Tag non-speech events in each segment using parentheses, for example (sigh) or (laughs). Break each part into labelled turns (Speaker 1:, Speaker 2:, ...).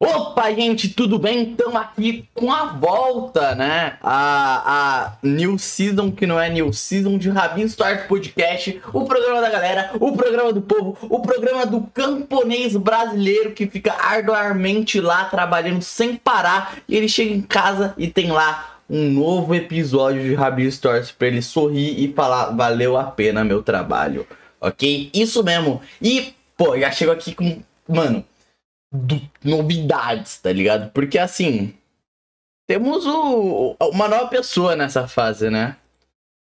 Speaker 1: Opa, gente, tudo bem? Estamos aqui com a volta, né? A, a New Season, que não é New Season, de Rabin Start Podcast, o programa da galera, o programa do povo, o programa do camponês brasileiro que fica arduamente lá trabalhando sem parar e ele chega em casa e tem lá um novo episódio de Rabin Stories para ele sorrir e falar valeu a pena meu trabalho, ok? Isso mesmo. E, pô, já chego aqui com. Mano do, novidades, tá ligado? Porque assim, temos o, uma nova pessoa nessa fase, né?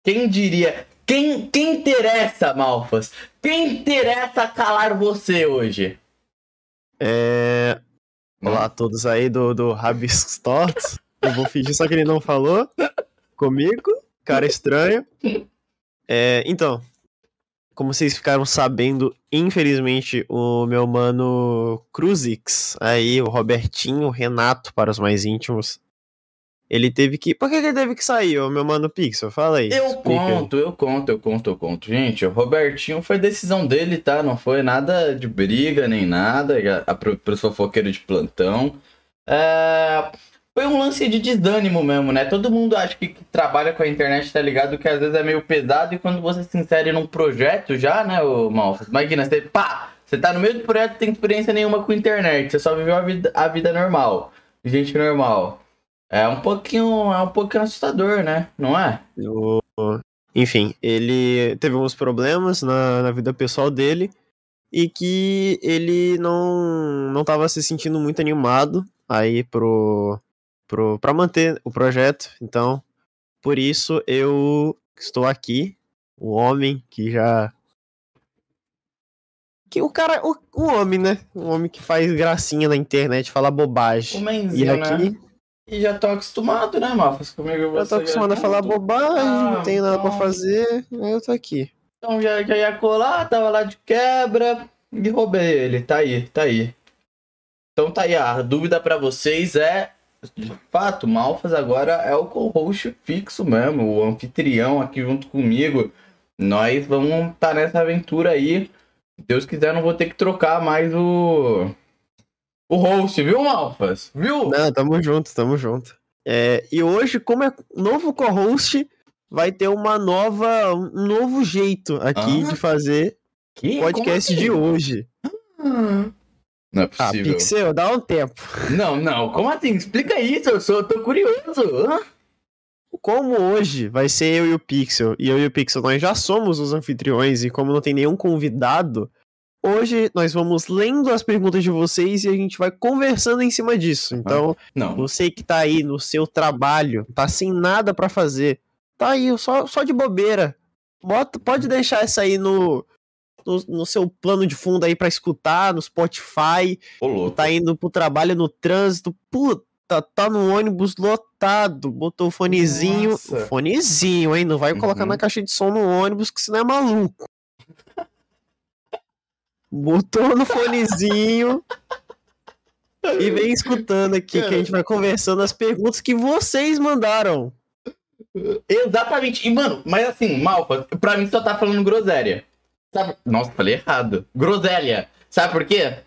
Speaker 1: Quem diria? Quem, quem interessa, Malfas? Quem interessa calar você hoje?
Speaker 2: É. Hum. Olá a todos aí do, do Rabiscos Tots. Eu vou fingir só que ele não falou comigo, cara estranho. É, então, como vocês ficaram sabendo, infelizmente, o meu mano Cruzix, aí o Robertinho, o Renato, para os mais íntimos, ele teve que. Por que ele teve que sair, o meu mano Pixel? Fala aí.
Speaker 1: Eu explica. conto, eu conto, eu conto, eu conto. Gente, o Robertinho foi decisão dele, tá? Não foi nada de briga nem nada. Pro, pro fofoqueiro de plantão. É foi um lance de desânimo mesmo, né? Todo mundo acha que, que, trabalha com a internet, tá ligado? Que às vezes é meio pesado e quando você se insere num projeto já, né, o Malfas? Imagina, você, pá, você tá no meio do projeto, tem experiência nenhuma com internet, você só viveu a vida, a vida normal, gente normal. É um pouquinho, é um pouquinho assustador, né? Não é?
Speaker 2: Enfim, ele teve alguns problemas na, na vida pessoal dele e que ele não não estava se sentindo muito animado aí pro para manter o projeto. Então, por isso eu estou aqui, o homem que já que o cara, o, o homem, né? O homem que faz gracinha na internet, fala bobagem. O menzinho, e aqui
Speaker 1: né? E já tô acostumado, né, Mafas? Comigo
Speaker 2: Já tô acostumado já... a tá falar bobagem, ah, não tenho nada então... pra fazer, eu tô aqui.
Speaker 1: Então já, já ia colar, tava lá de quebra e roubei ele. Tá aí, tá aí. Então tá aí, a dúvida para vocês é de fato, Malfas agora é o co-host fixo mesmo, o anfitrião aqui junto comigo. Nós vamos estar tá nessa aventura aí. Se Deus quiser, não vou ter que trocar mais o. O host, viu, Malfas? Viu?
Speaker 2: Não, tamo junto, tamo junto. É, e hoje, como é novo co-host, vai ter uma nova, um novo jeito aqui ah, de fazer o podcast assim? de hoje. Ah.
Speaker 1: Não é ah, possível. Ah,
Speaker 2: Pixel, dá um tempo.
Speaker 1: Não, não. Como assim? Explica isso, eu sou, tô curioso.
Speaker 2: Como hoje vai ser eu e o Pixel, e eu e o Pixel nós já somos os anfitriões, e como não tem nenhum convidado, hoje nós vamos lendo as perguntas de vocês e a gente vai conversando em cima disso. Ah, então, não. você que tá aí no seu trabalho, tá sem nada para fazer, tá aí só, só de bobeira. Bota, pode deixar essa aí no, no, no seu plano de fundo aí para escutar, no Spotify. Ô, tá indo pro trabalho no trânsito. Puta, tá no ônibus lotado. Botou o fonezinho. Nossa. Fonezinho, hein? Não vai colocar uhum. na caixa de som no ônibus, que senão é maluco. (laughs) Botou no fonezinho. e vem escutando aqui que a gente vai conversando as perguntas que vocês mandaram.
Speaker 1: Exatamente. E, mano, mas assim, Malfa, pra mim só tá falando groséria. Sabe? Nossa, falei errado. Groselha. Sabe por quê?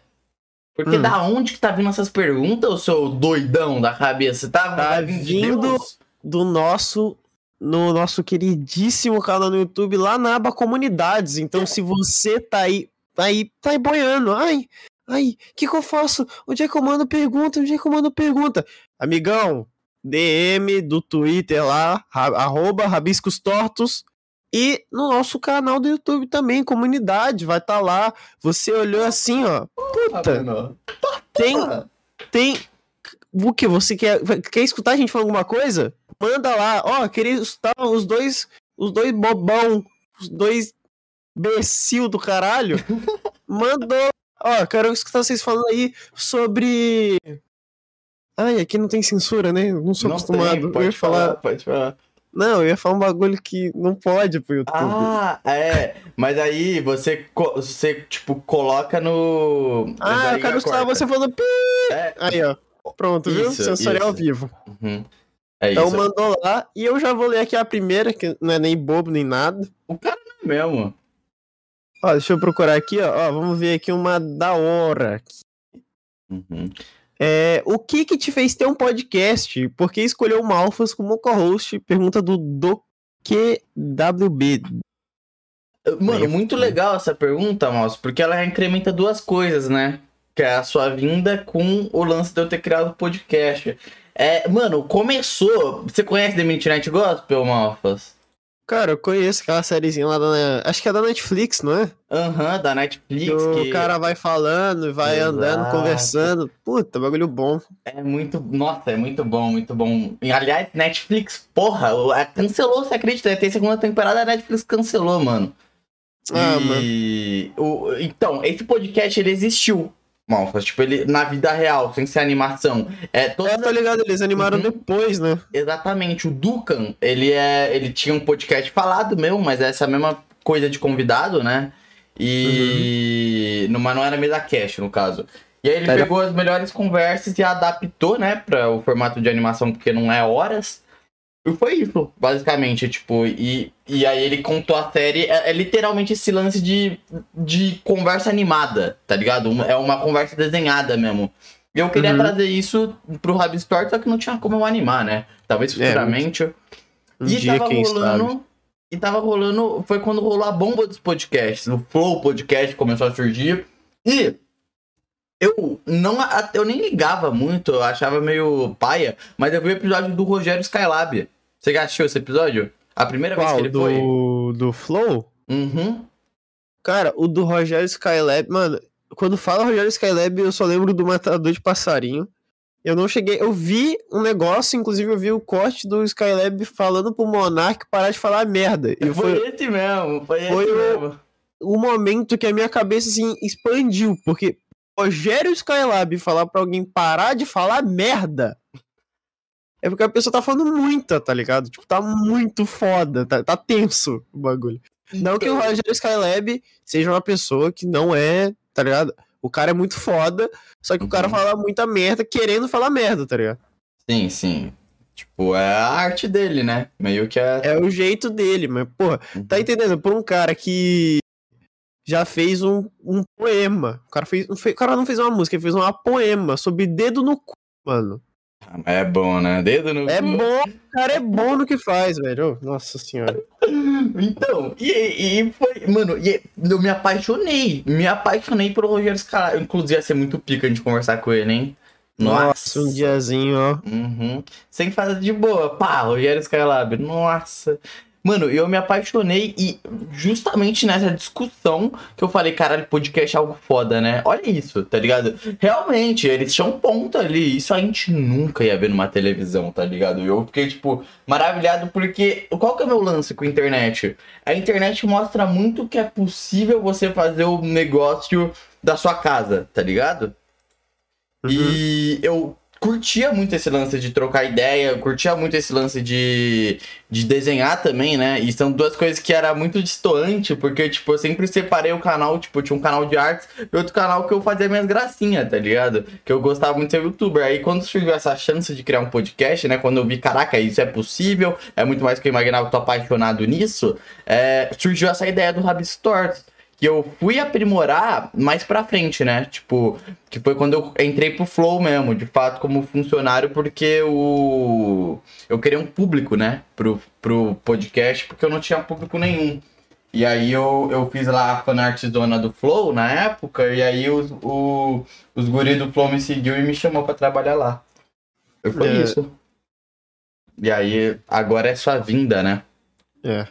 Speaker 1: Porque hum. da onde que tá vindo essas perguntas, o seu doidão da cabeça? Tá,
Speaker 2: tá vindo de do nosso no nosso queridíssimo canal no YouTube, lá na aba comunidades. Então, se você tá aí, tá aí, tá aí boiando, ai, ai, o que, que eu faço? Onde é que eu mando pergunta? Onde é que eu mando pergunta? Amigão, DM do Twitter lá, arroba rabiscos tortos, e no nosso canal do YouTube também, comunidade, vai estar tá lá. Você olhou assim, ó. Puta! Tá tá tem. Tem. O que? Você quer, quer escutar a gente falar alguma coisa? Manda lá. Ó, oh, queria escutar os dois. Os dois bobão. Os dois becil do caralho. (laughs) Mandou. Ó, oh, quero escutar vocês falando aí sobre. Ai, aqui não tem censura, né? Não sou não acostumado. Tem, pode falar, falar. Pode falar. Não, eu ia falar um bagulho que não pode pro YouTube.
Speaker 1: Ah, é. Mas aí você, você tipo, coloca no.
Speaker 2: Ah, eu quero escutar você falando pi! É. Aí, ó. Pronto, isso, viu? Sensorial isso. vivo. Uhum. É então isso. mandou lá e eu já vou ler aqui a primeira, que não é nem bobo nem nada.
Speaker 1: O cara não é mesmo.
Speaker 2: Ó, deixa eu procurar aqui, ó. ó vamos ver aqui uma da hora. Uhum. É, o que que te fez ter um podcast? Por que escolheu o Malfas como co-host? Pergunta do do QWB.
Speaker 1: Mano, muito né? legal essa pergunta, Malfas, porque ela incrementa duas coisas, né? Que é a sua vinda com o lance de eu ter criado o podcast. É, mano, começou. Você conhece The Midnight Gospel, Malfas?
Speaker 2: Cara, eu conheço aquela sériezinha lá da. Acho que é da Netflix, não é?
Speaker 1: Aham, uhum, da Netflix. O
Speaker 2: que... cara vai falando, vai Exato. andando, conversando. Puta, bagulho bom.
Speaker 1: É muito. Nossa, é muito bom, muito bom. E, aliás, Netflix, porra, é, cancelou, você acredita? Né? Tem segunda temporada, a Netflix cancelou, mano. Ah, e... mano. O... Então, esse podcast ele existiu mal. Tipo, ele na vida real, sem ser animação.
Speaker 2: É, todos é, tá ligado? Eles animaram uhum. depois, né?
Speaker 1: Exatamente. O Dukan, ele é. Ele tinha um podcast falado meu, mas é essa mesma coisa de convidado, né? E. Uhum. mas não era mesa cast, no caso. E aí ele era... pegou as melhores conversas e adaptou, né, para o formato de animação, porque não é horas. E foi isso, basicamente, tipo, e, e aí ele contou a série, é, é, literalmente esse lance de, de conversa animada, tá ligado? É uma conversa desenhada mesmo. E eu queria uhum. trazer isso pro Rab Store, só que não tinha como eu animar, né? Talvez é, futuramente. É, um, e dia, tava rolando. Sabe. E tava rolando. Foi quando rolou a bomba dos podcasts. O Flow Podcast começou a surgir. E eu não eu nem ligava muito, eu achava meio paia, mas eu vi o episódio do Rogério Skylab. Você já assistiu esse episódio? A primeira Qual? vez que ele do... foi. Do Flow? Uhum.
Speaker 2: Cara, o do Rogério Skylab, mano, quando fala Rogério Skylab, eu só lembro do Matador de Passarinho. Eu não cheguei. Eu vi um negócio, inclusive eu vi o corte do Skylab falando pro Monark parar de falar merda. E
Speaker 1: foi, foi esse mesmo, foi, foi esse o, mesmo. O
Speaker 2: momento que a minha cabeça assim expandiu, porque Rogério Skylab falar pra alguém parar de falar merda é porque a pessoa tá falando muita, tá ligado? Tipo, tá muito foda, tá, tá tenso o bagulho. Não que o então. Roger Skylab seja uma pessoa que não é, tá ligado? O cara é muito foda, só que uhum. o cara uhum. fala muita merda querendo falar merda, tá ligado?
Speaker 1: Sim, sim. Tipo, é a arte dele, né? Meio que é.
Speaker 2: É o jeito dele, mas, porra, tá uhum. tá entendendo? Por um cara que já fez um, um poema. O cara, fez, o cara não fez uma música, ele fez uma poema sobre dedo no cu, mano.
Speaker 1: Ah, é bom, né? Dedo no.
Speaker 2: É bom, cara, é bom no que faz, velho. Nossa senhora.
Speaker 1: então, e, e, foi. Mano, e eu me apaixonei. Me apaixonei pelo Rogério Scará. Inclusive, ia ser muito pica a gente conversar com ele, hein?
Speaker 2: Nossa, Nossa um diazinho, ó.
Speaker 1: Uhum. Sem fazer de boa. Pá, Rogério Skylab. Nossa. Mano, eu me apaixonei e justamente nessa discussão que eu falei, caralho, podcast é algo foda, né? Olha isso, tá ligado? Realmente, eles tinham ponto ali. Isso a gente nunca ia ver numa televisão, tá ligado? Eu fiquei, tipo, maravilhado porque. Qual que é o meu lance com a internet? A internet mostra muito que é possível você fazer o negócio da sua casa, tá ligado? Uhum. E eu curtia muito esse lance de trocar ideia, curtia muito esse lance de, de desenhar também, né? E são duas coisas que era muito distoante, porque, tipo, eu sempre separei o canal, tipo, tinha um canal de artes e outro canal que eu fazia minhas gracinhas, tá ligado? Que eu gostava muito de ser youtuber. Aí quando surgiu essa chance de criar um podcast, né? Quando eu vi, caraca, isso é possível, é muito mais que eu imaginava, eu tô apaixonado nisso, é, surgiu essa ideia do Rabbit Store que eu fui aprimorar mais pra frente, né? Tipo, que foi quando eu entrei pro Flow mesmo, de fato, como funcionário, porque o... eu queria um público, né? Pro, pro podcast, porque eu não tinha público nenhum. E aí eu, eu fiz lá a fanartzona do Flow na época, e aí os, o, os guris do Flow me seguiu e me chamou para trabalhar lá. Foi é. isso. E aí agora é sua vinda, né? É.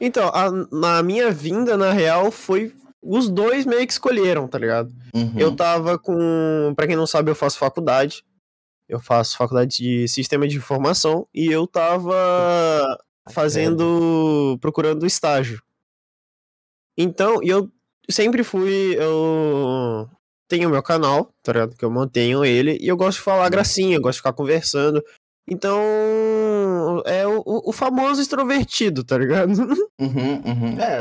Speaker 2: Então, a, na minha vinda, na real, foi. Os dois meio que escolheram, tá ligado? Uhum. Eu tava com. Pra quem não sabe, eu faço faculdade. Eu faço faculdade de sistema de informação. E eu tava fazendo. procurando estágio. Então, eu sempre fui. Eu tenho meu canal, tá ligado? Que eu mantenho ele. E eu gosto de falar uhum. gracinha, gosto de ficar conversando. Então, é o, o famoso extrovertido, tá ligado? (laughs) Uhum, uhum, é.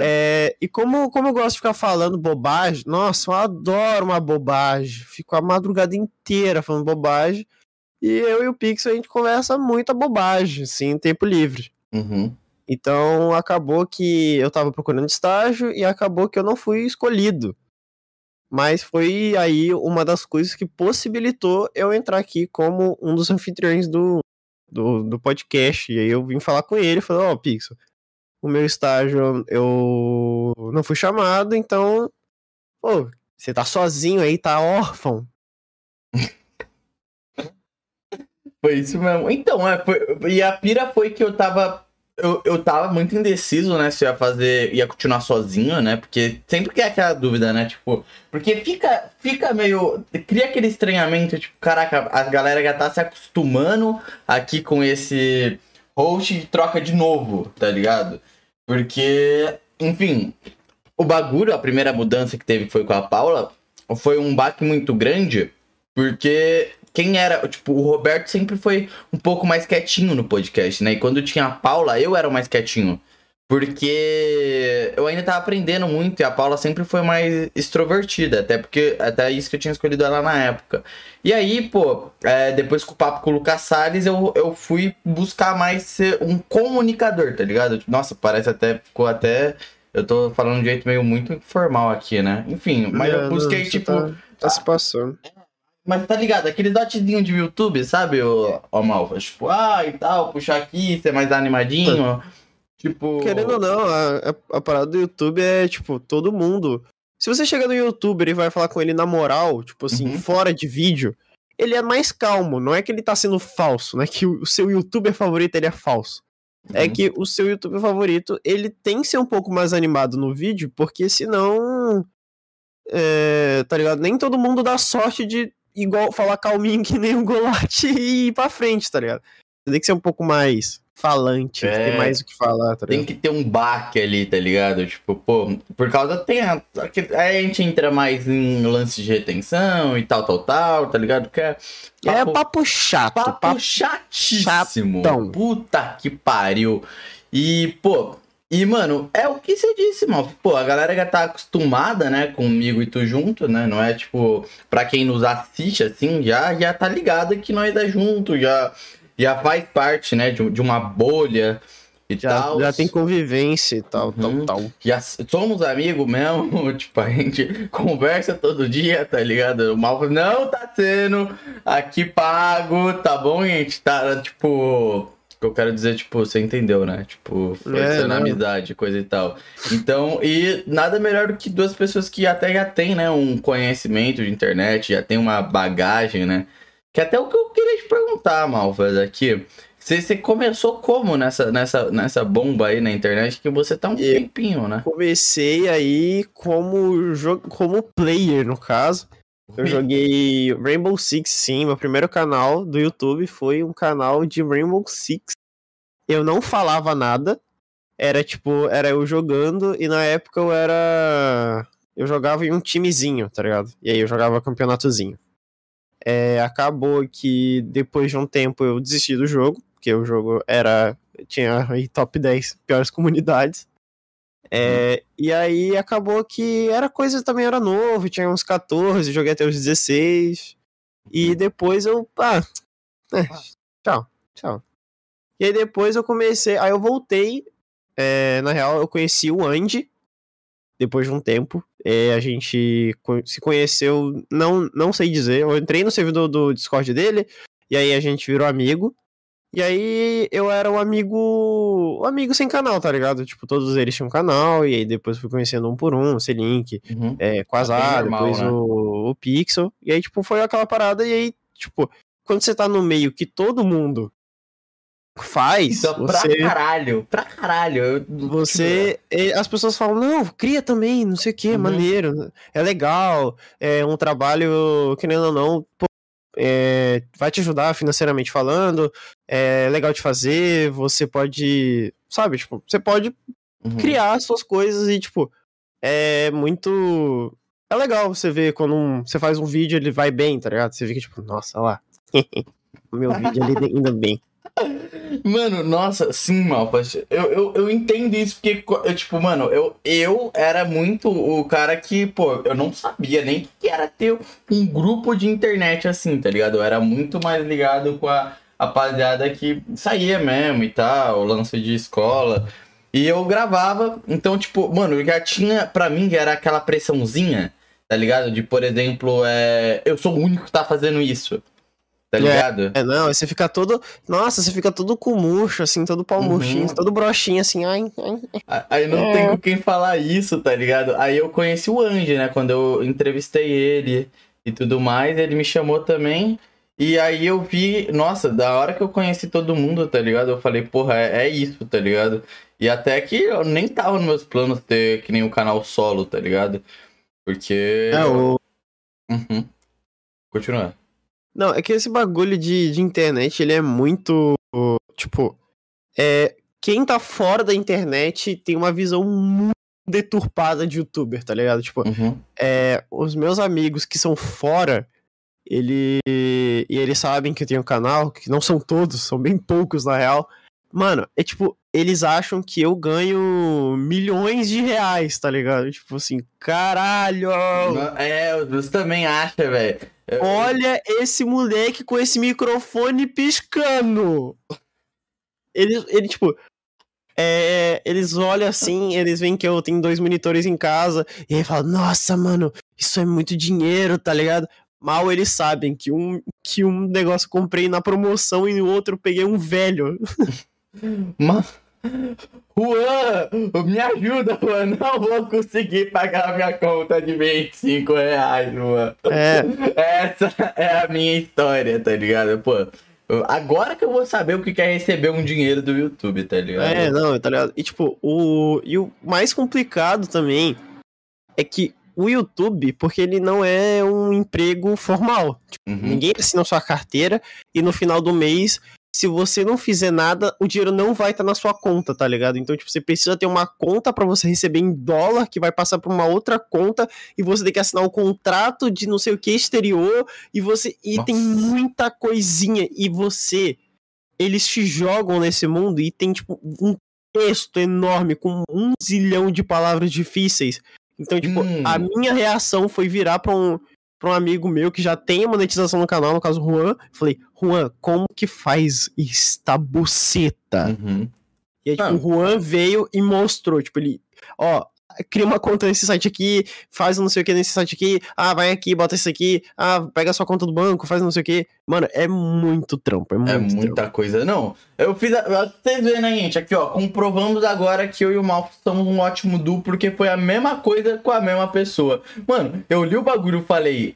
Speaker 2: É, e como, como eu gosto de ficar falando bobagem, nossa, eu adoro uma bobagem. Fico a madrugada inteira falando bobagem. E eu e o Pixel a gente conversa muita bobagem, assim, em tempo livre. Uhum. Então, acabou que eu tava procurando estágio e acabou que eu não fui escolhido. Mas foi aí uma das coisas que possibilitou eu entrar aqui como um dos anfitriões do, do, do podcast. E aí eu vim falar com ele, falou ó, oh, Pixel, o meu estágio eu não fui chamado, então, pô, você tá sozinho aí, tá órfão.
Speaker 1: (laughs) foi isso mesmo. Então, é, foi, e a pira foi que eu tava eu, eu tava muito indeciso, né, se ia fazer, ia continuar sozinho, né, porque sempre que é aquela dúvida, né, tipo, porque fica, fica meio, cria aquele estranhamento, tipo, caraca, a galera já tá se acostumando aqui com esse host e troca de novo, tá ligado? Porque, enfim, o bagulho, a primeira mudança que teve foi com a Paula, foi um baque muito grande, porque quem era. Tipo, o Roberto sempre foi um pouco mais quietinho no podcast, né? E quando tinha a Paula, eu era mais quietinho. Porque eu ainda tava aprendendo muito e a Paula sempre foi mais extrovertida, até porque até isso que eu tinha escolhido ela na época. E aí, pô, é, depois com o papo com o Lucas Salles, eu, eu fui buscar mais ser um comunicador, tá ligado? Nossa, parece até, ficou até. Eu tô falando de um jeito meio muito informal aqui, né? Enfim, mas é, eu busquei, não, tipo. Tá,
Speaker 2: tá se passando.
Speaker 1: Mas tá ligado? Aquele dotzinho de YouTube, sabe, ô, ô Malva? Tipo, ah, e tal, puxar aqui, ser mais animadinho. tipo.
Speaker 2: Querendo ou não, a, a parada do YouTube é, tipo, todo mundo. Se você chega no youtuber e vai falar com ele na moral, tipo assim, uhum. fora de vídeo, ele é mais calmo. Não é que ele tá sendo falso, não é que o seu youtuber favorito ele é falso. É uhum. É que o seu youtuber favorito, ele tem que ser um pouco mais animado no vídeo, porque senão. É, tá ligado? Nem todo mundo dá sorte de igual falar calminho que nem o Golat (laughs) e ir pra frente, tá ligado? Você tem que ser um pouco mais falante, é, tem mais o que falar,
Speaker 1: tá Tem que ter um baque ali, tá ligado? Tipo, pô, por causa tem a, aí a gente entra mais em lance de retenção e tal, tal, tal, tá ligado? Que é, papo, é papo chato, papo, papo chatíssimo. Chatão. Puta que pariu. E, pô, e, mano, é o que você disse, mal. Pô, a galera já tá acostumada, né, comigo e tu junto, né? Não é tipo, pra quem nos assiste, assim, já, já tá ligado que nós é junto, já, já faz parte, né, de, de uma bolha e já, tal.
Speaker 2: Já tem convivência e tal, uhum. tal, tal.
Speaker 1: Já somos amigos mesmo, (laughs) tipo, a gente conversa todo dia, tá ligado? O mal não tá sendo aqui pago, tá bom, gente? Tá, tipo que eu quero dizer, tipo, você entendeu, né? Tipo, forçando é, né? amizade, coisa e tal. Então, e nada melhor do que duas pessoas que até já têm, né, um conhecimento de internet, já tem uma bagagem, né? Que até o que eu queria te perguntar, Malvas, aqui. Você, você começou como nessa, nessa, nessa bomba aí na internet que você tá um tempinho, né?
Speaker 2: Comecei aí como, como player, no caso. Eu joguei Rainbow Six, sim. Meu primeiro canal do YouTube foi um canal de Rainbow Six. Eu não falava nada. Era tipo, era eu jogando e na época eu era. Eu jogava em um timezinho, tá ligado? E aí eu jogava campeonatozinho. É, acabou que depois de um tempo eu desisti do jogo, porque o jogo era. tinha aí top 10 piores comunidades. É, hum. E aí acabou que era coisa também era novo, tinha uns 14, joguei até os 16. E hum. depois eu. Ah, é, tchau, tchau. E aí depois eu comecei. Aí eu voltei. É, na real, eu conheci o Andy depois de um tempo. É, a gente se conheceu, não, não sei dizer. Eu entrei no servidor do Discord dele, e aí a gente virou amigo. E aí eu era um amigo. Um amigo sem canal, tá ligado? Tipo, todos eles tinham canal, e aí depois fui conhecendo um por um, o Selink, uhum. é, Quasar, ah, é normal, depois né? o, o Pixel. E aí, tipo, foi aquela parada, e aí, tipo, quando você tá no meio que todo mundo faz.
Speaker 1: Então, você... Pra caralho, pra caralho.
Speaker 2: Você. É, as pessoas falam, não, cria também, não sei o que, uhum. maneiro, é legal, é um trabalho, querendo ou não, pô, é, vai te ajudar financeiramente falando, é legal de fazer, você pode, sabe, tipo, você pode uhum. criar suas coisas e, tipo, é muito. É legal você ver quando um, você faz um vídeo, ele vai bem, tá ligado? Você fica tipo, nossa, lá. (laughs) meu vídeo ali ainda bem.
Speaker 1: Mano, nossa, sim, Malpas. Eu, eu, eu entendo isso porque, eu, tipo, mano, eu, eu era muito o cara que, pô, eu não sabia nem que era ter um grupo de internet assim, tá ligado? Eu era muito mais ligado com a rapaziada que saía mesmo e tal, o lance de escola. E eu gravava, então, tipo, mano, já tinha, pra mim, era aquela pressãozinha, tá ligado? De, por exemplo, é, eu sou o único que tá fazendo isso Tá é, ligado?
Speaker 2: É, é, não, você fica todo. Nossa, você fica todo com murcho, assim, todo pau uhum. murchinho, uhum. todo broxinho, assim. Ai,
Speaker 1: ai. Aí não é. tem com quem falar isso, tá ligado? Aí eu conheci o Anjo né? Quando eu entrevistei ele e tudo mais, ele me chamou também. E aí eu vi, nossa, da hora que eu conheci todo mundo, tá ligado? Eu falei, porra, é, é isso, tá ligado? E até que eu nem tava nos meus planos ter que nem um canal solo, tá ligado? Porque. É, o. Uhum.
Speaker 2: Continua. Não, é que esse bagulho de, de internet, ele é muito. Tipo, é, quem tá fora da internet tem uma visão muito deturpada de youtuber, tá ligado? Tipo, uhum. é, os meus amigos que são fora, ele, e eles sabem que eu tenho canal, que não são todos, são bem poucos na real. Mano, é tipo, eles acham que eu ganho milhões de reais, tá ligado? Tipo assim, caralho!
Speaker 1: É, você também acha, velho.
Speaker 2: Olha esse moleque com esse microfone piscando! Ele, ele tipo, é, eles olham assim, eles veem que eu tenho dois monitores em casa, e aí falam, nossa, mano, isso é muito dinheiro, tá ligado? Mal eles sabem que um, que um negócio comprei na promoção e no outro peguei um velho. (laughs)
Speaker 1: Mas. Juan, me ajuda, Juan. Não vou conseguir pagar minha conta de 25 reais, Juan. É. Essa é a minha história, tá ligado? Pô, agora que eu vou saber o que é receber um dinheiro do YouTube, tá ligado?
Speaker 2: É, não, tá ligado? E tipo, o. E o mais complicado também é que o YouTube, porque ele não é um emprego formal. Tipo, uhum. Ninguém assina sua carteira e no final do mês se você não fizer nada, o dinheiro não vai estar tá na sua conta, tá ligado? Então, tipo, você precisa ter uma conta para você receber em dólar, que vai passar para uma outra conta, e você tem que assinar um contrato de não sei o que exterior, e você. E Nossa. tem muita coisinha, e você. Eles te jogam nesse mundo e tem, tipo, um texto enorme com um zilhão de palavras difíceis. Então, tipo, hum. a minha reação foi virar pra um para um amigo meu que já tem monetização no canal, no caso o Juan. Falei, Juan, como que faz esta buceta? Uhum. E aí, tipo, ah. o Juan veio e mostrou, tipo, ele, ó, cria uma conta nesse site aqui, faz não sei o que nesse site aqui, ah, vai aqui, bota isso aqui, ah, pega a sua conta do banco, faz não sei o que. Mano, é muito trampo,
Speaker 1: é, é muito é muita trampo. coisa. Não, eu fiz. A... Vocês vendo né, gente, aqui ó, comprovamos agora que eu e o Malfo somos um ótimo duo, porque foi a mesma coisa com a mesma pessoa. Mano, eu li o bagulho e falei,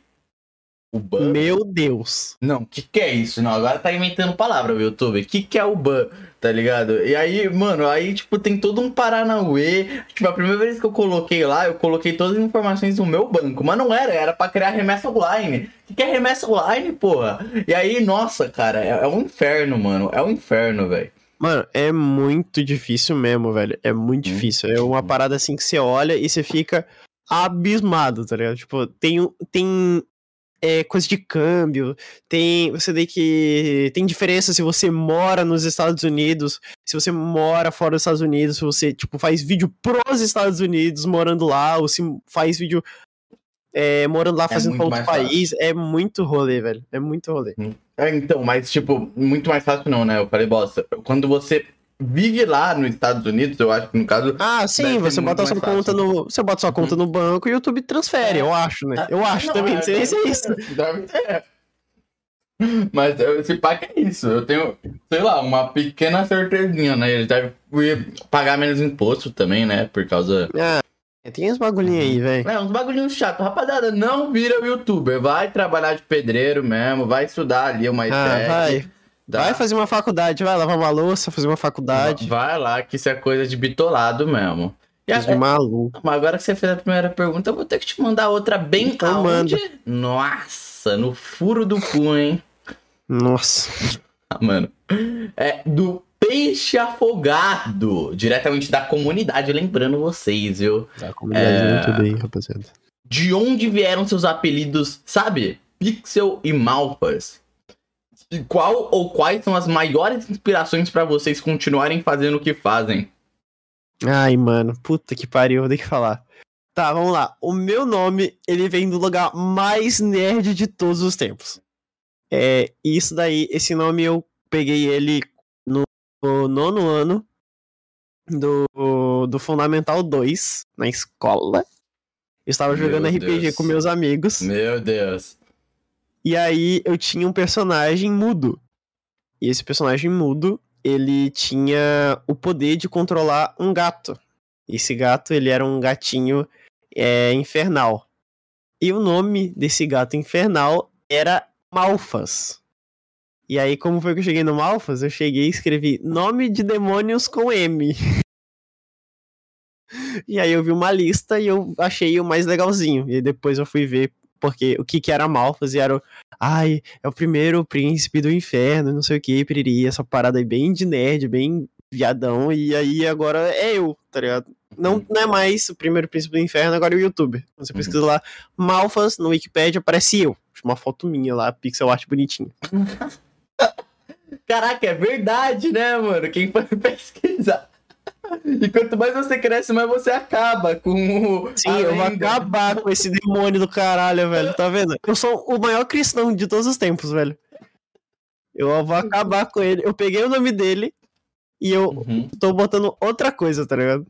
Speaker 1: o ban? Meu Deus. Não, que que é isso? Não, agora tá inventando palavra meu YouTube. Que que é o ban? Tá ligado? E aí, mano, aí, tipo, tem todo um Paranauê. Tipo, a primeira vez que eu coloquei lá, eu coloquei todas as informações do meu banco. Mas não era, era pra criar remessa online. O que, que é remessa online, porra? E aí, nossa, cara, é, é um inferno, mano. É um inferno,
Speaker 2: velho. Mano, é muito difícil mesmo, velho. É muito difícil. É uma parada assim que você olha e você fica abismado, tá ligado? Tipo, tem, tem é, coisa de câmbio, tem você tem que tem diferença se você mora nos Estados Unidos, se você mora fora dos Estados Unidos, se você tipo faz vídeo pros Estados Unidos morando lá ou se faz vídeo é, morando lá é fazendo para outro país, fácil. é muito rolê, velho, é muito rolê. É,
Speaker 1: então, mas tipo muito mais fácil não, né? Eu falei bosta. Quando você vive lá nos Estados Unidos, eu acho que no caso.
Speaker 2: Ah, sim, você bota sua conta no, você bota sua conta no banco e o YouTube transfere, é. eu acho, né? Ah, eu acho não, também, não sei se é isso. Deve ter.
Speaker 1: Mas esse pack é isso. Eu tenho, sei lá, uma pequena certezinha, né? Ele deve pagar menos imposto também, né? Por causa.
Speaker 2: É, tem uns bagulhinhos aí, uhum. velho. É,
Speaker 1: uns bagulhinhos chatos. Rapaziada, não vira youtuber. Vai trabalhar de pedreiro mesmo. Vai estudar ali uma ah, tech,
Speaker 2: Dá. Vai fazer uma faculdade, vai lavar uma louça, fazer uma faculdade.
Speaker 1: Vai lá, que isso é coisa de bitolado mesmo.
Speaker 2: E de é, maluco. Mas
Speaker 1: agora que você fez a primeira pergunta, eu vou ter que te mandar outra bem então,
Speaker 2: aonde? Manda.
Speaker 1: Nossa, no furo do cu, hein?
Speaker 2: Nossa. (laughs) Ah,
Speaker 1: mano. É do peixe afogado, diretamente da comunidade, lembrando vocês, viu? Da comunidade, é... muito bem, rapaziada. De onde vieram seus apelidos, sabe? Pixel e Malpas qual ou quais são as maiores inspirações para vocês continuarem fazendo o que fazem?
Speaker 2: Ai, mano, puta que pariu, vou ter que falar. Tá, vamos lá. O meu nome, ele vem do lugar mais nerd de todos os tempos. É, isso daí, esse nome eu peguei ele no, no nono ano do, do Fundamental 2, na escola. Eu estava jogando meu RPG Deus. com meus amigos. Meu Deus. E aí eu tinha um personagem mudo. E esse personagem mudo, ele tinha o poder de controlar um gato. Esse gato, ele era um gatinho é, infernal. E o nome desse gato infernal era Malfas. E aí, como foi que eu cheguei no Malfas? Eu cheguei e escrevi nome de demônios com M. (laughs) e aí eu vi uma lista e eu achei o mais legalzinho. E depois eu fui ver porque o que, que era Malfas era o, ai, é o primeiro príncipe do inferno, não sei o que, piriri, essa parada aí bem de nerd, bem viadão, e aí agora é eu, tá ligado? Não, uhum. não é mais o primeiro príncipe do inferno, agora é o YouTube então, Você uhum. pesquisa lá, Malfas, no Wikipedia aparece eu. Uma foto minha lá, pixel art bonitinha. (laughs)
Speaker 1: Caraca, é verdade, né, mano? Quem foi (laughs) pesquisar? E quanto mais você cresce, mais você acaba com
Speaker 2: o. Sim, eu vou acabar com esse demônio do caralho, velho. Tá vendo? Eu sou o maior cristão de todos os tempos, velho. Eu vou acabar com ele. Eu peguei o nome dele e eu uhum. tô botando outra coisa, tá ligado?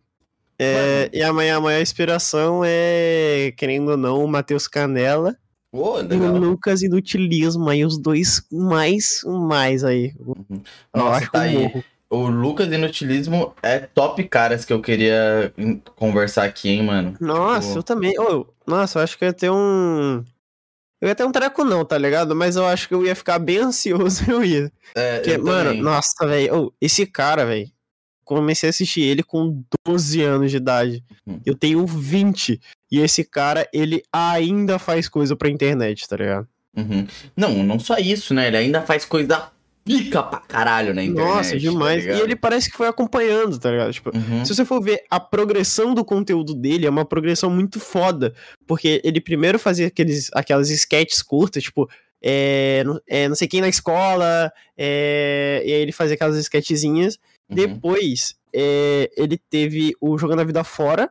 Speaker 2: É, e amanhã, a maior inspiração é, querendo ou não, o Matheus Canela. Oh, e o Lucas Inutilismo aí, os dois mais, mais aí.
Speaker 1: Uhum. Nossa, acho tá aí. Morro. O Lucas Inutilismo é top caras que eu queria conversar aqui, hein, mano.
Speaker 2: Nossa, tipo... eu também. Oh, Nossa, eu acho que ia ter um. Eu ia ter um treco não, tá ligado? Mas eu acho que eu ia ficar bem (laughs) ansioso, eu ia. É, Porque, eu mano, também. nossa, velho. Oh, esse cara, velho. Comecei a assistir ele com 12 anos de idade. Hum. Eu tenho 20. E esse cara, ele ainda faz coisa pra internet, tá ligado?
Speaker 1: Uhum. Não, não só isso, né? Ele ainda faz coisa pica pra caralho na internet.
Speaker 2: Nossa, tá demais. Tá e ele parece que foi acompanhando, tá ligado? Tipo, uhum. se você for ver a progressão do conteúdo dele, é uma progressão muito foda. Porque ele primeiro fazia aqueles, aquelas sketches curtas, tipo, é, é não sei quem na escola, é, e aí ele fazia aquelas sketchzinhas. Uhum. Depois, é, ele teve o Jogando a Vida Fora,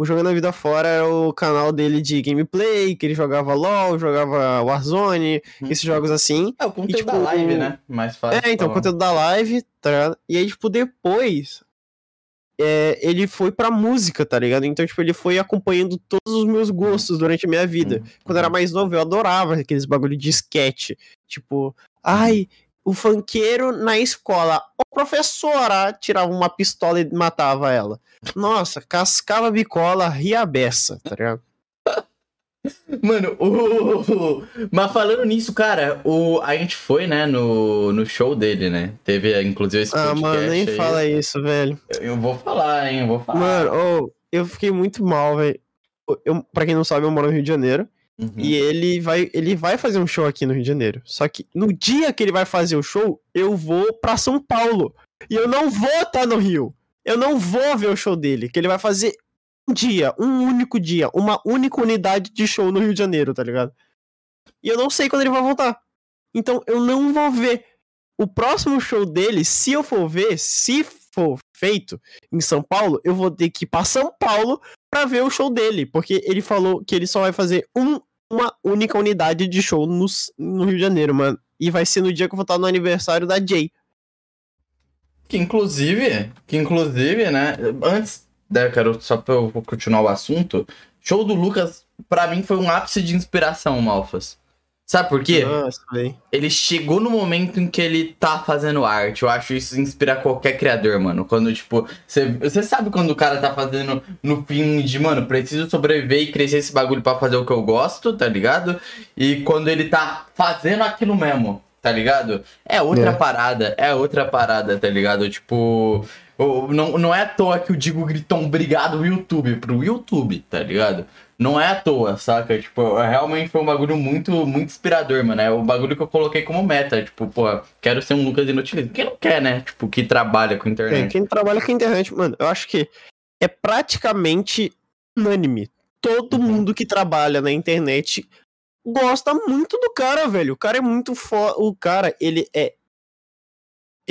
Speaker 2: o Jogando a Vida Fora era o canal dele de gameplay, que ele jogava LOL, jogava Warzone, uhum. esses jogos assim.
Speaker 1: É, o conteúdo e, tipo, da live, né? Mais fácil.
Speaker 2: É, então,
Speaker 1: o
Speaker 2: conteúdo da live, tá E aí, tipo, depois, é, ele foi pra música, tá ligado? Então, tipo, ele foi acompanhando todos os meus gostos durante a minha vida. Uhum. Quando eu era uhum. mais novo, eu adorava aqueles bagulho de sketch. Tipo, ai, o funkeiro na escola. O professora tirava uma pistola e matava ela. Nossa, cascava bicola, ria beça, tá ligado?
Speaker 1: (laughs) Mano, o... mas falando nisso, cara, o... a gente foi, né, no... no show dele, né? Teve, inclusive, esse podcast
Speaker 2: Ah, mano, nem aí. fala isso, velho.
Speaker 1: Eu, eu, vou falar, hein, eu vou falar. Mano,
Speaker 2: oh, eu fiquei muito mal, velho. Eu, pra quem não sabe, eu moro no Rio de Janeiro. Uhum. E ele vai, ele vai fazer um show aqui no Rio de Janeiro. Só que no dia que ele vai fazer o show, eu vou para São Paulo. E eu não vou estar tá no Rio. Eu não vou ver o show dele, que ele vai fazer um dia, um único dia, uma única unidade de show no Rio de Janeiro, tá ligado? E eu não sei quando ele vai voltar. Então eu não vou ver. O próximo show dele, se eu for ver, se for feito em São Paulo, eu vou ter que ir pra São Paulo pra ver o show dele. Porque ele falou que ele só vai fazer um uma única unidade de show no, no Rio de Janeiro, mano. E vai ser no dia que eu vou estar no aniversário da Jay.
Speaker 1: Que inclusive, que inclusive, né? Antes, né, quero só pra eu continuar o assunto. Show do Lucas, para mim, foi um ápice de inspiração, Malfas. Sabe por quê? Nossa, ah, ele chegou no momento em que ele tá fazendo arte. Eu acho isso inspira qualquer criador, mano. Quando, tipo, você sabe quando o cara tá fazendo no fim de, mano, preciso sobreviver e crescer esse bagulho para fazer o que eu gosto, tá ligado? E quando ele tá fazendo aquilo mesmo, tá ligado? É outra é. parada, é outra parada, tá ligado? Tipo, não, não é à toa que eu digo gritão obrigado YouTube, pro YouTube, tá ligado? não é à toa, saca? Tipo, realmente foi um bagulho muito, muito inspirador, mano. É o bagulho que eu coloquei como meta. Tipo, pô, quero ser um Lucas Inutilismo. Quem não quer, né? Tipo, que trabalha com é, internet. É,
Speaker 2: quem trabalha com internet, mano, eu acho que é praticamente unânime. Todo uhum. mundo que trabalha na internet gosta muito do cara, velho. O cara é muito foda. O cara, ele é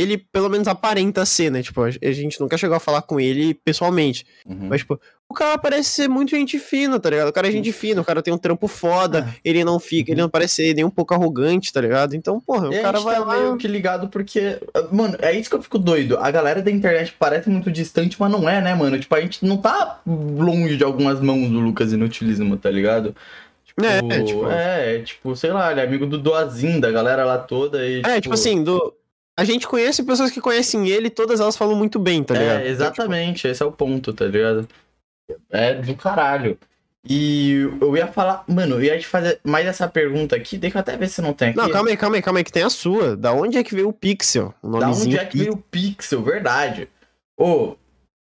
Speaker 2: ele pelo menos aparenta ser, né? Tipo, a gente nunca chegou a falar com ele pessoalmente. Uhum. Mas, tipo, o cara parece ser muito gente fina, tá ligado? O cara é gente fina, o cara tem um trampo foda, ah. ele não fica, uhum. ele não parece ser nem um pouco arrogante, tá ligado? Então, porra, e o cara vai tá lá... meio
Speaker 1: que ligado porque, mano, é isso que eu fico doido. A galera da internet parece muito distante, mas não é, né, mano? Tipo, a gente não tá longe de algumas mãos do Lucas Inutilismo, tá ligado? Tipo, é, é tipo... é, tipo, sei lá, ele é amigo do Doazin, da galera lá toda e,
Speaker 2: É, tipo, tipo assim, do a gente conhece pessoas que conhecem ele e todas elas falam muito bem, tá é,
Speaker 1: ligado? É, exatamente, esse é o ponto, tá ligado? É do caralho. E eu ia falar, mano, eu ia te fazer mais essa pergunta aqui, deixa eu até ver se não tem aqui.
Speaker 2: Não, calma aí, calma aí, calma aí, que tem a sua. Da onde é que veio o Pixel?
Speaker 1: O da onde é que veio o Pixel, verdade. Ô,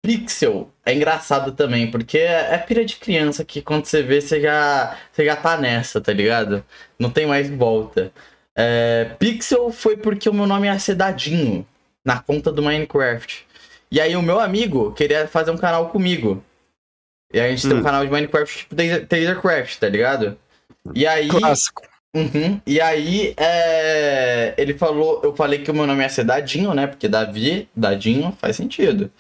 Speaker 1: Pixel é engraçado também, porque é, é pira de criança que quando você vê, você já, você já tá nessa, tá ligado? Não tem mais volta. É, Pixel foi porque o meu nome é Dadinho na conta do Minecraft. E aí o meu amigo queria fazer um canal comigo. E a gente hum. tem um hum. canal de Minecraft tipo Tasercraft, tá ligado? E aí. Clássico. Uhum, e aí é, ele falou, eu falei que o meu nome é Dadinho, né? Porque Davi, Dadinho, faz sentido.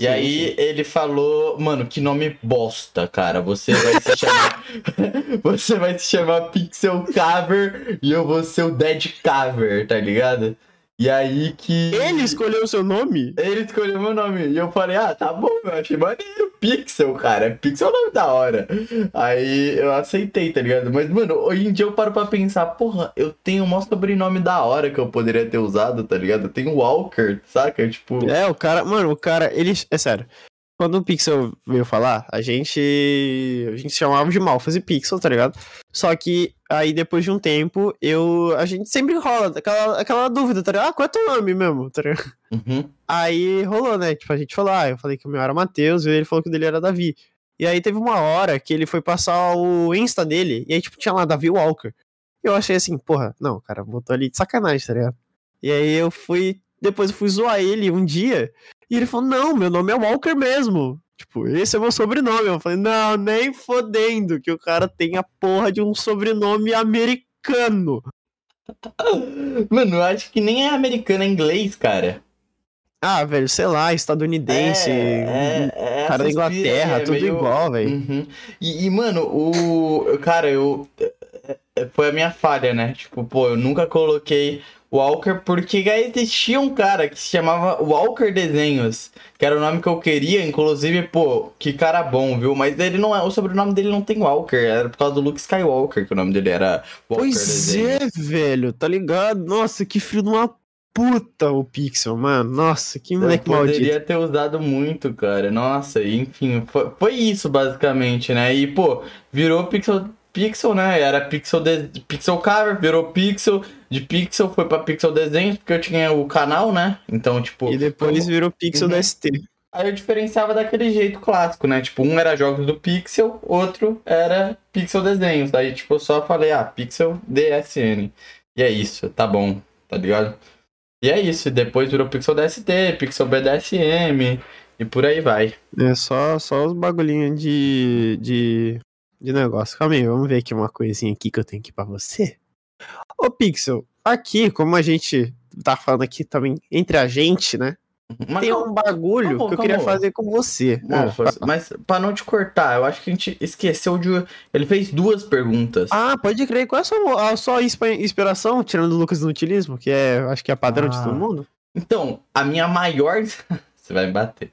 Speaker 1: E sim, aí sim. ele falou, mano, que nome bosta, cara. Você vai se chamar. (laughs) você vai se chamar Pixel Cover e eu vou ser o Dead Cover, tá ligado? E aí que.
Speaker 2: Ele escolheu o seu nome?
Speaker 1: Ele escolheu meu nome. E eu falei, ah, tá bom, eu achei maneiro. Pixel, cara. Pixel é o nome da hora. Aí eu aceitei, tá ligado? Mas, mano, hoje em dia eu paro pra pensar, porra, eu tenho um sobrenome da hora que eu poderia ter usado, tá ligado? Eu tenho Walker, saca? Tipo.
Speaker 2: É, o cara, mano, o cara, ele. É sério quando o Pixel veio falar, a gente. A gente chamava de Malphas e Pixel, tá ligado? Só que aí depois de um tempo, eu. A gente sempre rola aquela, aquela dúvida, tá ligado? Ah, qual é teu nome mesmo, tá ligado? Uhum. Aí rolou, né? Tipo, a gente falou, ah, eu falei que o meu era Matheus e ele falou que o dele era Davi. E aí teve uma hora que ele foi passar o Insta dele, e aí, tipo, tinha lá Davi Walker. Eu achei assim, porra, não, cara, botou ali de sacanagem, tá ligado? E aí eu fui depois eu fui zoar ele um dia. E ele falou: Não, meu nome é Walker mesmo. Tipo, esse é meu sobrenome. Eu falei: Não, nem fodendo que o cara tem a porra de um sobrenome americano.
Speaker 1: (laughs) Mano, eu acho que nem é americano, é inglês, cara.
Speaker 2: Ah, velho, sei lá, estadunidense, é, é, é cara da Inglaterra, é, tudo meio... igual, velho. Uhum.
Speaker 1: e, mano, o. Cara, eu. É, é, foi a minha falha, né? Tipo, pô, eu nunca coloquei Walker, porque já existia um cara que se chamava Walker Desenhos, que era o nome que eu queria, inclusive, pô, que cara bom, viu? Mas ele não é, o sobrenome dele não tem Walker, era por causa do Luke Skywalker que o nome dele era Walker
Speaker 2: Pois Desenhos. é, velho, tá ligado? Nossa, que frio de uma puta o Pixel, mano. Nossa, que moleque poderia
Speaker 1: maldito. Poderia ter usado muito, cara. Nossa, enfim, foi, foi, isso basicamente, né? E, pô, virou Pixel pixel, né? Era pixel, de, pixel cover, virou pixel, de pixel foi para pixel desenhos, porque eu tinha o canal, né? Então, tipo.
Speaker 2: E depois eu... virou pixel uhum. DST.
Speaker 1: Aí eu diferenciava daquele jeito clássico, né? Tipo, um era jogos do pixel, outro era pixel desenhos. Aí, tipo, eu só falei, ah, pixel DSN. E é isso, tá bom, tá ligado? E é isso, depois virou Pixel DST, Pixel BDSM e por aí vai.
Speaker 2: É só, só os bagulhinhos de, de de negócio. Calma aí, vamos ver aqui uma coisinha aqui que eu tenho aqui para você. Ô Pixel, aqui, como a gente tá falando aqui também entre a gente, né? Uhum. Mas tem um bagulho calma, que eu queria calma. fazer com você. é.
Speaker 1: mas para não te cortar, eu acho que a gente esqueceu de. Ele fez duas perguntas.
Speaker 2: Ah, pode crer. Qual é a sua, a sua inspiração, tirando o Lucas do utilismo, que é, acho que é padrão ah. de todo mundo?
Speaker 1: Então, a minha maior. (laughs) você vai me bater.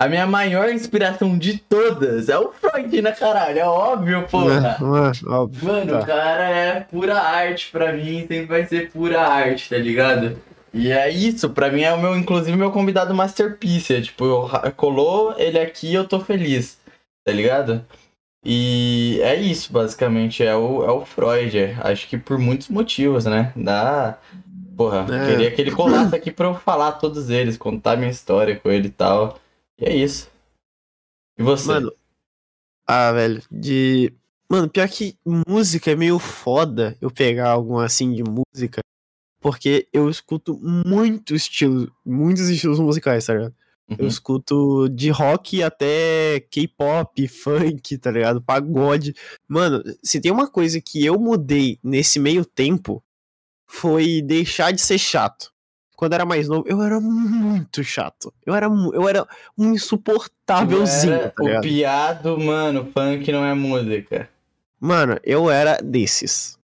Speaker 1: A minha maior inspiração de todas é o Freud, né, caralho? É óbvio, porra. É, é, óbvio, Mano, tá. o cara é pura arte pra mim, sempre vai ser pura arte, tá ligado? E é isso, pra mim é o meu, inclusive, meu convidado masterpiece. É, tipo, eu, colou ele aqui eu tô feliz, tá ligado? E é isso, basicamente, é o, é o Freud. Acho que por muitos motivos, né? Da. Porra, é. queria que ele colasse aqui pra eu falar todos eles, contar minha história com ele e tal. E é isso. E você? Mano.
Speaker 2: Ah, velho, de. Mano, pior que música é meio foda eu pegar alguma assim de música. Porque eu escuto muitos estilos, muitos estilos musicais, tá ligado? Uhum. Eu escuto de rock até K-pop, funk, tá ligado? Pagode. Mano, se tem uma coisa que eu mudei nesse meio tempo, foi deixar de ser chato quando era mais novo, eu era muito chato. Eu era, eu era um insuportávelzinho.
Speaker 1: tá o piado, mano, punk não é música.
Speaker 2: Mano, eu era desses.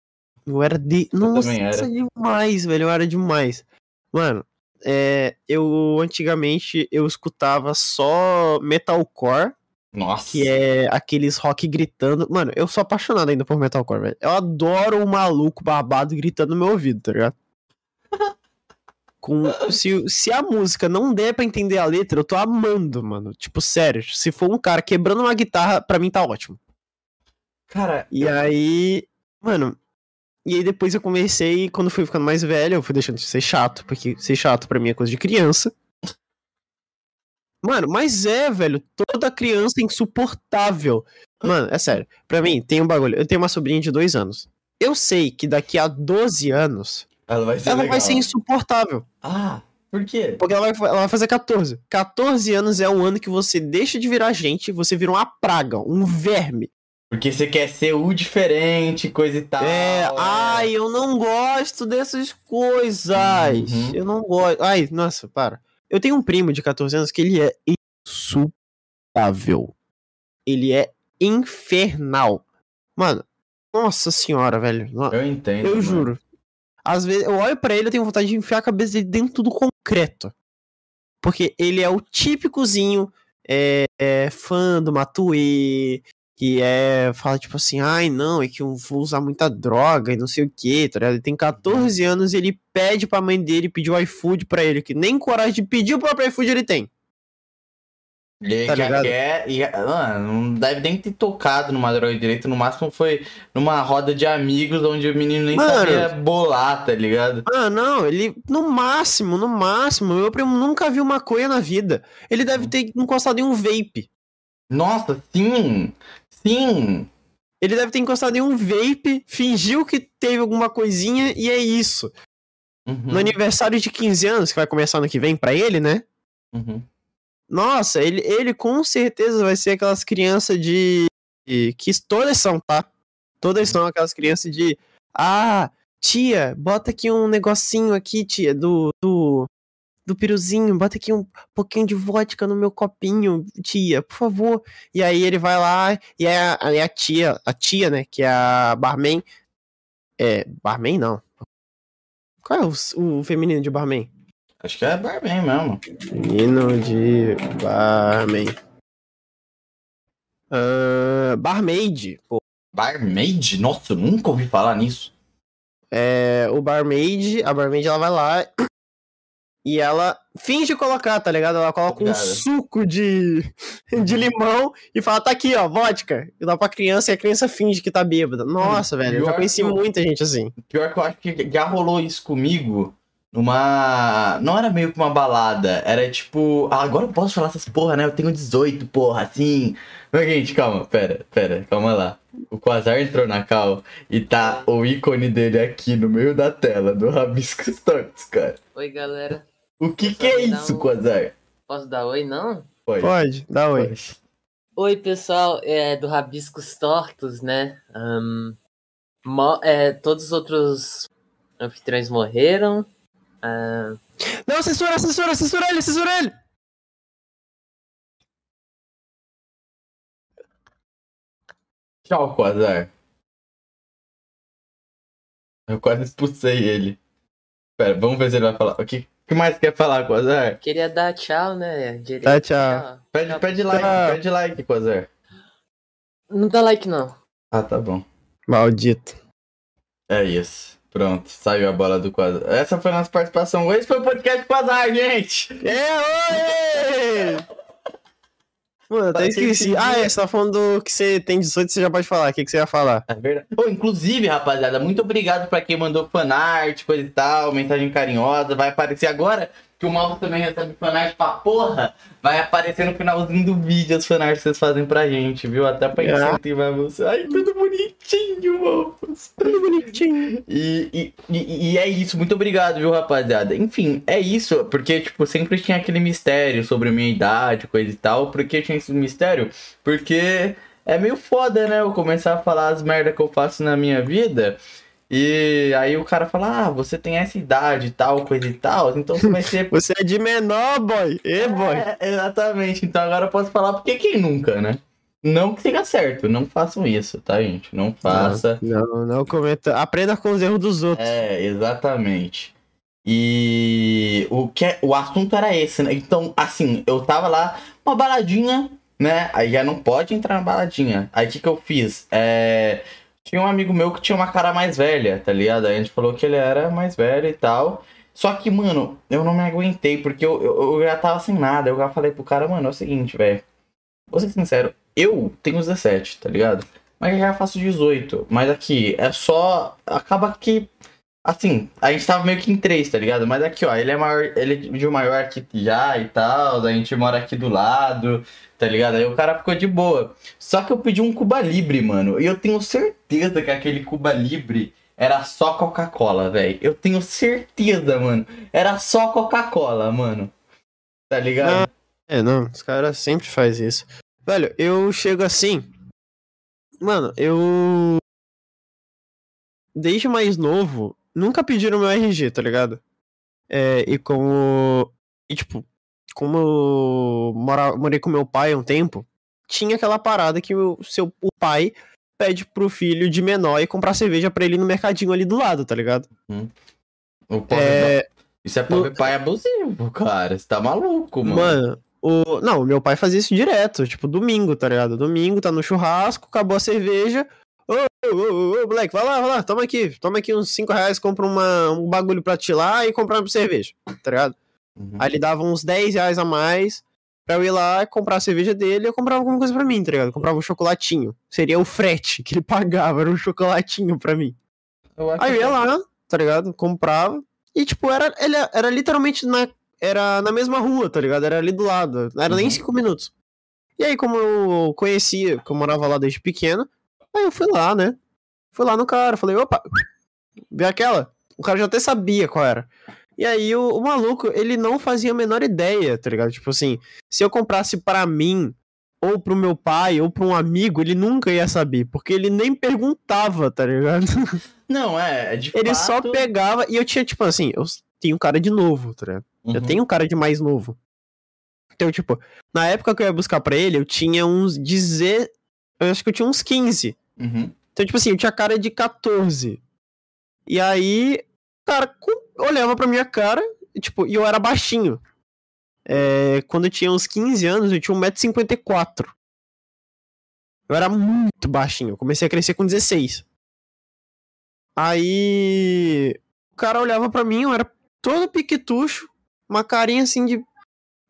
Speaker 2: Eu era de. Eu Nossa, era. É demais, velho. Eu era demais. Mano, é, eu antigamente eu escutava só metalcore. Nossa. Que é aqueles rock gritando. Mano, eu sou apaixonado ainda por metalcore, velho. Eu adoro o maluco babado gritando no meu ouvido, tá ligado? Com, se, se a música não der para entender a letra, eu tô amando, mano. Tipo, sério, se for um cara quebrando uma guitarra, pra mim tá ótimo. Cara. E eu... aí. Mano. E aí depois eu comecei, quando fui ficando mais velho, eu fui deixando de ser chato, porque ser chato pra mim é coisa de criança. Mano, mas é, velho. Toda criança é insuportável. Mano, é sério. Pra mim, tem um bagulho. Eu tenho uma sobrinha de dois anos. Eu sei que daqui a 12 anos.
Speaker 1: Ela vai ser,
Speaker 2: ela vai ser insuportável.
Speaker 1: Ah, por quê?
Speaker 2: Porque ela vai, ela vai, fazer 14. 14 anos é um ano que você deixa de virar gente, você vira uma praga, um verme.
Speaker 1: Porque você quer ser o diferente, coisa e tal. É,
Speaker 2: é. ai, eu não gosto dessas coisas. Uhum. Eu não gosto. Ai, nossa, para. Eu tenho um primo de 14 anos que ele é insuportável. Ele é infernal. Mano, nossa senhora, velho.
Speaker 1: Eu entendo.
Speaker 2: Eu mano. juro. Às vezes eu olho para ele e tenho vontade de enfiar a cabeça dele dentro do concreto. Porque ele é o típicozinho é, é fã do Matue, que é. fala tipo assim, ai não, é que eu vou usar muita droga e não sei o que, tá ligado? Ele tem 14 anos e ele pede pra mãe dele pedir o iFood pra ele, que nem coragem de pedir o próprio iFood ele tem.
Speaker 1: Ele tá já ligado? quer. e mano, não deve nem ter tocado numa droga direito. No máximo foi numa roda de amigos onde o menino nem mano, sabia bolar, tá ligado?
Speaker 2: Ah, não, ele. No máximo, no máximo, meu primo nunca viu maconha na vida. Ele deve ter encostado em um vape.
Speaker 1: Nossa, sim! Sim!
Speaker 2: Ele deve ter encostado em um vape, fingiu que teve alguma coisinha e é isso. Uhum. No aniversário de 15 anos, que vai começar ano que vem para ele, né? Uhum nossa, ele, ele com certeza vai ser aquelas crianças de. Que todas são, tá? Todas são aquelas crianças de. Ah, tia, bota aqui um negocinho aqui, tia, do. do do piruzinho, bota aqui um pouquinho de vodka no meu copinho, tia, por favor. E aí ele vai lá, e a, a tia, a tia, né, que é a barman. É, barman não. Qual é o, o feminino de barman?
Speaker 1: Acho que é barman mesmo.
Speaker 2: Menino de barman. Uh, barmaid, pô.
Speaker 1: Barmaid? Nossa, eu nunca ouvi falar nisso.
Speaker 2: É, o barmaid, a barmaid ela vai lá e ela finge colocar, tá ligado? Ela coloca um suco de, de uhum. limão e fala, tá aqui, ó, vodka. E dá pra criança e a criança finge que tá bêbada. Nossa, uhum. velho, eu já conheci eu... muita gente assim.
Speaker 1: Pior que eu acho que já rolou isso comigo uma. Não era meio que uma balada, era tipo. Ah, agora eu posso falar essas porra, né? Eu tenho 18, porra, assim. Mas, gente, calma, pera, pera, calma lá. O Quasar entrou na cal e tá o ícone dele aqui no meio da tela do Rabiscos Tortos, cara.
Speaker 3: Oi, galera.
Speaker 1: O que posso que é isso, um... Quasar?
Speaker 3: Posso dar oi, não? Pode.
Speaker 2: Pode, dá oi. Pode.
Speaker 3: Oi, pessoal, é do Rabiscos Tortos, né? Um, mo... é, todos os outros anfitriões morreram.
Speaker 2: Uh... Não, censura, censura, censura ele, censura ele!
Speaker 1: Tchau, Quasar. Eu quase expulsei ele. Pera, vamos ver se ele vai falar. O que, que mais quer falar, Quasar?
Speaker 3: Queria dar tchau, né?
Speaker 1: Direito. Tá, tchau. tchau. Pede, tchau. pede like, pede like, Quasar.
Speaker 3: Não dá like, não.
Speaker 1: Ah, tá bom.
Speaker 2: Maldito.
Speaker 1: É isso. Pronto, saiu a bola do quadro. Essa foi a nossa participação. Esse foi o podcast azar, gente!
Speaker 2: É, oi! Mano, até esqueci. Ah, é, você tá falando que você tem 18, você já pode falar. O que, que você ia falar? É
Speaker 1: verdade. Pô, inclusive, rapaziada, muito obrigado pra quem mandou fanart, coisa e tal, mensagem carinhosa. Vai aparecer agora que o Malvo também recebe fanart pra porra, vai aparecer no finalzinho do vídeo as fanarts que vocês fazem pra gente, viu? Até pra ah. incentivar você. Ai, tudo bonitinho, Malvo. Tudo bonitinho. E, e, e, e é isso. Muito obrigado, viu, rapaziada? Enfim, é isso. Porque, tipo, sempre tinha aquele mistério sobre a minha idade, coisa e tal. Por que tinha esse mistério? Porque é meio foda, né? Eu começar a falar as merdas que eu faço na minha vida. E aí o cara fala, ah, você tem essa idade, tal, coisa e tal, então
Speaker 2: você vai
Speaker 1: ser. (laughs)
Speaker 2: você é de menor, boy! E é, boy! É,
Speaker 1: exatamente, então agora eu posso falar porque quem nunca, né? Não que seja certo, não façam isso, tá, gente? Não faça.
Speaker 2: Não, não, não cometa. Aprenda com os erros dos outros.
Speaker 1: É, exatamente. E o, que é... o assunto era esse, né? Então, assim, eu tava lá, uma baladinha, né? Aí já não pode entrar na baladinha. Aí o que, que eu fiz? É tinha um amigo meu que tinha uma cara mais velha, tá ligado? Aí a gente falou que ele era mais velho e tal. Só que, mano, eu não me aguentei, porque eu, eu, eu já tava sem nada. Eu já falei pro cara, mano, é o seguinte, velho. Vou ser sincero, eu tenho 17, tá ligado? Mas eu já faço 18. Mas aqui, é só. Acaba que Assim, a gente tava meio que em três, tá ligado? Mas aqui, ó, ele é maior, ele é de um maior aqui já e tal, a gente mora aqui do lado, tá ligado? Aí o cara ficou de boa. Só que eu pedi um Cuba Libre, mano, e eu tenho certeza que aquele Cuba Libre era só Coca-Cola, velho. Eu tenho certeza, mano. Era só Coca-Cola, mano. Tá ligado? é,
Speaker 2: não, os caras sempre faz isso. Velho, eu chego assim. Mano, eu. Desde mais novo, nunca pediram meu RG, tá ligado? É, e como. E tipo, como eu mora, morei com meu pai há um tempo, tinha aquela parada que o seu o pai pede pro filho de menor e comprar cerveja pra ele no mercadinho ali do lado, tá ligado?
Speaker 1: Hum. O pobre é... Isso é pobre pai abusivo, cara. Você tá maluco, mano. Mano, o... não,
Speaker 2: meu pai fazia isso direto, tipo, domingo, tá ligado? Domingo, tá no churrasco, acabou a cerveja, Ô, ô, ô, vai lá, vai lá, toma aqui, toma aqui uns 5 reais, compra uma, um bagulho pra te lá e comprar uma cerveja, tá ligado? Uhum. Aí ele dava uns 10 reais a mais pra eu ir lá comprar a cerveja dele e eu comprava alguma coisa pra mim, tá ligado? comprava um chocolatinho. Seria o frete que ele (laughs) pagava, era um chocolatinho pra mim. Eu aí eu ia é lá, tá ligado? Comprava. E, tipo, era, ele, era literalmente na, era na mesma rua, tá ligado? Era ali do lado. Não era uhum. nem 5 minutos. E aí, como eu conhecia, que eu morava lá desde pequeno, Aí eu fui lá, né? Fui lá no cara, falei, opa, vê aquela? O cara já até sabia qual era. E aí o, o, maluco, ele não fazia a menor ideia, tá ligado? Tipo assim, se eu comprasse para mim, ou pro meu pai, ou pra um amigo, ele nunca ia saber, porque ele nem perguntava, tá ligado? (laughs)
Speaker 1: Não, é, é, de
Speaker 2: Ele
Speaker 1: fato...
Speaker 2: só pegava, e eu tinha, tipo assim, eu tenho cara de novo, tá ligado? Uhum. Eu tenho cara de mais novo. Então, tipo, na época que eu ia buscar pra ele, eu tinha uns dizer. Eu acho que eu tinha uns 15. Uhum. Então, tipo assim, eu tinha cara de 14. E aí, o cara olhava pra minha cara, e, tipo, e eu era baixinho. É, quando eu tinha uns 15 anos, eu tinha 1,54m. Eu era muito baixinho. Eu comecei a crescer com 16. Aí. O cara olhava para mim, eu era todo piquetucho, uma carinha assim de.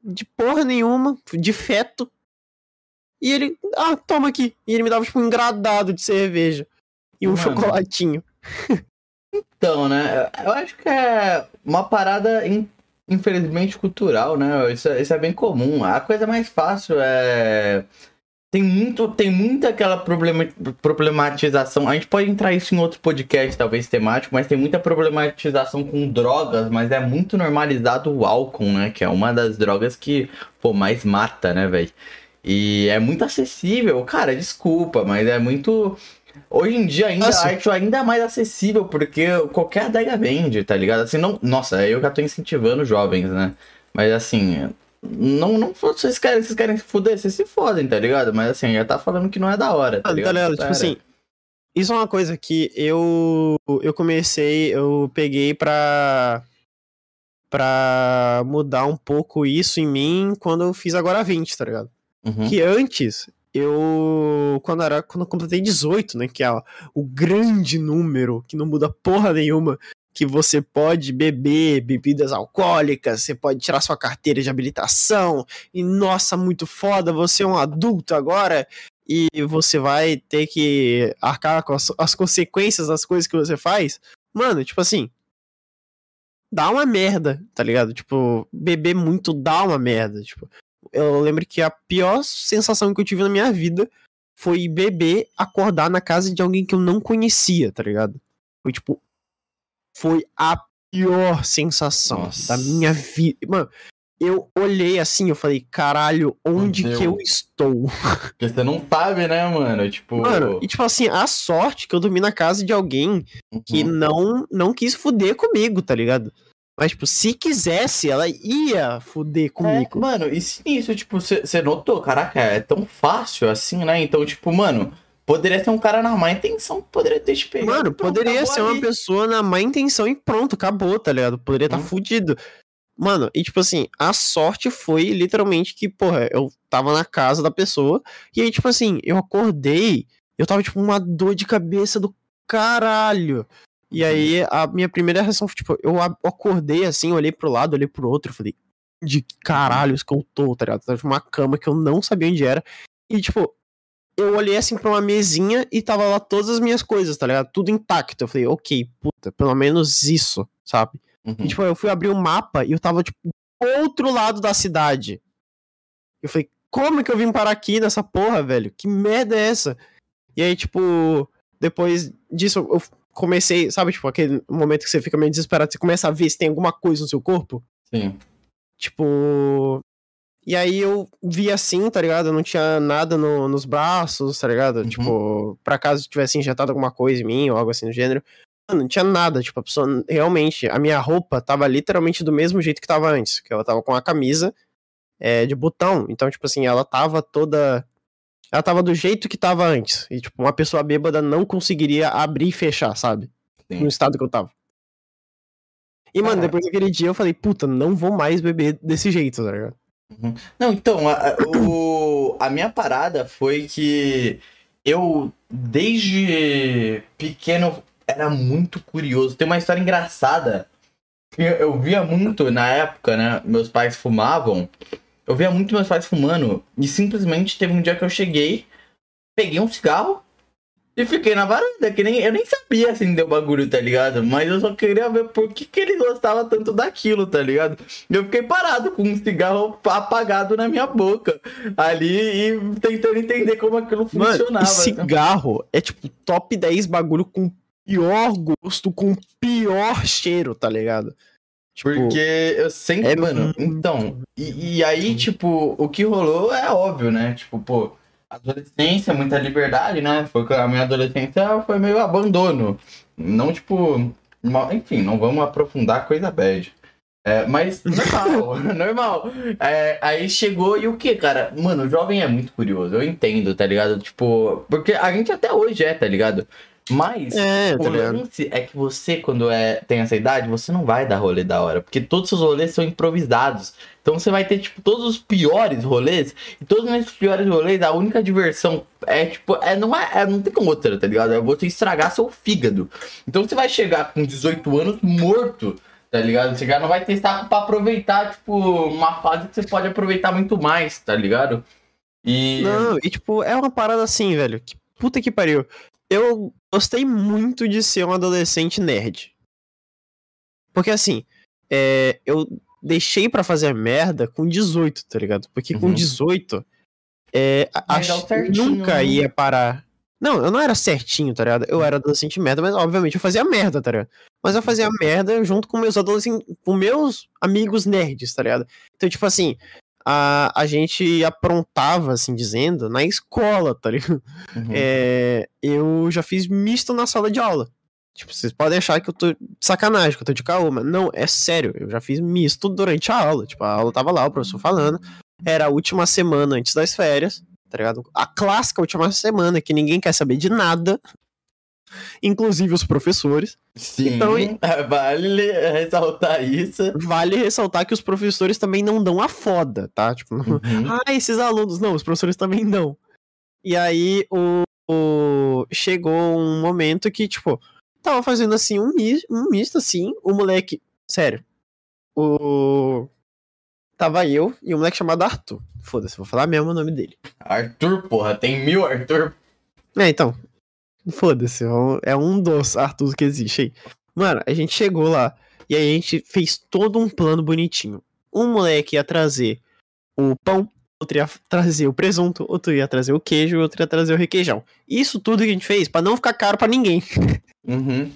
Speaker 2: de porra nenhuma, de feto. E ele, ah, toma aqui. E ele me dava, tipo, um engradado de cerveja. E um Mano. chocolatinho.
Speaker 1: (laughs) então, né? Eu acho que é uma parada, infelizmente, cultural, né? Isso, é, isso é bem comum. A coisa mais fácil é tem muito tem muita aquela problematização a gente pode entrar isso em outro podcast talvez temático mas tem muita problematização com drogas mas é muito normalizado o álcool né que é uma das drogas que pô mais mata né velho e é muito acessível. Cara, desculpa, mas é muito. Hoje em dia ainda nossa. a arte é ainda mais acessível, porque qualquer adega vende, tá ligado? Assim, não. Nossa, eu já tô incentivando jovens, né? Mas assim. Não, não, vocês querem, vocês querem se fuder, vocês se fodem, tá ligado? Mas assim, já tá falando que não é da hora, tá, ah, tá ligado? Galera, tipo assim,
Speaker 2: isso é uma coisa que eu eu comecei, eu peguei pra, pra mudar um pouco isso em mim quando eu fiz agora 20, tá ligado? Uhum. Que antes, eu. Quando era. Quando eu completei 18, né? Que é o grande número que não muda porra nenhuma. Que você pode beber bebidas alcoólicas, você pode tirar sua carteira de habilitação, e nossa, muito foda, você é um adulto agora, e você vai ter que arcar com as, as consequências das coisas que você faz. Mano, tipo assim, dá uma merda, tá ligado? Tipo, beber muito dá uma merda. Tipo, eu lembro que a pior sensação que eu tive na minha vida foi beber, acordar na casa de alguém que eu não conhecia, tá ligado? Foi tipo. Foi a pior sensação Nossa. da minha vida. Mano, eu olhei assim, eu falei, caralho, onde que eu estou? Porque
Speaker 1: você não sabe, né, mano? É, tipo. Mano,
Speaker 2: e tipo assim, a sorte que eu dormi na casa de alguém uhum. que não não quis fuder comigo, tá ligado? Mas, tipo, se quisesse, ela ia fuder comigo.
Speaker 1: É, mano, e isso tipo, você notou, caraca, é tão fácil assim, né? Então, tipo, mano, poderia ter um cara na má intenção que poderia ter te pegado. Mano,
Speaker 2: pronto, poderia ser ali. uma pessoa na má intenção e pronto, acabou, tá ligado? Poderia estar hum. tá uhum. fudido. Mano, e tipo assim, a sorte foi literalmente que, porra, eu tava na casa da pessoa, e aí, tipo assim, eu acordei, eu tava, tipo, uma dor de cabeça do caralho. E aí a minha primeira reação foi, tipo, eu acordei assim, olhei pro lado, olhei pro outro, falei, de caralhos que eu tô, tá ligado? Tava uma cama que eu não sabia onde era. E, tipo, eu olhei assim pra uma mesinha e tava lá todas as minhas coisas, tá ligado? Tudo intacto. Eu falei, ok, puta, pelo menos isso, sabe? Uhum. E, tipo, eu fui abrir o um mapa e eu tava, tipo, do outro lado da cidade. Eu falei, como que eu vim parar aqui nessa porra, velho? Que merda é essa? E aí, tipo, depois disso, eu comecei, sabe, tipo, aquele momento que você fica meio desesperado, você começa a ver se tem alguma coisa no seu corpo. Sim. Tipo. E aí eu vi assim, tá ligado? não tinha nada no, nos braços, tá ligado? Uhum. Tipo, pra caso tivesse injetado alguma coisa em mim ou algo assim do gênero. Mano, não tinha nada, tipo, a pessoa realmente, a minha roupa tava literalmente do mesmo jeito que tava antes, que ela tava com a camisa é, de botão, então, tipo assim, ela tava toda ela tava do jeito que tava antes. E, tipo, uma pessoa bêbada não conseguiria abrir e fechar, sabe? Sim. No estado que eu tava. E, mano, depois daquele dia eu falei, puta, não vou mais beber desse jeito, tá ligado?
Speaker 1: Uhum. Não, então, a, o, a minha parada foi que eu, desde pequeno, era muito curioso. Tem uma história engraçada. Eu, eu via muito na época, né? Meus pais fumavam. Eu via muito meus pais fumando e simplesmente teve um dia que eu cheguei, peguei um cigarro e fiquei na varanda, que nem eu nem sabia assim deu bagulho, tá ligado? Mas eu só queria ver por que, que ele gostava tanto daquilo, tá ligado? Eu fiquei parado com um cigarro apagado na minha boca ali e tentando entender como aquilo Mano, funcionava. Né?
Speaker 2: cigarro é tipo top 10 bagulho com pior gosto, com pior cheiro, tá ligado?
Speaker 1: Tipo, Porque eu sempre. É, mano, então. E, e, aí, uhum. tipo, o que rolou é óbvio, né? Tipo, pô, adolescência, muita liberdade, né? Foi, a minha adolescência foi meio abandono. Não, tipo. Enfim, não vamos aprofundar coisa bad. É, mas (laughs) normal, normal. É, aí chegou e o que, cara? Mano, o jovem é muito curioso, eu entendo, tá ligado? Tipo, porque a gente até hoje é, tá ligado? Mas é, o lance é que você, quando é, tem essa idade, você não vai dar rolê da hora. Porque todos os seus rolês são improvisados. Então você vai ter, tipo, todos os piores rolês. E todos os piores rolês, a única diversão é, tipo, é, não, é, é não tem outra, tá ligado? É você estragar seu fígado. Então você vai chegar com 18 anos morto tá ligado? Você já não vai ter saco pra aproveitar, tipo, uma fase que você pode aproveitar muito mais, tá ligado?
Speaker 2: E. Não, e tipo, é uma parada assim, velho. Que puta que pariu eu gostei muito de ser um adolescente nerd. Porque assim, é, eu deixei para fazer merda com 18, tá ligado? Porque uhum. com 18, é, acho nunca né? ia parar. Não, eu não era certinho, tá ligado? Eu era adolescente merda, mas obviamente eu fazia merda, tá ligado? Mas eu fazia merda junto com meus adolescentes, com meus amigos nerds, tá ligado? Então, tipo assim, a, a gente aprontava, assim dizendo, na escola, tá ligado? Uhum. É, eu já fiz misto na sala de aula. Tipo, vocês podem achar que eu tô de sacanagem, que eu tô de caô, mas não, é sério, eu já fiz misto durante a aula. Tipo, a aula tava lá, o professor falando. Era a última semana antes das férias, tá ligado? A clássica última semana, que ninguém quer saber de nada inclusive os professores.
Speaker 1: Sim, então, (laughs) ah, vale ressaltar isso.
Speaker 2: Vale ressaltar que os professores também não dão a foda, tá? Tipo, (laughs) uhum. ah, esses alunos. Não, os professores também dão. E aí o, o, chegou um momento que, tipo, tava fazendo assim um, um misto, assim, o moleque. Sério. O. Tava eu e um moleque chamado Arthur. Foda-se, vou falar mesmo o nome dele.
Speaker 1: Arthur, porra, tem mil Arthur.
Speaker 2: É, então. Foda-se, é um é dos Arthur que existe aí. Mano, a gente chegou lá e aí a gente fez todo um plano bonitinho. Um moleque ia trazer o pão, outro ia trazer o presunto, outro ia trazer o queijo, outro ia trazer o requeijão. Isso tudo que a gente fez para não ficar caro para ninguém. (laughs) Uhum.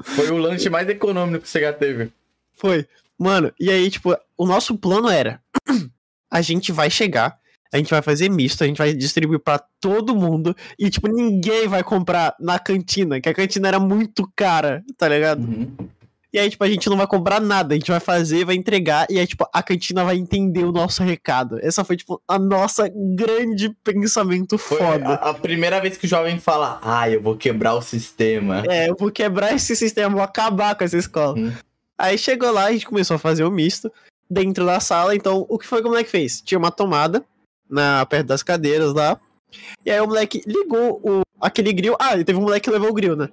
Speaker 1: Foi o lanche mais econômico que você já teve.
Speaker 2: Foi. Mano, e aí, tipo, o nosso plano era: (clears throat) a gente vai chegar, a gente vai fazer misto, a gente vai distribuir para todo mundo e, tipo, ninguém vai comprar na cantina, que a cantina era muito cara, tá ligado? Uhum. E aí, tipo, a gente não vai comprar nada, a gente vai fazer, vai entregar, e aí, tipo, a cantina vai entender o nosso recado. Essa foi, tipo, a nossa grande pensamento foi foda.
Speaker 1: A, a, primeira vez que o jovem fala, ah, eu vou quebrar o sistema.
Speaker 2: É,
Speaker 1: eu
Speaker 2: vou quebrar esse sistema, vou acabar com essa escola. Uhum. Aí chegou lá, a gente começou a fazer o misto dentro da sala, então o que foi que o moleque fez? Tinha uma tomada, na, perto das cadeiras lá. E aí o moleque ligou o, aquele grill. Ah, teve um moleque que levou o grill, né?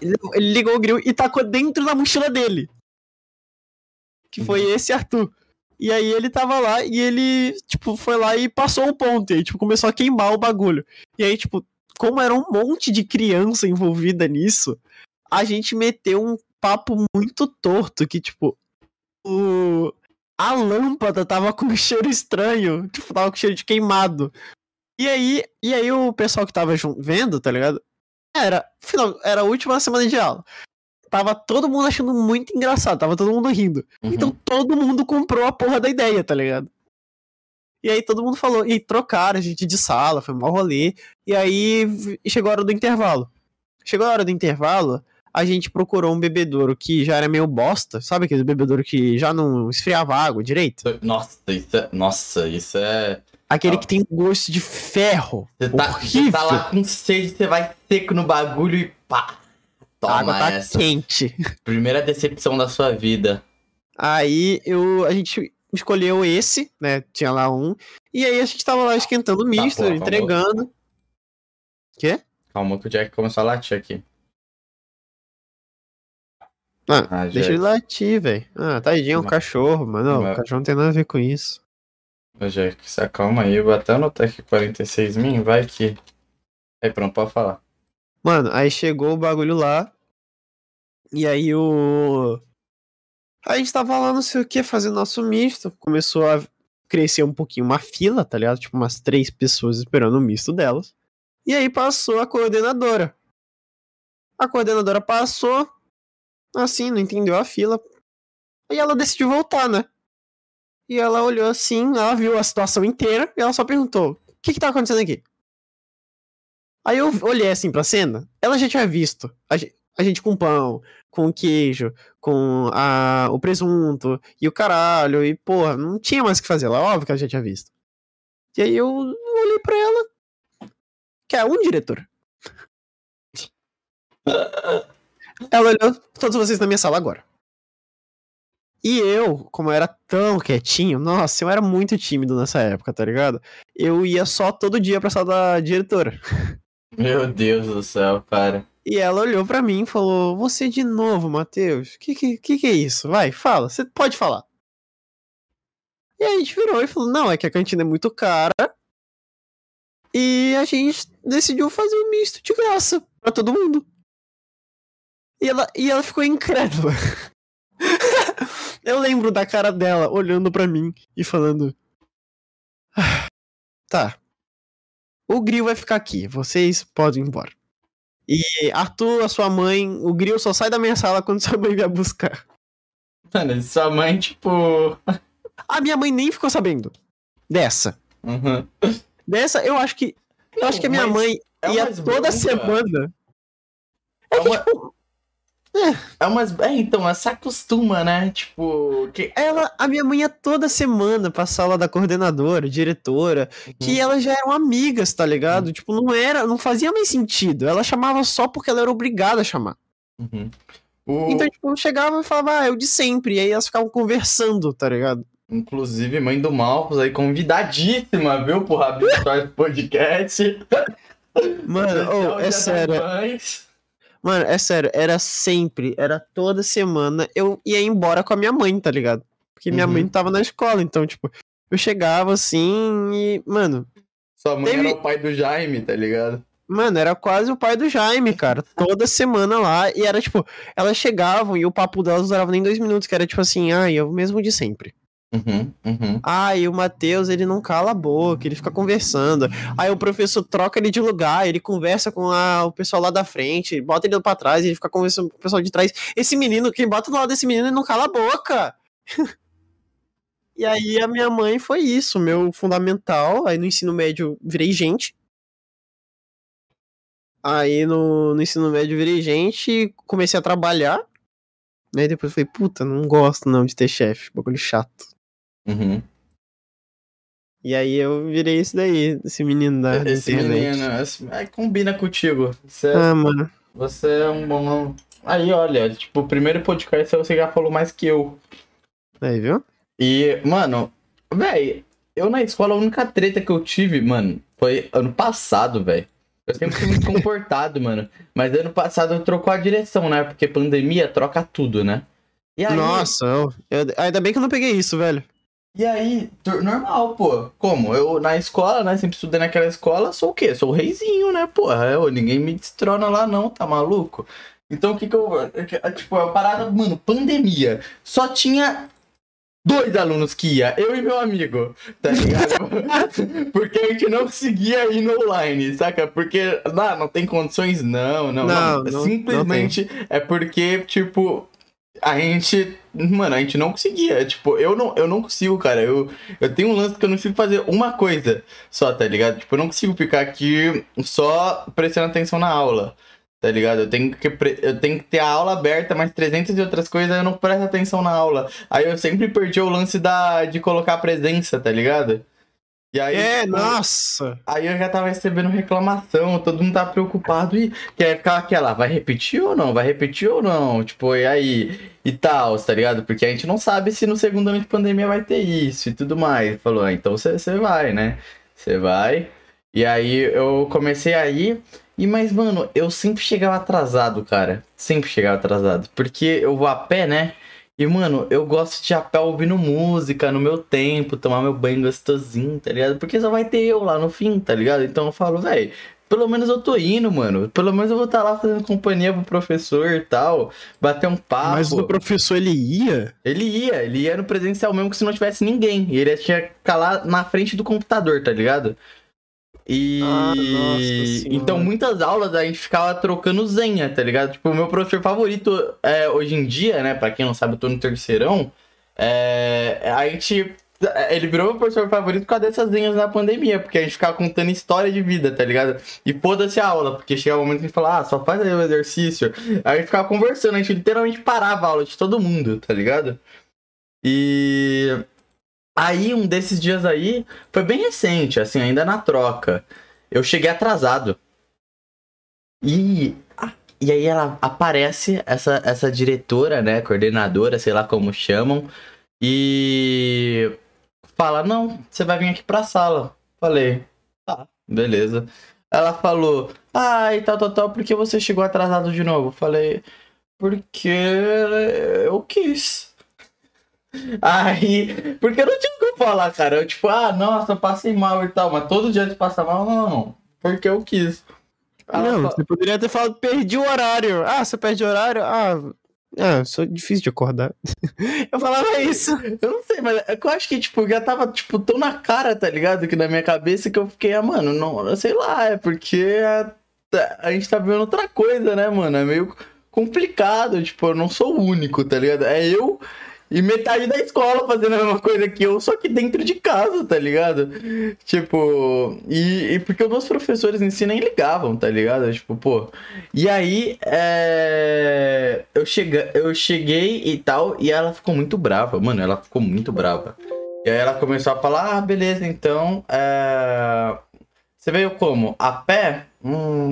Speaker 2: Ele, ligou o grill e tacou dentro da mochila dele. Que foi uhum. esse Arthur. E aí ele tava lá e ele, tipo, foi lá e passou o ponto. E aí, tipo, começou a queimar o bagulho. E aí, tipo, como era um monte de criança envolvida nisso, a gente meteu um papo muito torto que, tipo, o, a lâmpada tava com um (laughs) cheiro estranho. Tipo, tava com cheiro de queimado. E aí, e aí o pessoal que tava vendo, tá ligado? Era, final, era a última semana de aula. Tava todo mundo achando muito engraçado, tava todo mundo rindo. Uhum. Então todo mundo comprou a porra da ideia, tá ligado? E aí todo mundo falou, e trocaram a gente de sala, foi mal rolê. E aí chegou a hora do intervalo. Chegou a hora do intervalo, a gente procurou um bebedouro que já era meio bosta, sabe aquele bebedouro que já não esfriava água direito? Nossa,
Speaker 1: isso é, nossa, isso é
Speaker 2: Aquele que tem gosto de ferro. Você tá, você tá lá
Speaker 1: com sede, você vai seco no bagulho e pá. Toma a água tá
Speaker 2: essa. quente.
Speaker 1: Primeira decepção da sua vida.
Speaker 2: Aí eu, a gente escolheu esse, né? Tinha lá um. E aí a gente tava lá esquentando tá, misto, tá, porra, entregando. Calma.
Speaker 1: Quê? Calma que o Jack começou a latir aqui.
Speaker 2: Ah, ah deixa ele latir, velho. Ah, tadinho, é um cachorro, mano. Mas... O cachorro não tem nada a ver com isso.
Speaker 1: Ô, Jack, se acalma aí. até o Tech 46 mil, vai que... Aí, pronto, pode falar.
Speaker 2: Mano, aí chegou o bagulho lá. E aí o... a gente tava lá, não sei o que, fazendo nosso misto. Começou a crescer um pouquinho uma fila, tá ligado? Tipo, umas três pessoas esperando o misto delas. E aí passou a coordenadora. A coordenadora passou, assim, não entendeu a fila. E ela decidiu voltar, né? E ela olhou assim, ela viu a situação inteira e ela só perguntou: o que que tá acontecendo aqui? Aí eu olhei assim pra cena, ela já tinha visto. A gente, a gente com pão, com queijo, com a, o presunto e o caralho, e porra, não tinha mais o que fazer lá, óbvio que a gente tinha visto. E aí eu olhei pra ela, que é um diretor. (laughs) Ela olhou todos vocês na minha sala agora. E eu, como eu era tão quietinho, nossa, eu era muito tímido nessa época, tá ligado? Eu ia só todo dia pra sala da diretora. (laughs)
Speaker 1: Meu Deus do céu, cara.
Speaker 2: E ela olhou para mim e falou: Você de novo, Matheus? Que, que que é isso? Vai, fala, você pode falar. E a gente virou e falou: Não, é que a cantina é muito cara. E a gente decidiu fazer um misto de graça para todo mundo. E ela, e ela ficou incrédula. (laughs) eu lembro da cara dela olhando para mim e falando: ah, Tá. O Grill vai ficar aqui, vocês podem ir embora. E Arthur, a sua mãe, o Grill só sai da minha sala quando sua mãe vier buscar.
Speaker 1: Mano, sua mãe, tipo.
Speaker 2: a minha mãe nem ficou sabendo. Dessa. Uhum. Dessa, eu acho que. Eu Não, acho que a minha mãe é ia toda bronca. semana.
Speaker 1: É,
Speaker 2: é uma... tipo,
Speaker 1: é, é, umas. É, então, essa acostuma, né? Tipo.
Speaker 2: Que... Ela, a minha mãe ia toda semana pra sala da coordenadora, diretora, que uhum. elas já eram amigas, tá ligado? Uhum. Tipo, não era, não fazia mais sentido. Ela chamava só porque ela era obrigada a chamar. Uhum. O... Então, tipo, chegava e falava, ah, eu de sempre. E aí elas ficavam conversando, tá ligado?
Speaker 1: Inclusive, mãe do Malcos aí, convidadíssima, viu, pro Rabinho Podcast.
Speaker 2: Mano, (laughs) oh, é sério. Mano, é sério, era sempre, era toda semana eu ia embora com a minha mãe, tá ligado? Porque minha uhum. mãe tava na escola, então, tipo, eu chegava assim e, mano.
Speaker 1: Sua mãe teve... era o pai do Jaime, tá ligado?
Speaker 2: Mano, era quase o pai do Jaime, cara. Toda semana lá. E era tipo, elas chegavam e o papo delas durava nem dois minutos, que era tipo assim, ai, ah, é eu mesmo de sempre. Uhum, uhum. Ah, e o Matheus, ele não cala a boca, ele fica conversando. Aí o professor troca ele de lugar, ele conversa com a, o pessoal lá da frente, bota ele pra trás, ele fica conversando com o pessoal de trás. Esse menino, quem bota do lado desse menino, ele não cala a boca. (laughs) e aí a minha mãe foi isso, meu fundamental. Aí no ensino médio virei gente. Aí no, no ensino médio virei gente, e comecei a trabalhar. Aí depois eu falei, puta, não gosto não de ter chefe, bagulho chato. Uhum. E aí eu virei isso daí, esse menino da esse Menino, esse,
Speaker 1: é, combina contigo. Você, ah, mano. Você é um bom. Aí, olha, tipo, o primeiro podcast você já falou mais que eu.
Speaker 2: Aí, viu?
Speaker 1: E, mano, velho, eu na escola a única treta que eu tive, mano, foi ano passado, velho. Eu sempre fui muito (laughs) comportado, mano. Mas ano passado eu trocou a direção, né? Porque pandemia troca tudo, né?
Speaker 2: Aí... Nossa, eu... Eu... ainda bem que eu não peguei isso, velho.
Speaker 1: E aí, normal, pô. Como? Eu na escola, né? Sempre estudei naquela escola, sou o quê? Sou o reizinho, né, porra? Eu, é, ninguém me destrona lá, não, tá maluco? Então o que que eu. É é, tipo, a parada, mano, pandemia. Só tinha dois alunos que ia, eu e meu amigo, tá ligado? (laughs) Porque a gente não conseguia ir no online, saca? Porque, lá, não tem condições, não, não. não, não Simplesmente não é porque, tipo, a gente. Mano, a gente não conseguia. Tipo, eu não, eu não consigo, cara. Eu, eu tenho um lance que eu não consigo fazer uma coisa só, tá ligado? Tipo, eu não consigo ficar aqui só prestando atenção na aula. Tá ligado? Eu tenho, que, eu tenho que ter a aula aberta, mas 300 e outras coisas, eu não presto atenção na aula. Aí eu sempre perdi o lance da, de colocar a presença, tá ligado?
Speaker 2: E aí, é, tipo, nossa! Aí
Speaker 1: eu já tava recebendo reclamação, todo mundo tava tá preocupado e quer ficar aquela, vai repetir ou não? Vai repetir ou não? Tipo, e aí? E tal, tá ligado? Porque a gente não sabe se no segundo ano de pandemia vai ter isso e tudo mais. Falou, ah, então você vai, né? Você vai. E aí eu comecei aí. E mas, mano, eu sempre chegava atrasado, cara. Sempre chegava atrasado. Porque eu vou a pé, né? E, mano, eu gosto de chapéu ouvindo música no meu tempo, tomar meu banho gostosinho, tá ligado? Porque só vai ter eu lá no fim, tá ligado? Então eu falo, velho, pelo menos eu tô indo, mano. Pelo menos eu vou estar tá lá fazendo companhia pro professor e tal, bater um papo. Mas o
Speaker 2: professor, ele ia?
Speaker 1: Ele ia, ele ia no presencial mesmo que se não tivesse ninguém. E ele tinha que ficar lá na frente do computador, tá ligado? E ah, nossa, então muitas aulas a gente ficava trocando zenha, tá ligado? Tipo, o meu professor favorito é, hoje em dia, né? Pra quem não sabe, eu tô no terceirão. É, a gente. Ele virou meu professor favorito por causa dessas zenhas na pandemia, porque a gente ficava contando história de vida, tá ligado? E foda-se a aula, porque chegava um momento que a gente falava, ah, só faz aí o exercício. Aí a gente ficava conversando, a gente literalmente parava a aula de todo mundo, tá ligado? E. Aí, um desses dias aí, foi bem recente, assim, ainda na troca. Eu cheguei atrasado. E, e aí ela aparece, essa, essa diretora, né, coordenadora, sei lá como chamam, e fala, não, você vai vir aqui pra sala. Falei, tá, beleza. Ela falou, ai, ah, tal, tal, tal, por que você chegou atrasado de novo? Falei, porque eu quis. Aí, porque eu não tinha o que falar, cara. Eu, tipo, ah, nossa, passei mal e tal, mas todo dia de passar mal, não, não, porque eu quis.
Speaker 2: Ah, não, você poderia ter falado, perdi o horário. Ah, você perde o horário? Ah, ah, sou difícil de acordar. (laughs) eu falava isso. Eu não sei, mas é eu acho que, tipo, já tava, tipo, tão na cara, tá ligado? Que na minha cabeça que eu fiquei, ah, mano, não, sei lá, é porque a, a gente tá vivendo outra coisa, né, mano? É meio complicado, tipo, eu não sou o único, tá ligado? É eu e metade da escola fazendo a mesma coisa que eu, só que dentro de casa, tá ligado? Tipo, e, e porque os meus professores em si nem ligavam, tá ligado? Tipo, pô. E aí, é... eu, chega... eu cheguei e tal, e ela ficou muito brava, mano, ela ficou muito brava. E aí ela começou a falar: ah, beleza, então, é... você veio como? A pé? Hum,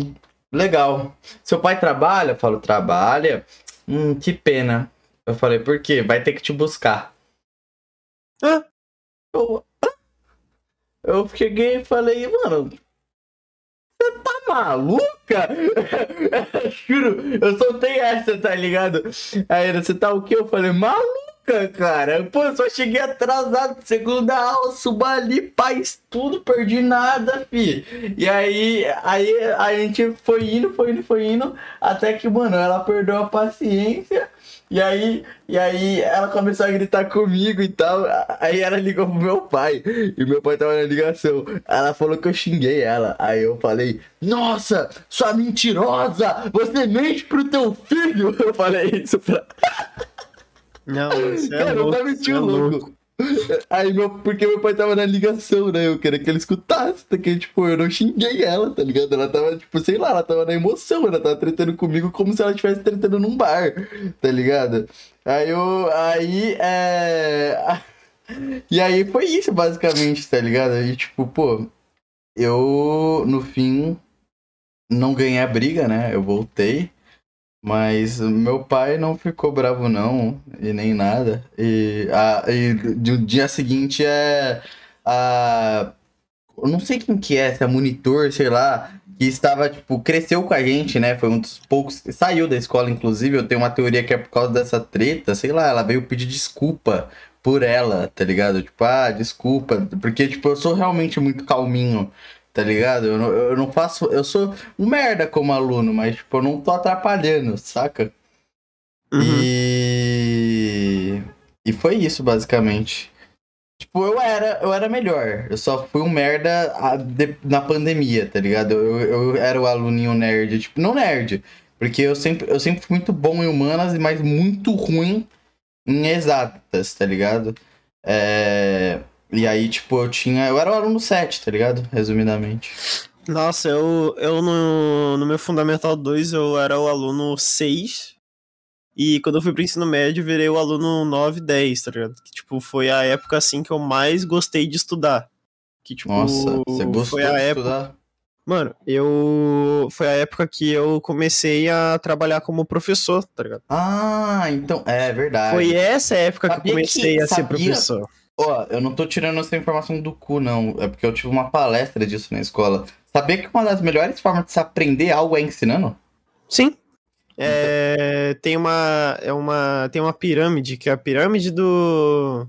Speaker 2: legal. Seu pai trabalha? Eu falo: trabalha. Hum, que pena eu falei, por quê? Vai ter que te buscar. Eu, eu cheguei e falei, mano, você tá maluca? (laughs) Juro, eu soltei essa, tá ligado? Aí você tá o quê? Eu falei, maluca, cara. Pô, eu só cheguei atrasado, segunda aula, suba ali, paz, tudo, perdi nada, fi. E aí, aí a gente foi indo, foi indo, foi indo, até que, mano, ela perdeu a paciência. E aí, e aí ela começou a gritar comigo e tal. Aí ela ligou pro meu pai. E meu pai tava na ligação. Ela falou que eu xinguei ela. Aí eu falei, nossa, sua mentirosa! Você mente pro teu filho! (laughs) Eu falei isso pra.
Speaker 1: Não, isso é Cara, louco, o cara é louco. louco.
Speaker 2: Aí meu, porque meu pai tava na ligação, né? Eu queria que ele escutasse, porque, tá? tipo, eu não xinguei ela, tá ligado? Ela tava, tipo, sei lá, ela tava na emoção, ela tava tretando comigo como se ela estivesse tretando num bar, tá ligado? Aí eu. Aí é. (laughs) E aí foi isso, basicamente, tá ligado? E, tipo, pô, eu no fim não ganhei a briga, né? Eu voltei. Mas meu pai não ficou bravo, não, e nem nada. E, a, e do dia seguinte é a. Eu não sei quem que é, se é monitor, sei lá, que estava, tipo, cresceu com a gente, né? Foi um dos poucos. Saiu da escola, inclusive. Eu tenho uma teoria que é por causa dessa treta, sei lá, ela veio pedir desculpa por ela, tá ligado? Tipo, ah, desculpa. Porque, tipo, eu sou realmente muito calminho Tá ligado? Eu não, eu não faço. Eu sou um merda como aluno, mas, tipo, eu não tô atrapalhando, saca? Uhum. E. E foi isso, basicamente. Tipo, eu era, eu era melhor. Eu só fui um merda a, de, na pandemia, tá ligado? Eu, eu era o aluninho nerd, tipo, não nerd. Porque eu sempre, eu sempre fui muito bom em humanas, mas muito ruim em exatas, tá ligado? É... E aí, tipo, eu tinha. Eu era o aluno 7, tá ligado? Resumidamente.
Speaker 1: Nossa, eu, eu no, no meu Fundamental 2 eu era o aluno 6. E quando eu fui pro ensino médio, virei o aluno 9, 10, tá ligado? Que, tipo, foi a época assim que eu mais gostei de estudar.
Speaker 2: Que, tipo, Nossa, você gostou foi a de época... estudar?
Speaker 1: Mano, eu. Foi a época que eu comecei a trabalhar como professor, tá ligado?
Speaker 2: Ah, então. É verdade.
Speaker 1: Foi essa época sabia que eu comecei que, a sabia, ser professor.
Speaker 2: Ó, eu não tô tirando essa informação do cu, não. É porque eu tive uma palestra disso na escola. Sabia que uma das melhores formas de se aprender algo é ensinando?
Speaker 1: Sim. Então- é, tem uma é uma tem uma pirâmide que é a pirâmide do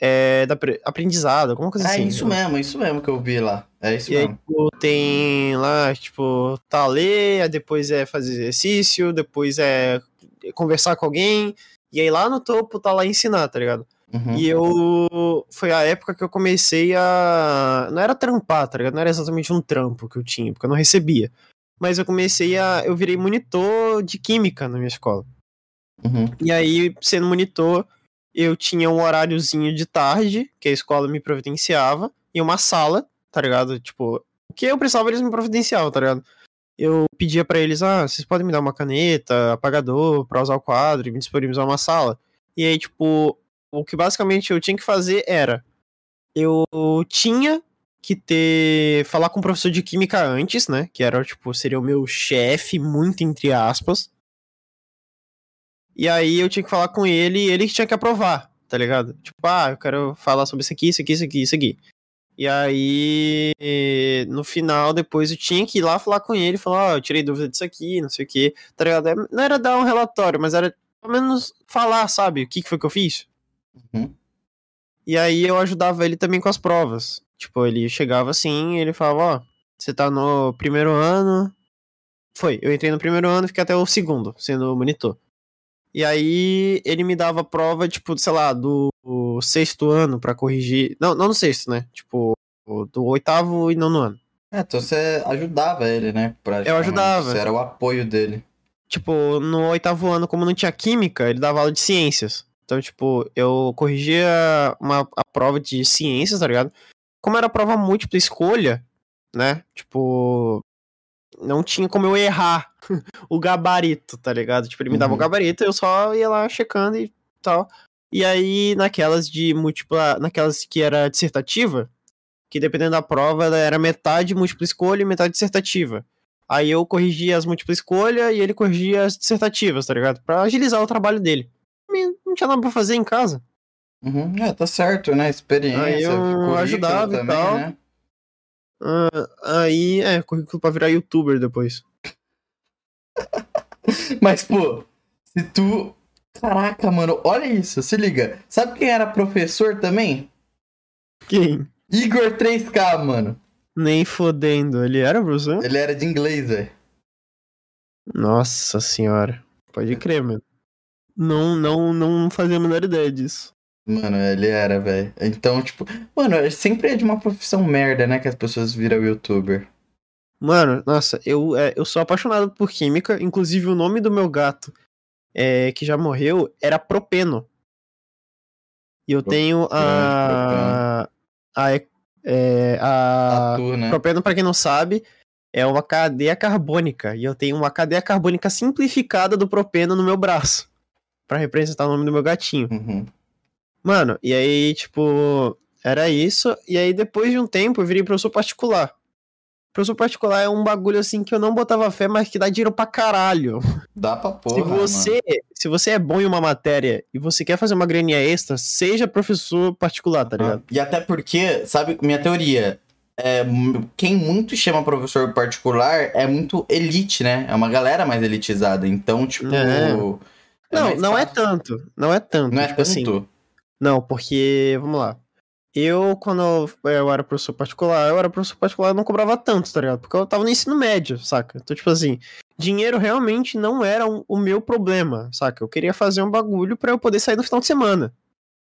Speaker 1: é, da aprendizado, alguma coisa é assim.
Speaker 2: É isso né? mesmo, isso mesmo que eu vi lá. É isso e mesmo. Aí, tipo,
Speaker 1: tem lá, tipo, tá ler, depois é fazer exercício, depois é conversar com alguém, e aí lá no topo tá lá ensinar, tá ligado? Uhum. E eu. Foi a época que eu comecei a. Não era trampar, tá ligado? Não era exatamente um trampo que eu tinha, porque eu não recebia. Mas eu comecei a. Eu virei monitor de química na minha escola. Uhum. E aí, sendo monitor, eu tinha um horáriozinho de tarde, que a escola me providenciava, e uma sala, tá ligado? Tipo, o que eu precisava eles me providenciavam, tá ligado? Eu pedia para eles, ah, vocês podem me dar uma caneta, apagador, pra usar o quadro e me disponibilizar uma sala. E aí, tipo, o que basicamente eu tinha que fazer era eu tinha que ter falar com o professor de química antes, né? Que era tipo seria o meu chefe muito entre aspas. E aí eu tinha que falar com ele e ele tinha que aprovar, tá ligado? Tipo, ah, eu quero falar sobre isso aqui, isso aqui, isso aqui, isso aqui. E aí, no final, depois eu tinha que ir lá falar com ele, falar, ó, oh, eu tirei dúvida disso aqui, não sei o que, tá ligado? É, não era dar um relatório, mas era pelo menos falar, sabe, o que, que foi que eu fiz, Uhum. E aí eu ajudava ele também com as provas. Tipo, ele chegava assim e ele falava, ó, você tá no primeiro ano. Foi, eu entrei no primeiro ano e fiquei até o segundo, sendo monitor. E aí ele me dava prova, tipo, sei lá, do sexto ano para corrigir. Não, não no sexto, né? Tipo, do oitavo e nono ano.
Speaker 2: É, então você ajudava ele, né? Eu ajudava. Você era o apoio dele.
Speaker 1: Tipo, no oitavo ano, como não tinha química, ele dava aula de ciências. Então, tipo, eu corrigia uma, a prova de ciências, tá ligado? Como era prova múltipla escolha, né? Tipo, não tinha como eu errar (laughs) o gabarito, tá ligado? Tipo, ele me dava uhum. o gabarito, eu só ia lá checando e tal. E aí, naquelas de múltipla. Naquelas que era dissertativa, que dependendo da prova, ela era metade múltipla escolha e metade dissertativa. Aí eu corrigia as múltipla escolha e ele corrigia as dissertativas, tá ligado? Pra agilizar o trabalho dele não tinha nada pra fazer em casa.
Speaker 2: Uhum. É, tá certo, né? Experiência. Aí
Speaker 1: eu ajudava também, e tal. Né? Uh, aí, é, currículo pra virar youtuber depois.
Speaker 2: (laughs) Mas, pô, se tu. Caraca, mano, olha isso, se liga. Sabe quem era professor também?
Speaker 1: Quem?
Speaker 2: Igor 3K, mano.
Speaker 1: Nem fodendo. Ele era professor?
Speaker 2: Ele era de inglês, velho.
Speaker 1: Nossa senhora. Pode crer, mano. Não, não, não fazia a menor ideia disso.
Speaker 2: Mano, ele era, velho. Então, tipo, mano, é, sempre é de uma profissão merda, né? Que as pessoas viram youtuber.
Speaker 1: Mano, nossa, eu, é, eu sou apaixonado por química. Inclusive, o nome do meu gato, é, que já morreu, era Propeno. E eu propeno, tenho a. A. É, a né? Propeno, pra quem não sabe, é uma cadeia carbônica. E eu tenho uma cadeia carbônica simplificada do propeno no meu braço para representar tá o nome do meu gatinho. Uhum. Mano, e aí, tipo, era isso. E aí, depois de um tempo, eu virei professor particular. Professor particular é um bagulho assim que eu não botava fé, mas que dá dinheiro pra caralho.
Speaker 2: Dá pra porra. Se né, você, mano.
Speaker 1: se você é bom em uma matéria e você quer fazer uma graninha extra, seja professor particular, tá ah, ligado?
Speaker 2: e até porque, sabe, minha teoria. É, quem muito chama professor particular é muito elite, né? É uma galera mais elitizada. Então, tipo. É
Speaker 1: não, não é tanto. Não é tanto. Não é tipo assim, tanto? assim. Não, porque, vamos lá. Eu, quando eu, era professor particular, eu era professor particular, eu não cobrava tanto, tá ligado? Porque eu tava no ensino médio, saca? Então, tipo assim, dinheiro realmente não era um, o meu problema, saca? Eu queria fazer um bagulho para eu poder sair no final de semana.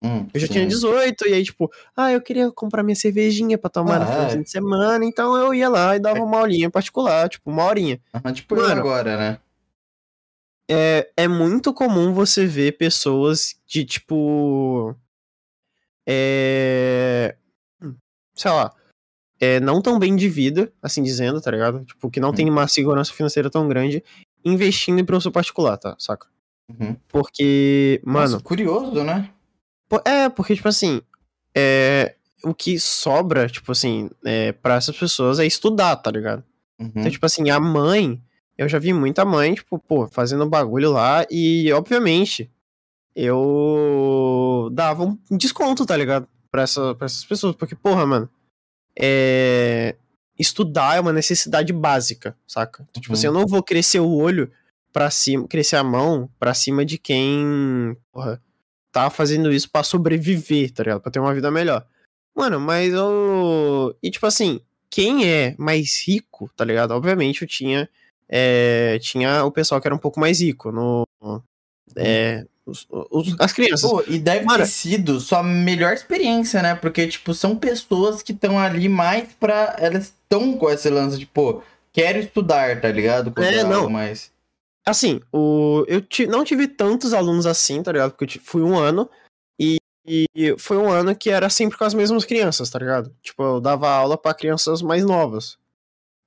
Speaker 1: Hum, eu já sim. tinha 18, e aí, tipo, ah, eu queria comprar minha cervejinha pra tomar ah, no final de é. semana, então eu ia lá e dava é. uma aulinha particular, tipo, uma horinha.
Speaker 2: Ah, tipo Mano, agora, né?
Speaker 1: é, é muito comum você ver pessoas de tipo. É. Sei lá. É, não tão bem de vida, assim dizendo, tá ligado? Tipo, que não uhum. tem uma segurança financeira tão grande, investindo em professor particular, tá? Saca? Uhum. Porque, mano. Nossa,
Speaker 2: curioso, né?
Speaker 1: É, porque, tipo assim. É, o que sobra, tipo assim, é, pra essas pessoas é estudar, tá ligado? Uhum. Então, tipo assim, a mãe eu já vi muita mãe, tipo, pô, fazendo bagulho lá e, obviamente, eu dava um desconto, tá ligado? Pra, essa, pra essas pessoas, porque, porra, mano, é... estudar é uma necessidade básica, saca? Então, tipo assim, eu uhum. não vou crescer o olho para cima, crescer a mão pra cima de quem, porra, tá fazendo isso para sobreviver, tá ligado? Pra ter uma vida melhor. Mano, mas eu. E, tipo assim, quem é mais rico, tá ligado? Obviamente eu tinha é, tinha o pessoal que era um pouco mais rico. No, é, os, os, as crianças.
Speaker 2: Pô, e deve Mara, ter sido sua melhor experiência, né? Porque, tipo, são pessoas que estão ali mais pra. Elas estão com esse lance de, pô, quero estudar, tá ligado?
Speaker 1: é, não. Mas... Assim, o, eu não tive tantos alunos assim, tá ligado? Porque eu fui um ano. E, e foi um ano que era sempre com as mesmas crianças, tá ligado? Tipo, eu dava aula para crianças mais novas.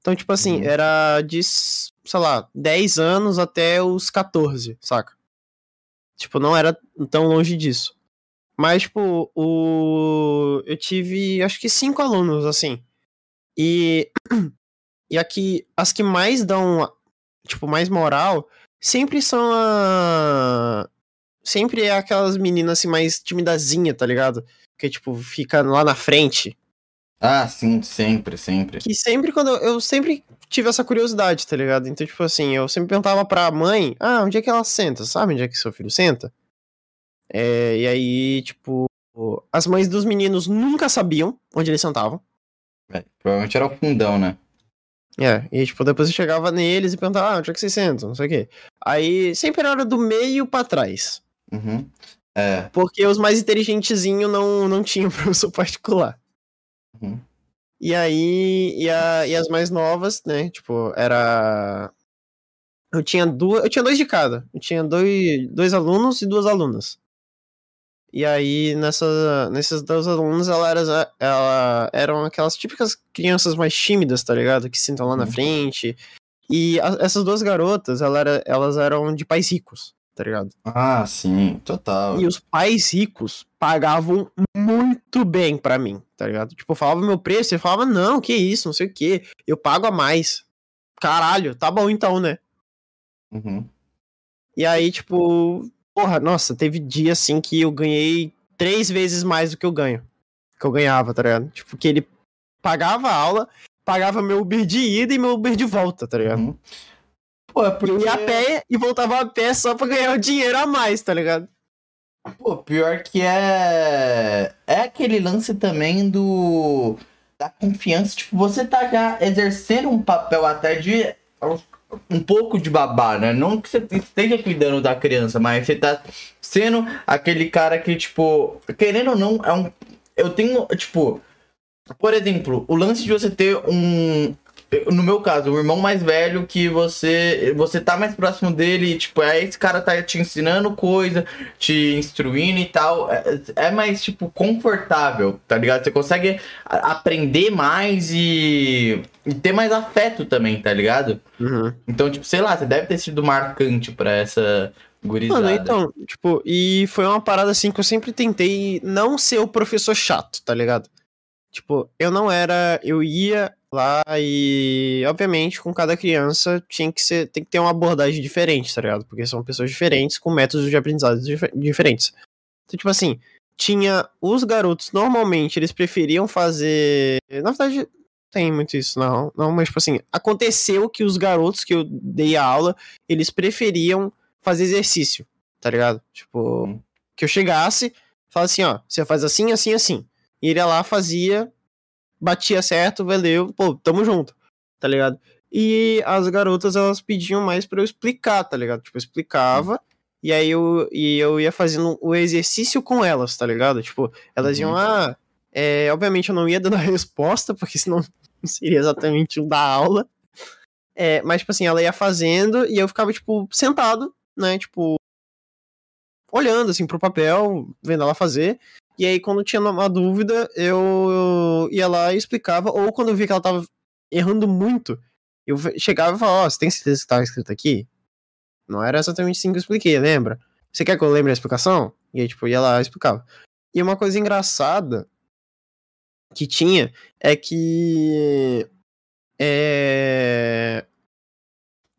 Speaker 1: Então, tipo assim, uhum. era de, sei lá, 10 anos até os 14, saca? Tipo, não era tão longe disso. Mas, tipo, o... eu tive acho que cinco alunos, assim. E. E aqui, as que mais dão, tipo, mais moral, sempre são a. Sempre é aquelas meninas assim, mais timidazinha, tá ligado? Que, tipo, fica lá na frente,
Speaker 2: ah, sim, sempre, sempre.
Speaker 1: E sempre quando eu, eu sempre tive essa curiosidade, tá ligado? Então, tipo assim, eu sempre perguntava pra mãe, ah, onde é que ela senta? Sabe onde é que seu filho senta? É, e aí, tipo, as mães dos meninos nunca sabiam onde eles sentavam.
Speaker 2: É, provavelmente era o fundão, né?
Speaker 1: É, e tipo, depois eu chegava neles e perguntava, ah, onde é que vocês sentam? Não sei o quê. Aí sempre era do meio pra trás.
Speaker 2: Uhum. É.
Speaker 1: Porque os mais inteligentezinhos não, não tinham (laughs) professor particular. Uhum. E aí, e, a, e, as mais novas, né? Tipo, era. Eu tinha duas. Eu tinha dois de cada. Eu tinha dois, dois alunos e duas alunas. E aí, nessa, nesses dois alunos, ela era, ela eram aquelas típicas crianças mais tímidas, tá ligado? Que sentam lá uhum. na frente. E a, essas duas garotas, ela era, elas eram de pais ricos, tá ligado?
Speaker 2: Ah, sim, total.
Speaker 1: E os pais ricos pagavam muito bem para mim tá ligado? Tipo, eu falava meu preço, ele falava, não, que isso, não sei o que, eu pago a mais. Caralho, tá bom então, né?
Speaker 2: Uhum.
Speaker 1: E aí, tipo, porra, nossa, teve dia assim que eu ganhei três vezes mais do que eu ganho. Que eu ganhava, tá ligado? Tipo, que ele pagava a aula, pagava meu Uber de ida e meu Uber de volta, tá ligado? Uhum. Pô, é porque... ia a pé e voltava a pé só pra ganhar o dinheiro a mais, tá ligado?
Speaker 2: Pô, pior que é. É aquele lance também do. Da confiança. Tipo, você tá já exercendo um papel até de. Um pouco de babá, né? Não que você esteja cuidando da criança, mas você tá sendo aquele cara que, tipo. Querendo ou não, é um. Eu tenho, tipo. Por exemplo, o lance de você ter um, no meu caso, o irmão mais velho que você você tá mais próximo dele, tipo, é esse cara tá te ensinando coisa, te instruindo e tal, é, é mais tipo confortável, tá ligado? Você consegue aprender mais e, e ter mais afeto também, tá ligado? Uhum. Então, tipo, sei lá, você deve ter sido marcante para essa gurizada. Mano,
Speaker 1: então, tipo, e foi uma parada assim que eu sempre tentei não ser o professor chato, tá ligado? Tipo, eu não era. Eu ia lá e, obviamente, com cada criança tinha que ser. Tem que ter uma abordagem diferente, tá ligado? Porque são pessoas diferentes, com métodos de aprendizado dif diferentes. Então, tipo assim, tinha os garotos, normalmente, eles preferiam fazer. Na verdade, tem muito isso, não. Não, mas, tipo assim, aconteceu que os garotos que eu dei a aula, eles preferiam fazer exercício, tá ligado? Tipo, uhum. que eu chegasse, falasse assim, ó, você faz assim, assim, assim. E ele ia lá, fazia, batia certo, valeu, pô, tamo junto, tá ligado? E as garotas, elas pediam mais para eu explicar, tá ligado? Tipo, eu explicava, uhum. e aí eu, e eu ia fazendo o exercício com elas, tá ligado? Tipo, elas uhum. iam, ah, é, obviamente eu não ia dando a (laughs) resposta, porque senão seria exatamente o da aula. É, mas, tipo assim, ela ia fazendo e eu ficava, tipo, sentado, né? Tipo, olhando, assim, pro papel, vendo ela fazer. E aí, quando tinha uma dúvida, eu ia lá e explicava, ou quando eu via que ela tava errando muito, eu chegava e falava, ó, oh, você tem certeza que tava tá escrito aqui? Não era exatamente assim que eu expliquei, lembra? Você quer que eu lembre a explicação? E aí, tipo, ia lá e explicava. E uma coisa engraçada que tinha é que é...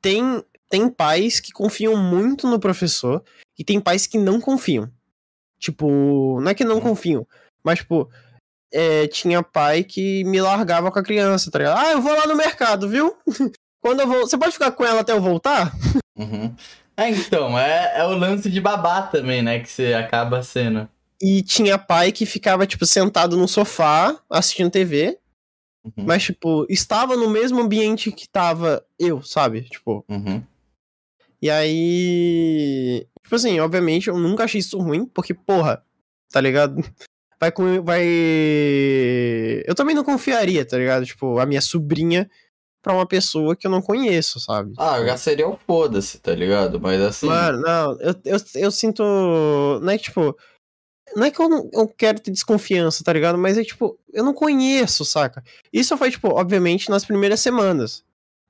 Speaker 1: tem tem pais que confiam muito no professor e tem pais que não confiam. Tipo, não é que não uhum. confio, mas, tipo, é, tinha pai que me largava com a criança, tá ligado? Ah, eu vou lá no mercado, viu? (laughs) Quando eu vou. Você pode ficar com ela até eu voltar?
Speaker 2: Uhum. É, então, é, é o lance de babá também, né? Que você acaba a cena.
Speaker 1: E tinha pai que ficava, tipo, sentado no sofá, assistindo TV. Uhum. Mas, tipo, estava no mesmo ambiente que tava eu, sabe? Tipo.
Speaker 2: Uhum.
Speaker 1: E aí. Tipo assim, obviamente eu nunca achei isso ruim, porque, porra, tá ligado? (laughs) Vai com. Vai. Eu também não confiaria, tá ligado? Tipo, a minha sobrinha pra uma pessoa que eu não conheço, sabe?
Speaker 2: Ah, já seria o foda-se, tá ligado? Mas assim.
Speaker 1: Mano, não, eu, eu, eu sinto. Não é que, tipo. Não é que eu, não, eu quero ter desconfiança, tá ligado? Mas é tipo, eu não conheço, saca? Isso foi, tipo, obviamente, nas primeiras semanas.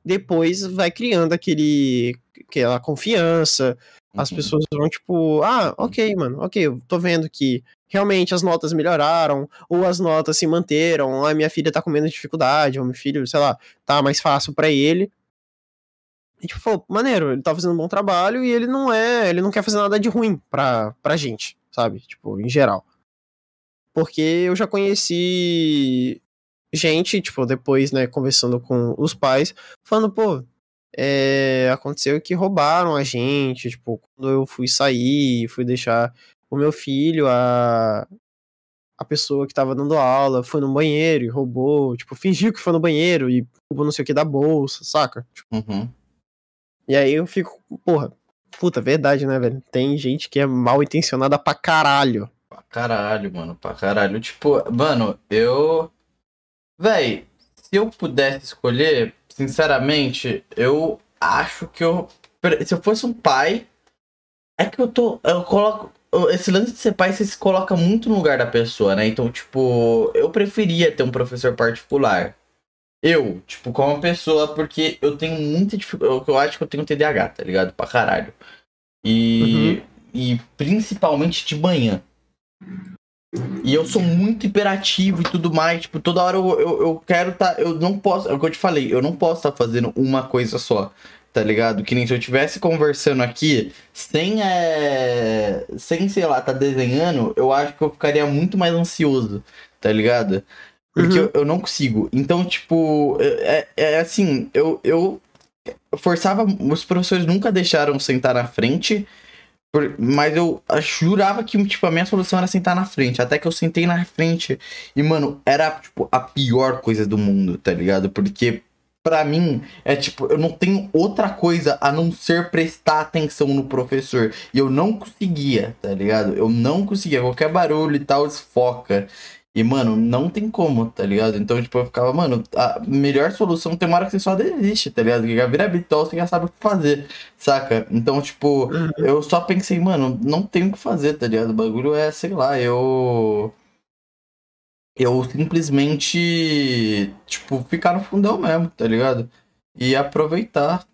Speaker 1: Depois vai criando aquele que é a confiança, as uhum. pessoas vão tipo, ah, ok, uhum. mano, ok, eu tô vendo que realmente as notas melhoraram, ou as notas se manteram, a minha filha tá com menos dificuldade, ou meu filho, sei lá, tá mais fácil para ele. E tipo, falou, maneiro, ele tá fazendo um bom trabalho e ele não é, ele não quer fazer nada de ruim pra, pra gente, sabe? Tipo, em geral. Porque eu já conheci gente, tipo, depois, né, conversando com os pais, falando, pô, é, aconteceu que roubaram a gente, tipo, quando eu fui sair, fui deixar o meu filho, a, a pessoa que tava dando aula foi no banheiro e roubou, tipo, fingiu que foi no banheiro e roubou não sei o que da bolsa, saca?
Speaker 2: Tipo, uhum. E
Speaker 1: aí eu fico, porra, puta, verdade, né, velho? Tem gente que é mal intencionada pra caralho.
Speaker 2: Pra caralho, mano, pra caralho. Tipo, mano, eu. Véi, se eu pudesse escolher, Sinceramente, eu acho que eu. Se eu fosse um pai. É que eu tô. Eu coloco. Esse lance de ser pai, você se coloca muito no lugar da pessoa, né? Então, tipo, eu preferia ter um professor particular. Eu, tipo, como pessoa, porque eu tenho muita dificuldade. Eu acho que eu tenho TDAH, tá ligado? Pra caralho. E. Uhum. E principalmente de manhã. E eu sou muito hiperativo e tudo mais. Tipo, toda hora eu, eu, eu quero tá. Eu não posso. É o que eu te falei, eu não posso estar tá fazendo uma coisa só. Tá ligado? Que nem se eu estivesse conversando aqui, sem é. Sem, sei lá, tá desenhando, eu acho que eu ficaria muito mais ansioso, tá ligado? Porque uhum. eu, eu, não consigo. Então, tipo, é, é, é assim, eu, eu forçava. Os professores nunca deixaram sentar na frente mas eu jurava que, tipo, a minha solução era sentar na frente. Até que eu sentei na frente. E, mano, era, tipo, a pior coisa do mundo, tá ligado? Porque, para mim, é tipo, eu não tenho outra coisa a não ser prestar atenção no professor. E eu não conseguia, tá ligado? Eu não conseguia. Qualquer barulho e tal, desfoca. E, mano, não tem como, tá ligado? Então, tipo, eu ficava, mano, a melhor solução tem uma hora que você só desiste, tá ligado? Que já vira bitol, você já sabe o que fazer, saca? Então, tipo, uhum. eu só pensei, mano, não tem o que fazer, tá ligado? O bagulho é, sei lá, eu. Eu simplesmente, tipo, ficar no fundão mesmo, tá ligado? E aproveitar,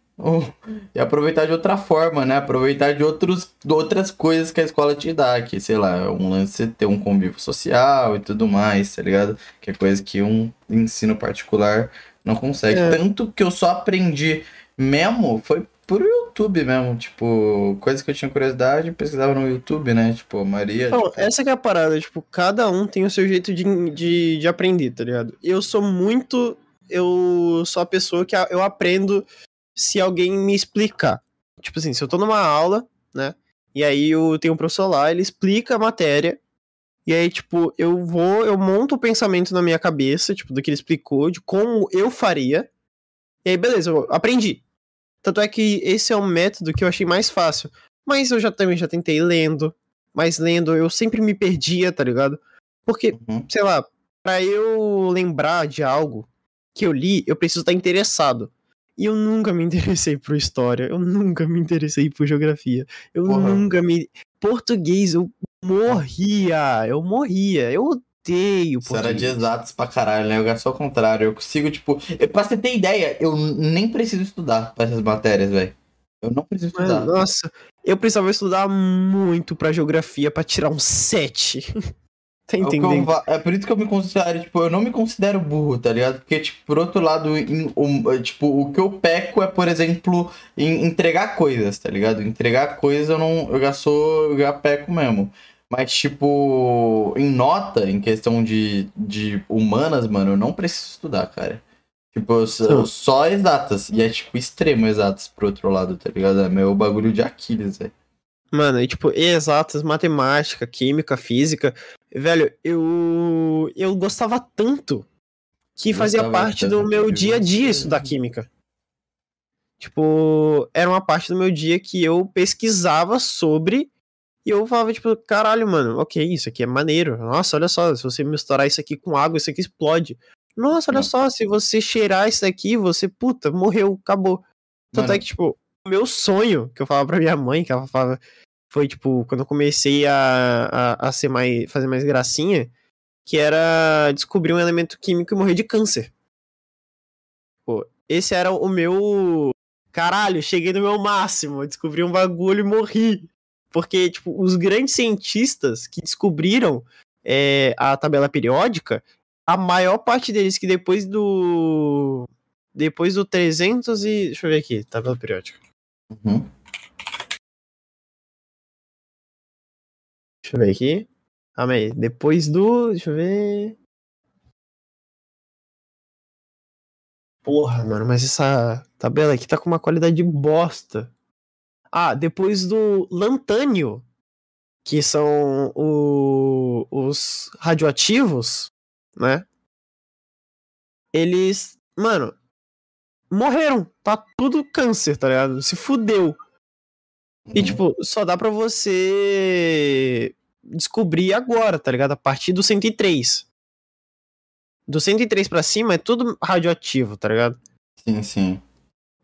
Speaker 2: e aproveitar de outra forma, né? Aproveitar de, outros, de outras coisas que a escola te dá, que sei lá, um lance ter um convívio social e tudo mais, tá ligado? Que é coisa que um ensino particular não consegue. É. Tanto que eu só aprendi mesmo foi por YouTube mesmo, tipo, coisa que eu tinha curiosidade, pesquisava no YouTube, né? Tipo, Maria. Então tipo...
Speaker 1: essa que é a parada, tipo, cada um tem o seu jeito de, de, de aprender, tá ligado? Eu sou muito eu sou a pessoa que eu aprendo se alguém me explicar. Tipo assim, se eu tô numa aula, né? E aí eu tenho um professor lá, ele explica a matéria. E aí, tipo, eu vou, eu monto o pensamento na minha cabeça, tipo, do que ele explicou, de como eu faria. E aí, beleza, eu aprendi. Tanto é que esse é o método que eu achei mais fácil. Mas eu já também já tentei lendo. Mas lendo, eu sempre me perdia, tá ligado? Porque, uhum. sei lá, pra eu lembrar de algo que eu li, eu preciso estar interessado. E eu nunca me interessei por história, eu nunca me interessei por geografia, eu Porra. nunca me. Português, eu morria, eu morria, eu odeio português. Isso
Speaker 2: era de exatos pra caralho, né? Eu sou o contrário, eu consigo, tipo. pra você ter ideia, eu nem preciso estudar pra essas matérias, velho. Eu não preciso Mas, estudar.
Speaker 1: nossa, eu precisava estudar muito pra geografia pra tirar um 7. (laughs)
Speaker 2: Tá é entendendo? Eu, é por isso que eu me considero, tipo, eu não me considero burro, tá ligado? Porque, tipo, por outro lado, em, um, tipo, o que eu peco é, por exemplo, em entregar coisas, tá ligado? Entregar coisas eu não. Eu já sou. Eu já peco mesmo. Mas, tipo, em nota, em questão de, de humanas, mano, eu não preciso estudar, cara. Tipo, eu, só exatas. E é, tipo, extremo exatas por outro lado, tá ligado? É meu bagulho de Aquiles,
Speaker 1: velho. Mano, e tipo, exatas, matemática, química, física. Velho, eu eu gostava tanto que fazia parte do meu dia a dia isso da né? química. Tipo, era uma parte do meu dia que eu pesquisava sobre e eu falava, tipo, caralho, mano, ok, isso aqui é maneiro. Nossa, olha só, se você misturar isso aqui com água, isso aqui explode. Nossa, olha Não. só, se você cheirar isso aqui, você, puta, morreu, acabou. Tanto é mano. é que, tipo, meu sonho que eu falava pra minha mãe, que ela falava. Foi tipo, quando eu comecei a, a, a ser mais, fazer mais gracinha, que era descobrir um elemento químico e morrer de câncer. Pô, esse era o meu. Caralho, cheguei no meu máximo, descobri um bagulho e morri. Porque, tipo, os grandes cientistas que descobriram é, a tabela periódica, a maior parte deles que depois do. Depois do 300 e. Deixa eu ver aqui, tabela periódica. Uhum. Deixa eu ver aqui. Calma aí. Depois do. Deixa eu ver. Porra, mano, mas essa tabela aqui tá com uma qualidade bosta. Ah, depois do Lantânio, que são o, os radioativos, né? Eles. Mano, morreram. Tá tudo câncer, tá ligado? Se fudeu. E, uhum. tipo, só dá pra você descobrir agora, tá ligado? A partir do 103. Do 103 pra cima é tudo radioativo, tá ligado?
Speaker 2: Sim, sim.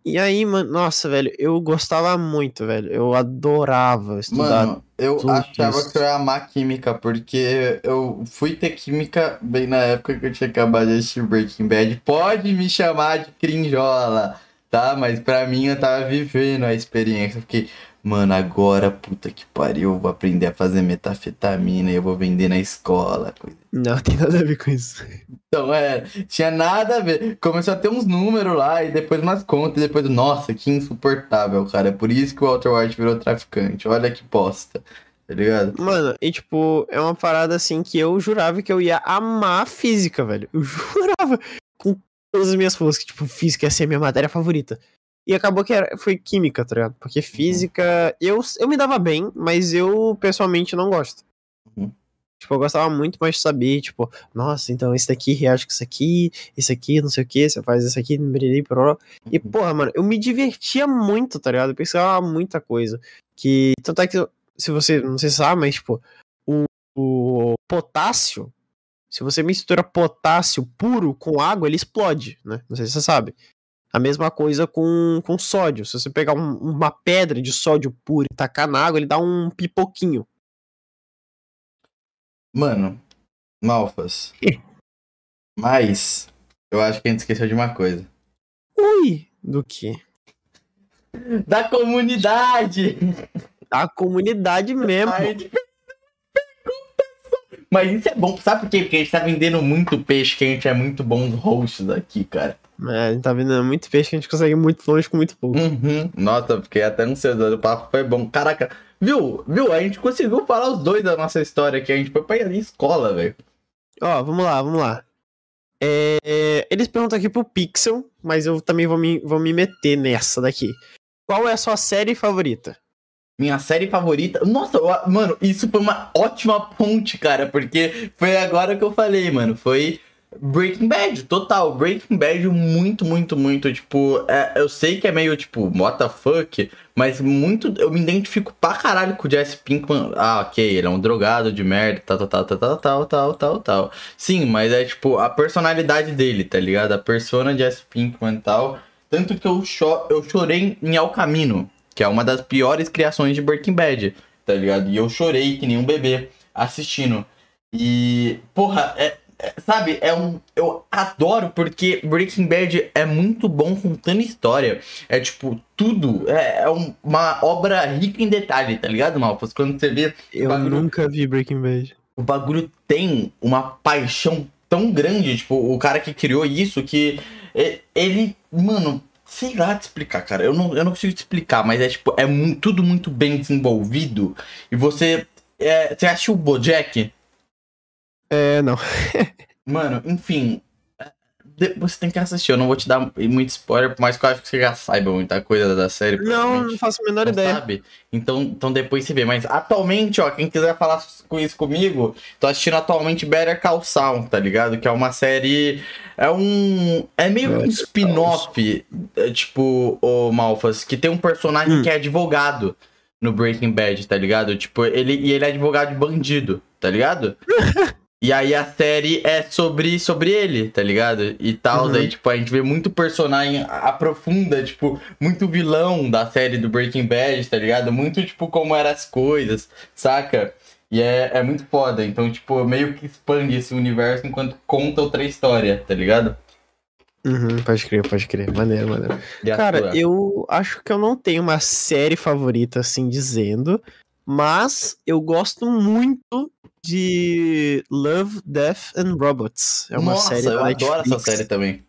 Speaker 1: E aí, mano, nossa, velho, eu gostava muito, velho. Eu adorava estudar. Mano,
Speaker 2: eu achava isso. que eu ia amar química, porque eu fui ter química bem na época que eu tinha acabado de assistir Breaking Bad. Pode me chamar de crinjola, tá? Mas pra mim eu tava vivendo a experiência. Fiquei, Mano, agora, puta que pariu, eu vou aprender a fazer metafetamina e eu vou vender na escola.
Speaker 1: Não, tem nada a ver com isso.
Speaker 2: Então, é, tinha nada a ver. Começou a ter uns números lá e depois umas contas e depois, nossa, que insuportável, cara. É por isso que o Walter White virou traficante. Olha que bosta. Tá ligado?
Speaker 1: Mano, e tipo, é uma parada assim que eu jurava que eu ia amar física, velho. Eu (laughs) jurava com todas as minhas forças que, tipo, física ia ser minha matéria favorita. E acabou que era, foi química, tá ligado? Porque uhum. física. Uhum. Eu, eu me dava bem, mas eu pessoalmente não gosto. Uhum. Tipo, eu gostava muito mais de saber, tipo, nossa, então esse daqui reage com isso aqui, isso aqui, não sei o que, você faz isso aqui, brilhei, pro E, uhum. porra, mano, eu me divertia muito, tá ligado? Eu pensava muita coisa. Que. Tanto é que, se você. Não sei se sabe, mas, tipo, o, o potássio. Se você mistura potássio puro com água, ele explode, né? Não sei se você sabe. A mesma coisa com, com sódio. Se você pegar um, uma pedra de sódio puro e tacar na água, ele dá um pipoquinho.
Speaker 2: Mano, malfas. Mas, eu acho que a gente esqueceu de uma coisa.
Speaker 1: Ui! Do que?
Speaker 2: Da comunidade! Da comunidade mesmo. Mas isso é bom, sabe por quê? Porque a gente tá vendendo muito peixe, que a gente é muito bons hosts aqui, cara.
Speaker 1: É, a gente tá vendo é muito peixe que a gente consegue muito longe com muito pouco.
Speaker 2: Uhum. Nossa, porque até não sei, o papo foi bom. Caraca, viu? Viu? A gente conseguiu falar os dois da nossa história aqui. A gente foi pra ir escola, velho. Ó,
Speaker 1: vamos lá, vamos lá. É, eles perguntam aqui pro Pixel, mas eu também vou me, vou me meter nessa daqui. Qual é a sua série favorita?
Speaker 2: Minha série favorita. Nossa, mano, isso foi uma ótima ponte, cara, porque foi agora que eu falei, mano. Foi Breaking Bad, total. Breaking Bad, muito, muito, muito. Tipo, é, eu sei que é meio, tipo, what the fuck, mas muito. Eu me identifico pra caralho com o Jesse Pinkman. Ah, ok, ele é um drogado de merda, tal, tal, tal, tal, tal, tal, tal, tal. Sim, mas é, tipo, a personalidade dele, tá ligado? A persona de Jesse Pinkman e tal. Tanto que eu, cho eu chorei em El Camino, que é uma das piores criações de Breaking Bad, tá ligado? E eu chorei que nem um bebê assistindo. E, porra, é, sabe, é um. Eu adoro porque Breaking Bad é muito bom contando história. É tipo, tudo. É, é uma obra rica em detalhe, tá ligado, Malpas? Quando você vê.
Speaker 1: Eu bagulho, nunca vi Breaking Bad.
Speaker 2: O bagulho tem uma paixão tão grande, tipo, o cara que criou isso, que ele, mano, sei lá te explicar, cara. Eu não, eu não consigo te explicar, mas é tipo, é tudo muito bem desenvolvido. E você. É, você acha o Bojack?
Speaker 1: É, não.
Speaker 2: (laughs) Mano, enfim. É, você tem que assistir, eu não vou te dar muito spoiler, por mais que eu acho que você já saiba muita coisa da série.
Speaker 1: Não, não faço a menor ideia.
Speaker 2: Sabe? Então, então depois você vê. Mas atualmente, ó, quem quiser falar com isso comigo, tô assistindo atualmente Better Call Saul, tá ligado? Que é uma série. É um. É meio Better um spin-off, é, tipo, o Malfas, que tem um personagem hum. que é advogado no Breaking Bad, tá ligado? Tipo, ele, e ele é advogado de bandido, tá ligado? (laughs) E aí a série é sobre, sobre ele, tá ligado? E tal, uhum. aí, tipo, a gente vê muito personagem aprofunda, tipo, muito vilão da série do Breaking Bad, tá ligado? Muito, tipo, como eram as coisas, saca? E é, é muito foda. Então, tipo, meio que expande esse universo enquanto conta outra história, tá ligado?
Speaker 1: Uhum, pode crer, pode crer. Maneiro, maneiro. Cara, tua? eu acho que eu não tenho uma série favorita, assim, dizendo. Mas eu gosto muito de Love, Death and Robots.
Speaker 2: É
Speaker 1: uma
Speaker 2: Nossa, série. Eu Netflix, adoro essa série também.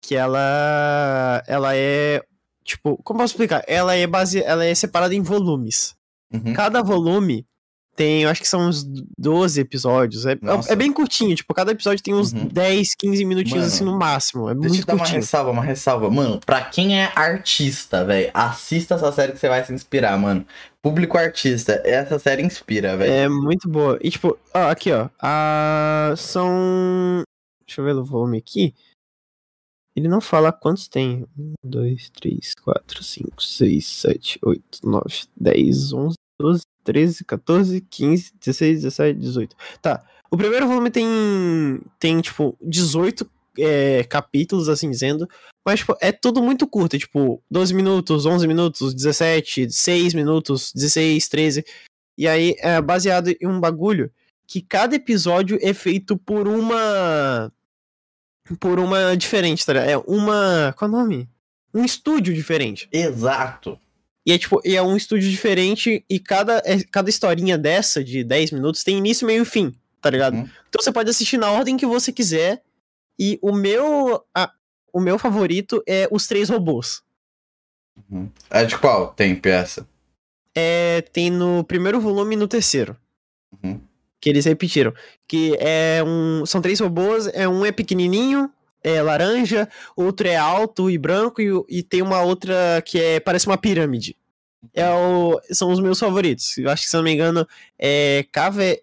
Speaker 1: Que ela. Ela é. Tipo, como posso explicar? Ela é base, ela é separada em volumes. Uhum. Cada volume tem, eu acho que são uns 12 episódios. É, é, é bem curtinho, tipo, cada episódio tem uns uhum. 10, 15 minutinhos Mano, assim no máximo. É deixa muito eu te dar curtinho. uma
Speaker 2: ressalva, uma ressalva. Mano, pra quem é artista, velho, assista essa série que você vai se inspirar, mano. Público artista, essa série inspira, velho.
Speaker 1: É muito boa. E tipo, ó, aqui, ó. A... São. Deixa eu ver o volume aqui. Ele não fala quantos tem. 1, 2, 3, 4, 5, 6, 7, 8, 9, 10, 11, 12, 13, 14, 15, 16, 17, 18. Tá. O primeiro volume tem, tem tipo, 18 é, capítulos, assim dizendo. Mas, tipo, é tudo muito curto. É, tipo, 12 minutos, 11 minutos, 17, 6 minutos, 16, 13. E aí é baseado em um bagulho que cada episódio é feito por uma. Por uma diferente, tá ligado? É uma. Qual é o nome? Um estúdio diferente.
Speaker 2: Exato.
Speaker 1: E é tipo, e é um estúdio diferente e cada, é, cada historinha dessa de 10 minutos tem início, meio e fim, tá ligado? Uhum. Então você pode assistir na ordem que você quiser. E o meu a, o meu favorito é Os Três Robôs.
Speaker 2: Uhum. É de qual tem peça?
Speaker 1: É, tem no primeiro volume e no terceiro. Uhum. Que eles repetiram. Que é um. São três robôs, é um é pequenininho, é laranja, outro é alto e branco, e, e tem uma outra que é parece uma pirâmide é o, são os meus favoritos. Eu acho que, se não me engano, é, KV,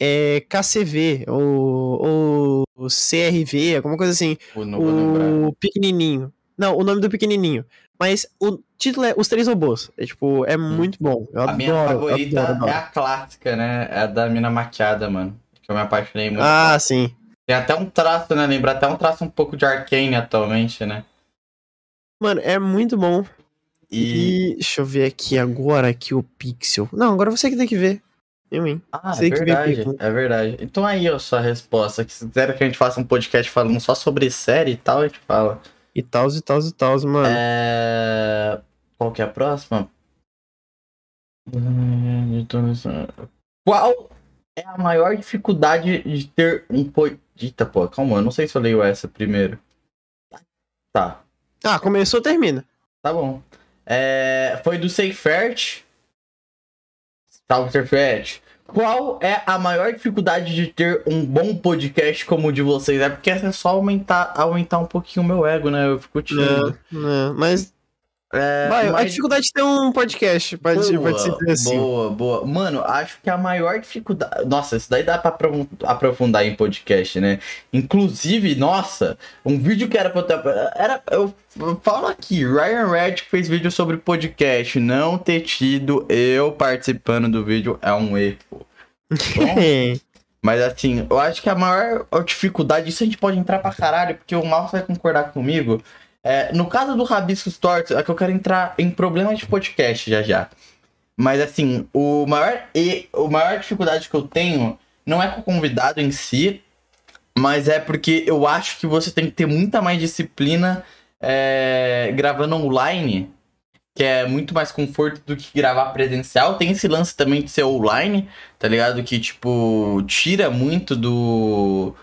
Speaker 1: é KCV, ou, ou CRV, alguma coisa assim. o pequenininho. Não, o nome do pequenininho. Mas o título é Os Três Robôs. É, tipo, é hum. muito bom. Eu
Speaker 2: a adoro, minha favorita adoro, adoro. é a clássica, né? É a da mina maquiada, mano. Que eu me apaixonei muito.
Speaker 1: Ah, bom. sim.
Speaker 2: Tem até um traço, né? Lembra até um traço um pouco de Arcane atualmente, né?
Speaker 1: Mano, é muito bom. E... deixa eu ver aqui agora aqui o Pixel. Não, agora você que tem que ver. Eu, hein?
Speaker 2: Ah,
Speaker 1: é você é
Speaker 2: verdade, é verdade. Então aí, ó, sua resposta. Que se quiser que a gente faça um podcast falando só sobre série e tal, a gente fala.
Speaker 1: E tal, e tal, e tal, mano.
Speaker 2: É... Qual que é a próxima? Qual é a maior dificuldade de ter um podcast? Eita, pô, calma, eu não sei se eu leio essa primeiro.
Speaker 1: Tá. Ah, começou, termina.
Speaker 2: Tá bom. É, foi do Seifert. Salve, Seifert. Qual é a maior dificuldade de ter um bom podcast como o de vocês? É porque é só aumentar, aumentar um pouquinho o meu ego, né? Eu fico
Speaker 1: tirando. É, é, mas é, mas... A dificuldade de ter um podcast, pode, boa, pode
Speaker 2: assim. Boa, boa. Mano, acho que a maior dificuldade. Nossa, isso daí dá pra aprofundar em podcast, né? Inclusive, nossa, um vídeo que era pra eu ter. Era, eu falo aqui, Ryan Red fez vídeo sobre podcast. Não ter tido eu participando do vídeo é um erro. (laughs) mas assim, eu acho que a maior dificuldade, isso a gente pode entrar pra caralho, porque o Mal vai concordar comigo. É, no caso do Rabiscos Tortos, é que eu quero entrar em problemas de podcast já já. Mas assim, o maior e o maior dificuldade que eu tenho não é com o convidado em si, mas é porque eu acho que você tem que ter muita mais disciplina é, gravando online, que é muito mais conforto do que gravar presencial. Tem esse lance também de ser online, tá ligado? Que tipo tira muito do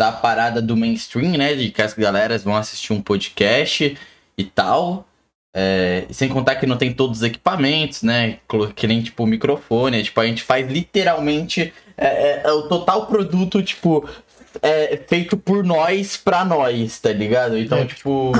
Speaker 2: da parada do mainstream, né? De que as galeras vão assistir um podcast e tal. É, sem contar que não tem todos os equipamentos, né? Que nem tipo microfone. É, tipo, a gente faz literalmente é, é, é, o total produto, tipo, é, feito por nós pra nós, tá ligado? Então, é. tipo.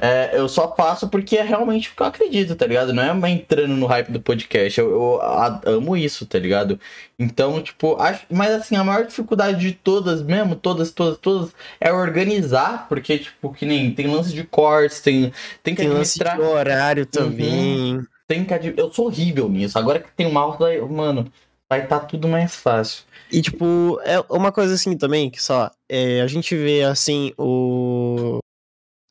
Speaker 2: É, eu só faço porque é realmente o que eu acredito, tá ligado? Não é entrando no hype do podcast. Eu, eu a, amo isso, tá ligado? Então, tipo, acho, mas assim, a maior dificuldade de todas mesmo, todas, todas, todas, é organizar, porque, tipo, que nem tem lance de cortes, tem,
Speaker 1: tem
Speaker 2: que
Speaker 1: tem administrar. Lance de horário uhum. também. Uhum.
Speaker 2: Tem que Eu sou horrível nisso. Agora que tem o aula, mano, vai estar tá tudo mais fácil.
Speaker 1: E, tipo, é uma coisa assim também, que só, é, a gente vê assim, o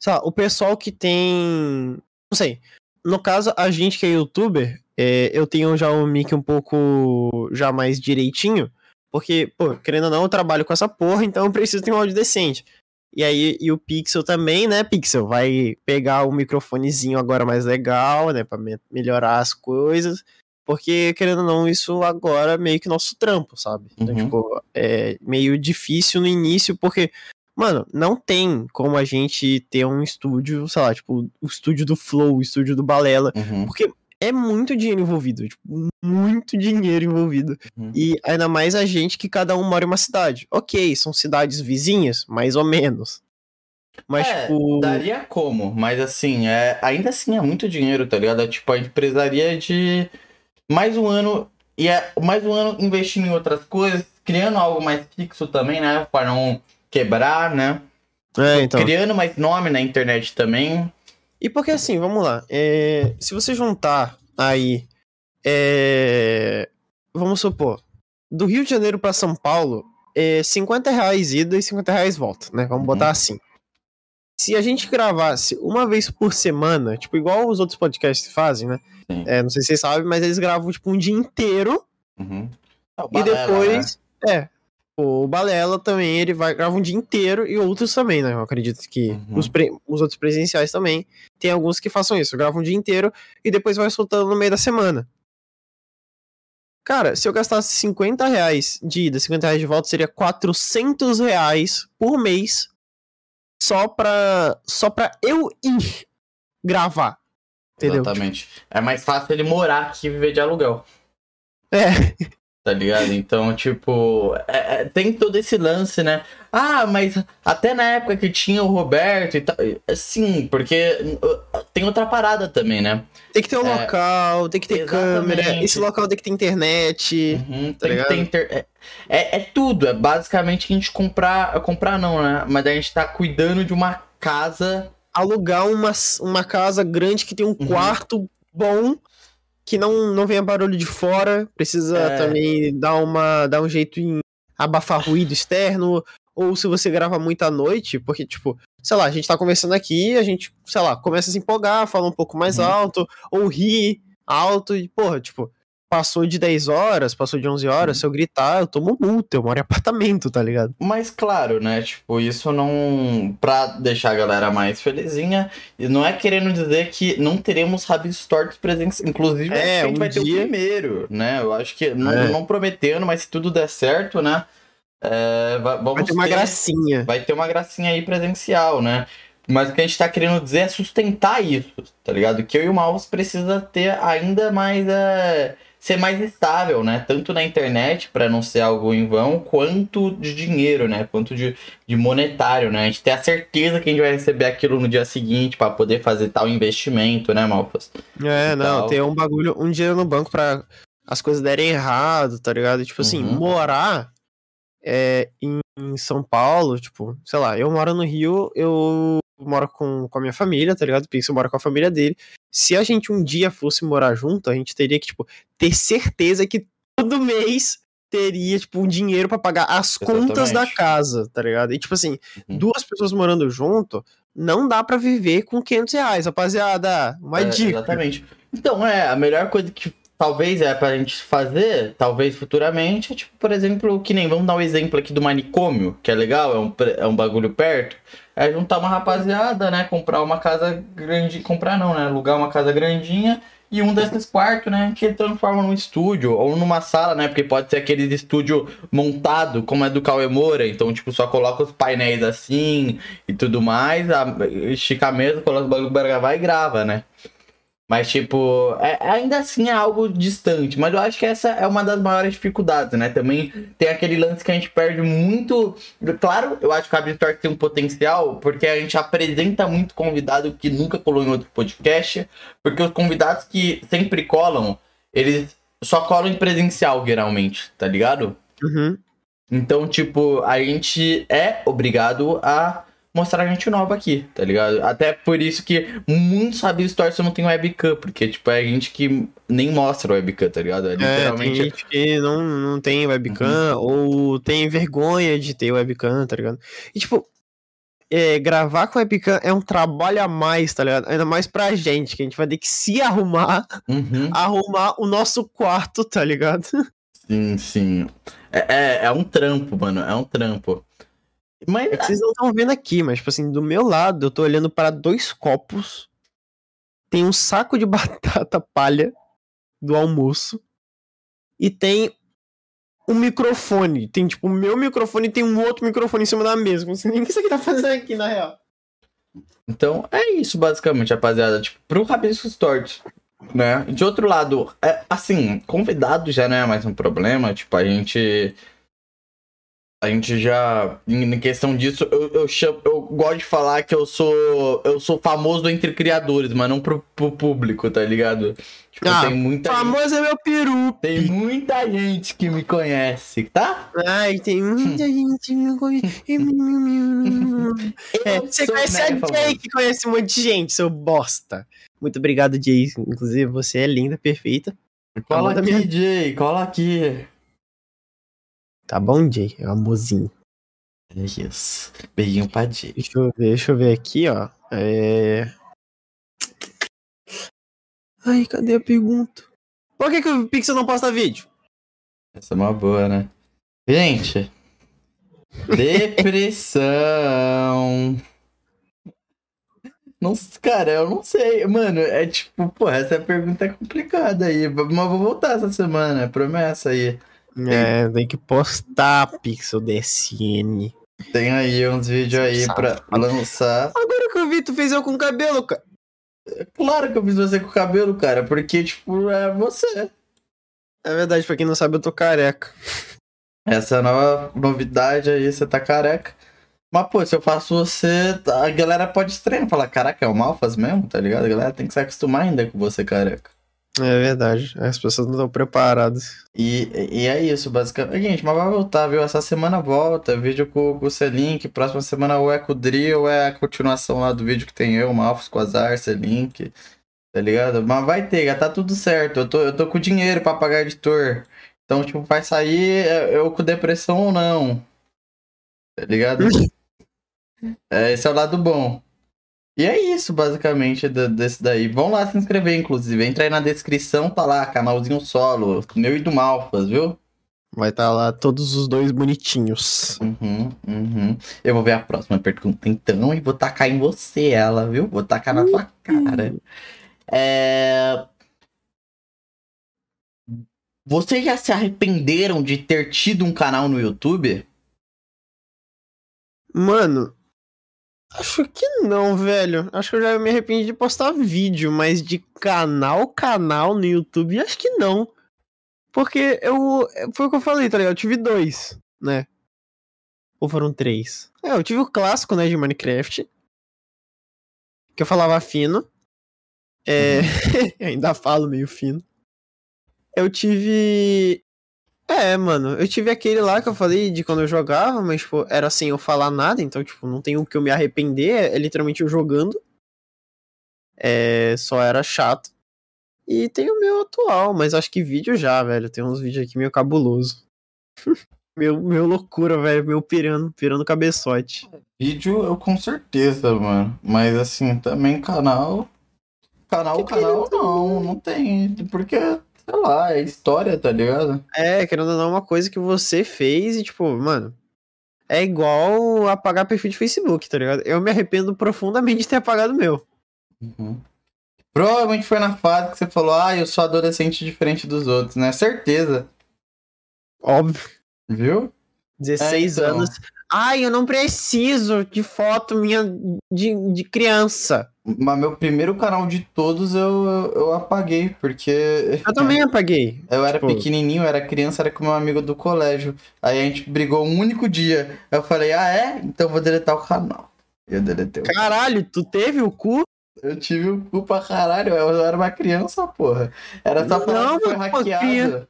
Speaker 1: sei lá, o pessoal que tem. Não sei. No caso, a gente que é youtuber, é, eu tenho já um mic um pouco já mais direitinho. Porque, pô, querendo ou não, eu trabalho com essa porra, então eu preciso ter um áudio decente. E aí, e o Pixel também, né, Pixel? Vai pegar o microfonezinho agora mais legal, né, pra me melhorar as coisas. Porque, querendo ou não, isso agora é meio que nosso trampo, sabe? Então, uhum. tipo, é meio difícil no início, porque Mano, não tem como a gente ter um estúdio, sei lá, tipo, o estúdio do Flow, o estúdio do Balela, uhum. porque é muito dinheiro envolvido, tipo, muito dinheiro envolvido. Uhum. E ainda mais a gente que cada um mora em uma cidade. Ok, são cidades vizinhas, mais ou menos. Mas, é, tipo.
Speaker 2: Daria como, mas assim, é, ainda assim é muito dinheiro, tá ligado? É, tipo, a empresaria de mais um ano. E é, mais um ano investindo em outras coisas, criando algo mais fixo também, né? Para não. Um quebrar, né? É, então. Criando mais nome na internet também.
Speaker 1: E porque assim, vamos lá. É, se você juntar aí. É, vamos supor. Do Rio de Janeiro para São Paulo, é 50 reais ida e 50 reais volta, né? Vamos uhum. botar assim. Se a gente gravasse uma vez por semana, tipo, igual os outros podcasts fazem, né? É, não sei se vocês sabem, mas eles gravam, tipo, um dia inteiro. Uhum. É e depois. Né? É, Tipo, o Balela também, ele vai grava um dia inteiro e outros também, né? Eu acredito que uhum. os, pre, os outros presenciais também. Tem alguns que façam isso, gravam um dia inteiro e depois vai soltando no meio da semana. Cara, se eu gastasse 50 reais de ida, 50 reais de volta, seria 400 reais por mês só pra, só pra eu ir gravar. Entendeu?
Speaker 2: Exatamente. É mais fácil ele morar que viver de aluguel.
Speaker 1: É.
Speaker 2: Tá ligado? Então, tipo, é, é, tem todo esse lance, né? Ah, mas até na época que tinha o Roberto e tal. É, sim, porque uh, tem outra parada também, né?
Speaker 1: Tem que ter um é, local, tem que ter exatamente. câmera, esse local tem que ter internet.
Speaker 2: Uhum, tá tem ligado? que ter inter... É, é, é tudo, é basicamente a gente comprar. Comprar não, né? Mas a gente tá cuidando de uma casa.
Speaker 1: Alugar uma, uma casa grande que tem um uhum. quarto bom que não, não venha barulho de fora, precisa é... também dar, uma, dar um jeito em abafar ruído externo, ou se você grava muito à noite, porque, tipo, sei lá, a gente tá conversando aqui, a gente, sei lá, começa a se empolgar, fala um pouco mais uhum. alto, ou ri alto, e, porra, tipo, passou de 10 horas, passou de 11 horas, se eu gritar, eu tomo multa, eu moro em apartamento, tá ligado?
Speaker 2: Mas claro, né? Tipo, isso não. Pra deixar a galera mais felizinha, não é querendo dizer que não teremos rabiscos tortos presentes. Inclusive,
Speaker 1: é, a gente um vai dia... ter
Speaker 2: o primeiro, né? Eu acho que, não, é. não prometendo, mas se tudo der certo, né? É, vamos vai
Speaker 1: ter uma ter... gracinha.
Speaker 2: Vai ter uma gracinha aí presencial, né? Mas o que a gente tá querendo dizer é sustentar isso, tá ligado? Que eu e o Malvos precisa ter ainda mais. É ser mais estável, né? Tanto na internet, para não ser algo em vão, quanto de dinheiro, né? Quanto de, de monetário, né? A gente ter a certeza que a gente vai receber aquilo no dia seguinte para poder fazer tal investimento, né,
Speaker 1: Malfas? É, e não, tal. ter um bagulho, um dinheiro no banco para as coisas derem errado, tá ligado? Tipo assim, uhum. morar é, em, São Paulo, tipo, sei lá, eu moro no Rio, eu moro com, com a minha família, tá ligado? O eu mora com a família dele. Se a gente um dia fosse morar junto, a gente teria que, tipo, ter certeza que todo mês teria, tipo, um dinheiro para pagar as Exatamente. contas da casa, tá ligado? E, tipo assim, uhum. duas pessoas morando junto, não dá para viver com 500 reais, rapaziada. Uma
Speaker 2: é,
Speaker 1: dica.
Speaker 2: Exatamente. Então, é, a melhor coisa que talvez é pra gente fazer, talvez futuramente, tipo, por exemplo, que nem vamos dar um exemplo aqui do manicômio, que é legal, é um, é um bagulho perto. É juntar uma rapaziada, né? Comprar uma casa grande. Comprar não, né? Alugar uma casa grandinha. E um desses quartos, né? Que transforma num estúdio ou numa sala, né? Porque pode ser aquele estúdio montado, como é do Cauê Moura. Então, tipo, só coloca os painéis assim e tudo mais. A, estica mesmo, coloca o bagulho pra gravar e grava, né? Mas, tipo, é, ainda assim é algo distante. Mas eu acho que essa é uma das maiores dificuldades, né? Também tem aquele lance que a gente perde muito. Claro, eu acho que a Store tem um potencial, porque a gente apresenta muito convidado que nunca colou em outro podcast. Porque os convidados que sempre colam, eles só colam em presencial, geralmente, tá ligado? Uhum. Então, tipo, a gente é obrigado a mostrar gente nova aqui, tá ligado? Até por isso que muitos história torcem não tem webcam, porque, tipo, é gente que nem mostra webcam, tá ligado?
Speaker 1: É, é literalmente... É, tem gente que não, não tem webcam uhum. ou tem vergonha de ter webcam, tá ligado? E, tipo, é, gravar com webcam é um trabalho a mais, tá ligado? Ainda mais pra gente, que a gente vai ter que se arrumar, uhum. arrumar o nosso quarto, tá ligado? (laughs)
Speaker 2: Sim, sim. É, é, é um trampo, mano, é um trampo.
Speaker 1: Mas é vocês não estão vendo aqui, mas, tipo assim, do meu lado, eu tô olhando para dois copos. Tem um saco de (laughs) batata palha do almoço. E tem um microfone. Tem, tipo, o meu microfone e tem um outro microfone em cima da mesa. Não sei nem o que isso aqui tá fazendo aqui, na real.
Speaker 2: Então, é isso, basicamente, rapaziada. Tipo, pro Rabiscos Tortos, né? De outro lado, é, assim, convidado já não é mais um problema. Tipo, a gente a gente já. Em questão disso, eu, eu, chamo, eu gosto de falar que eu sou. Eu sou famoso entre criadores, mas não pro, pro público, tá ligado?
Speaker 1: Tipo, ah, tem muita famoso gente, é meu peru. Tem muita gente que me conhece, tá?
Speaker 2: Ai, tem muita hum. gente que me conhece.
Speaker 1: (laughs) é, você conhece a Jay, que conhece um monte de gente, seu bosta. Muito obrigado, Jay. Inclusive, você é linda, perfeita.
Speaker 2: Cola aqui, minha... Jay, cola aqui.
Speaker 1: Tá bom, Jay? É o amorzinho. É
Speaker 2: isso. Beijinho pra Jay.
Speaker 1: Deixa eu ver, deixa eu ver aqui, ó. É... Ai, cadê a pergunta? Por que, que o Pixel não posta vídeo?
Speaker 2: Essa é uma boa, né? Gente, depressão. Não, cara, eu não sei. Mano, é tipo, pô, essa pergunta é complicada aí. Mas vou voltar essa semana, é promessa aí.
Speaker 1: É, tem que postar Pixel DSN.
Speaker 2: Tem aí uns vídeos aí pra lançar.
Speaker 1: Agora que eu vi, tu fez eu com cabelo, cara.
Speaker 2: claro que eu fiz você com cabelo, cara, porque, tipo, é você.
Speaker 1: É verdade, pra quem não sabe, eu tô careca.
Speaker 2: Essa é a nova novidade aí, você tá careca. Mas, pô, se eu faço você, a galera pode estranhar, falar, caraca, é o Malfas mesmo, tá ligado? A galera tem que se acostumar ainda com você careca.
Speaker 1: É verdade, as pessoas não estão preparadas.
Speaker 2: E, e é isso, basicamente. Gente, mas vai voltar, viu? Essa semana volta, vídeo com, com o Selink, próxima semana ou é com o Dri, ou é a continuação lá do vídeo que tem eu, Malfos, Quasar, Selink, tá ligado? Mas vai ter, já tá tudo certo, eu tô, eu tô com dinheiro pra pagar editor. Então, tipo, vai sair é, eu com depressão ou não, tá ligado? (laughs) é, esse é o lado bom. E é isso, basicamente, do, desse daí. Vão lá se inscrever, inclusive. Entra aí na descrição, tá lá, canalzinho solo, meu e do Malfas, viu?
Speaker 1: Vai estar tá lá todos os dois bonitinhos.
Speaker 2: Uhum, uhum. Eu vou ver a próxima pergunta, então, e vou tacar em você ela, viu? Vou tacar na uhum. tua cara. É... Vocês já se arrependeram de ter tido um canal no YouTube?
Speaker 1: Mano, Acho que não, velho. Acho que eu já me arrependi de postar vídeo, mas de canal, canal no YouTube, acho que não. Porque eu. É, foi o que eu falei, tá ligado? Eu tive dois, né? Ou foram três? É, eu tive o clássico, né, de Minecraft. Que eu falava fino. É. Uhum. (laughs) ainda falo meio fino. Eu tive é, mano, eu tive aquele lá que eu falei de quando eu jogava, mas, tipo, era sem eu falar nada, então, tipo, não tem o que eu me arrepender, é, é literalmente eu jogando. É, só era chato. E tem o meu atual, mas acho que vídeo já, velho, tem uns vídeos aqui meio cabuloso. meu, (laughs) meu loucura, velho, meu pirando, pirando cabeçote.
Speaker 2: Vídeo eu com certeza, mano, mas, assim, também canal... Canal, que canal, não, não tem, porque sei lá, é história, tá ligado?
Speaker 1: É, querendo ou não, é uma coisa que você fez e, tipo, mano, é igual apagar perfil de Facebook, tá ligado? Eu me arrependo profundamente de ter apagado o meu.
Speaker 2: Uhum. Provavelmente foi na fase que você falou, ah, eu sou adolescente diferente dos outros, né? Certeza.
Speaker 1: Óbvio.
Speaker 2: Viu?
Speaker 1: 16 é, então. anos, Ai, eu não preciso de foto minha de, de criança.
Speaker 2: Mas meu primeiro canal de todos eu, eu, apaguei, porque.
Speaker 1: Eu também (laughs) apaguei.
Speaker 2: Eu era tipo... pequenininho, eu era criança, era com meu amigo do colégio. Aí a gente brigou um único dia. Eu falei, ah, é? Então vou deletar o canal.
Speaker 1: Eu deletei. Caralho, tu teve o cu?
Speaker 2: Eu tive o cu pra caralho. Eu era uma criança, porra. Era só pra
Speaker 1: não, foi hackeado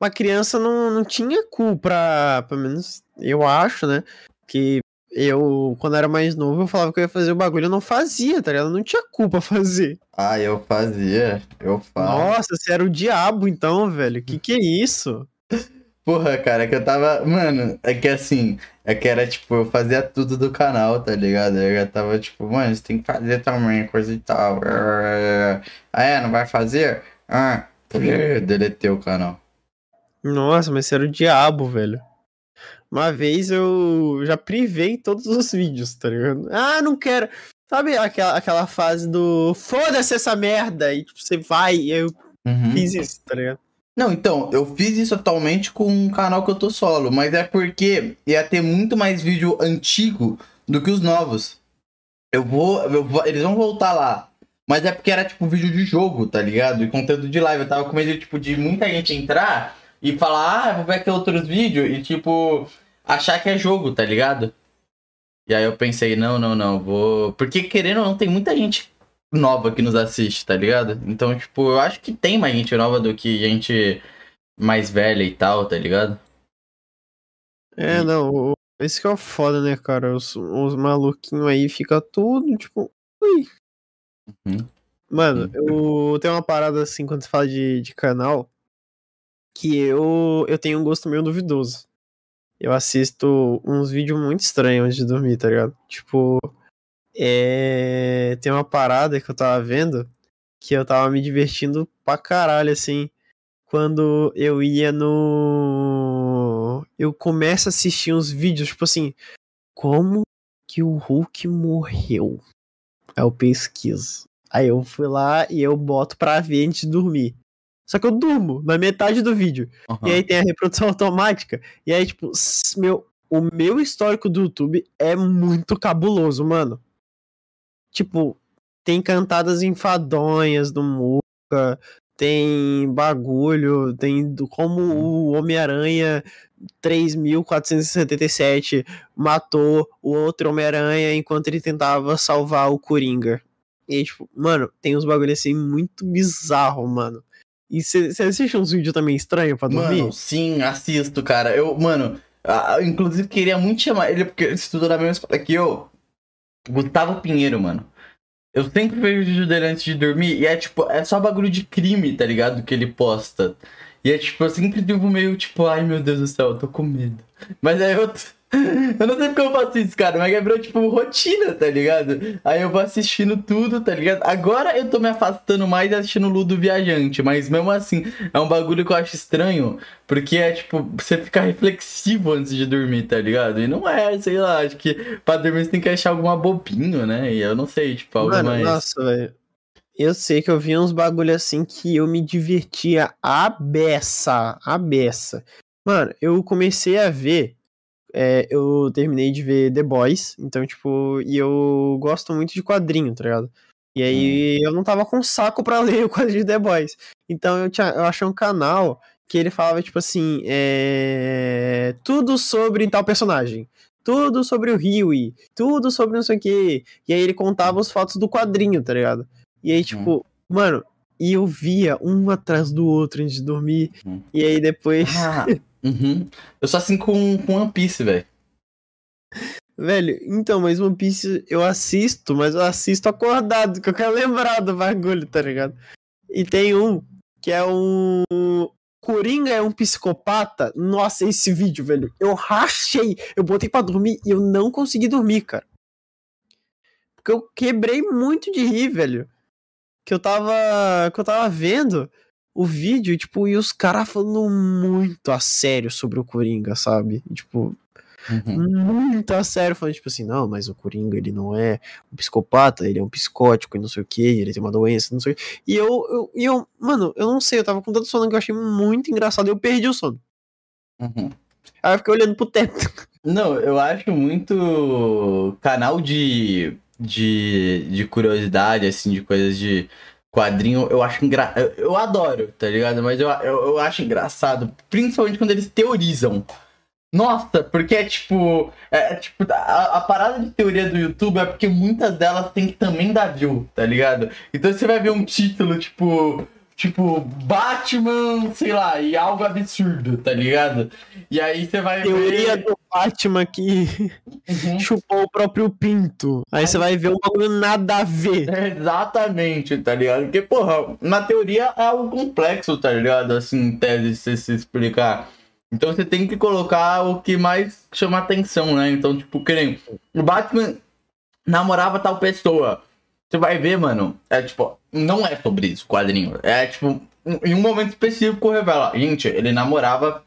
Speaker 1: uma criança não, não tinha cu pra. Pelo menos eu acho, né? Que eu, quando era mais novo, eu falava que eu ia fazer o bagulho, eu não fazia, tá ligado? Eu não tinha culpa (laughs) fazer.
Speaker 2: Ah, eu fazia, eu faço.
Speaker 1: Nossa, você era o diabo então, velho. Que que é isso?
Speaker 2: Porra, cara, é que eu tava. Mano, é que assim, é que era tipo, eu fazia tudo do canal, tá ligado? Eu já tava tipo, mano, você tem que fazer também, coisa e tal. Ah, é, não vai fazer? Ah, tá deletei o canal.
Speaker 1: Nossa, mas você era o diabo, velho. Uma vez eu já privei todos os vídeos, tá ligado? Ah, não quero. Sabe aquela, aquela fase do foda-se essa merda e tipo, você vai e eu uhum. fiz isso, tá ligado?
Speaker 2: Não, então, eu fiz isso atualmente com um canal que eu tô solo, mas é porque ia ter muito mais vídeo antigo do que os novos. Eu vou, eu vou eles vão voltar lá. Mas é porque era tipo vídeo de jogo, tá ligado? E conteúdo de live. Eu tava com medo tipo, de muita gente entrar e falar, ah, vou ver aqui outros vídeos e tipo, achar que é jogo, tá ligado? E aí eu pensei, não, não, não, vou. Porque querendo ou não, tem muita gente nova que nos assiste, tá ligado? Então, tipo, eu acho que tem mais gente nova do que gente mais velha e tal, tá ligado?
Speaker 1: É, e... não, esse que é o foda, né, cara? Os, os maluquinhos aí fica tudo, tipo. Ui. Uhum. Mano, eu tenho uma parada assim quando se fala de, de canal que eu, eu tenho um gosto meio duvidoso. Eu assisto uns vídeos muito estranhos antes de dormir, tá ligado? Tipo, é... tem uma parada que eu tava vendo que eu tava me divertindo pra caralho, assim. Quando eu ia no. Eu começo a assistir uns vídeos, tipo assim. Como que o Hulk morreu? Aí eu pesquiso. Aí eu fui lá e eu boto pra ver antes de dormir. Só que eu durmo na metade do vídeo. Uhum. E aí tem a reprodução (laughs) automática. E aí, tipo, meu, o meu histórico do YouTube é muito cabuloso, mano. Tipo, tem cantadas enfadonhas do Muca, tem bagulho, tem como uhum. o Homem-Aranha 3477 matou o outro Homem-Aranha enquanto ele tentava salvar o Coringa. E, tipo, mano, tem uns bagulhos assim muito bizarro, mano. E você assiste uns vídeos também estranhos pra dormir?
Speaker 2: Mano, sim, assisto, cara. Eu, mano, inclusive queria muito chamar ele, porque ele estuda na mesma escola que eu. Gustavo Pinheiro, mano. Eu sempre vejo o vídeo dele antes de dormir e é tipo, é só bagulho de crime, tá ligado? Que ele posta. E é tipo, eu sempre vivo meio tipo, ai meu Deus do céu, eu tô com medo. Mas aí é eu. Eu não sei porque eu faço isso, cara, mas quebrou, tipo, rotina, tá ligado? Aí eu vou assistindo tudo, tá ligado? Agora eu tô me afastando mais assistindo Ludo Viajante, mas mesmo assim, é um bagulho que eu acho estranho, porque é, tipo, você ficar reflexivo antes de dormir, tá ligado? E não é, sei lá, acho que pra dormir você tem que achar alguma bobinho, né? E eu não sei, tipo, algo Mano, mais...
Speaker 1: nossa, velho. Eu sei que eu vi uns bagulho assim que eu me divertia a beça, a beça. Mano, eu comecei a ver é, eu terminei de ver The Boys, então, tipo, e eu gosto muito de quadrinho, tá ligado? E aí eu não tava com saco para (laughs) ler o quadrinho de The Boys. Então eu, tinha, eu achei um canal que ele falava, tipo assim, é... tudo sobre tal personagem. Tudo sobre o Huey, tudo sobre não sei o quê. E aí ele contava os fatos do quadrinho, tá ligado? E aí, uhum. tipo, hum. mano, e eu via um atrás do outro antes de dormir. Hum. E aí depois. Ah, (laughs)
Speaker 2: Uhum. Eu sou assim com, com One Piece,
Speaker 1: velho. Velho, então, mas One Piece eu assisto, mas eu assisto acordado, que eu quero lembrar do bagulho, tá ligado? E tem um que é um. Coringa é um psicopata. Nossa, esse vídeo, velho. Eu rachei. Eu botei pra dormir e eu não consegui dormir, cara. Porque eu quebrei muito de rir, velho. Que eu tava. Que eu tava vendo o vídeo, tipo, e os caras falando muito a sério sobre o Coringa, sabe? tipo, Uhum. muito a sério, falando tipo assim, não, mas o Coringa ele não é um psicopata, ele é um psicótico e não sei o que, ele tem uma doença, não sei o que. E eu, eu, e eu, mano, eu não sei, eu tava com tanto sono que eu achei muito engraçado, eu perdi o sono. Uhum. Aí eu fiquei olhando pro teto. (laughs)
Speaker 2: Não, eu acho muito canal de, de, de curiosidade, assim, de coisas de quadrinho, eu acho engra... Eu adoro, tá ligado? Mas eu, eu, eu acho engraçado, principalmente quando eles teorizam. Nossa, porque é tipo. É, é tipo a, a, parada de teoria do YouTube é porque muitas delas tem que também dar view, tá ligado? Então você vai ver um título, tipo tipo, Batman, sei lá, e algo absurdo, tá ligado? E aí você vai
Speaker 1: Teoria ver... do Batman que uhum. (laughs) chupou o próprio pinto. Aí, você vai ver o bagulho nada a ver.
Speaker 2: É, exatamente, tá ligado? Porque, porra, na teoria é algo complexo, tá ligado? Assim, em tese, se se explicar. Então você tem que colocar o que mais chama atenção, né? Então, tipo, que nem o Batman namorava tal pessoa. Você vai ver, mano. É tipo, não é sobre isso quadrinho. É tipo, em um momento específico revela. Gente, ele namorava,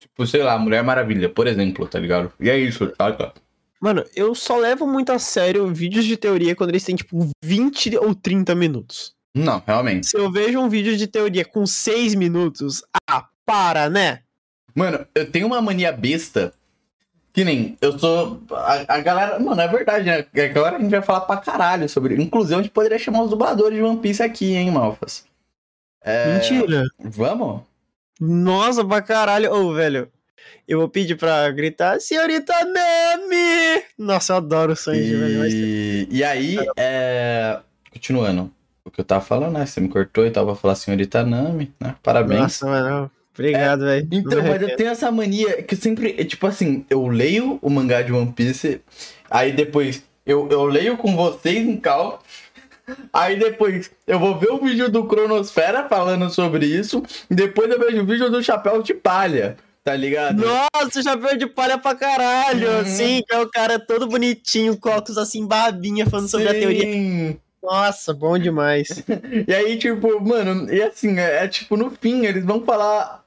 Speaker 2: tipo, sei lá, Mulher Maravilha, por exemplo, tá ligado? E é isso, tá, cara?
Speaker 1: Mano, eu só levo muito a sério vídeos de teoria quando eles têm, tipo, 20 ou 30 minutos.
Speaker 2: Não, realmente.
Speaker 1: Se eu vejo um vídeo de teoria com 6 minutos, ah, para, né?
Speaker 2: Mano, eu tenho uma mania besta que nem, eu sou. A, a, galera. Mano, é verdade, né? É, agora a gente vai falar pra caralho sobre. Inclusive, a gente poderia chamar os dubladores de One Piece aqui, hein, Malfas?
Speaker 1: É... Mentira!
Speaker 2: Vamos?
Speaker 1: Nossa, pra caralho! Ô, oh, velho, eu vou pedir pra gritar, senhorita Nami! Nossa, eu adoro o Sanji, e... velho. Mas... E
Speaker 2: aí, é... continuando. O que eu tava falando, né? Você me cortou e tava falando falar senhorita Nami, né? Parabéns.
Speaker 1: Nossa, mano. Obrigado, velho. É,
Speaker 2: então, mas eu tenho essa mania que sempre, é, tipo assim, eu leio o mangá de One Piece, aí depois eu, eu leio com vocês em cal. Aí depois eu vou ver o vídeo do Cronosfera falando sobre isso. Depois eu vejo o vídeo do Chapéu de Palha tá ligado?
Speaker 1: Nossa, chapéu de palha é pra caralho! Uhum. Sim, é o cara todo bonitinho, cocos assim, babinha, falando Sim. sobre a teoria. Nossa, bom demais.
Speaker 2: (laughs) e aí, tipo, mano, e assim, é, é, tipo, no fim, eles vão falar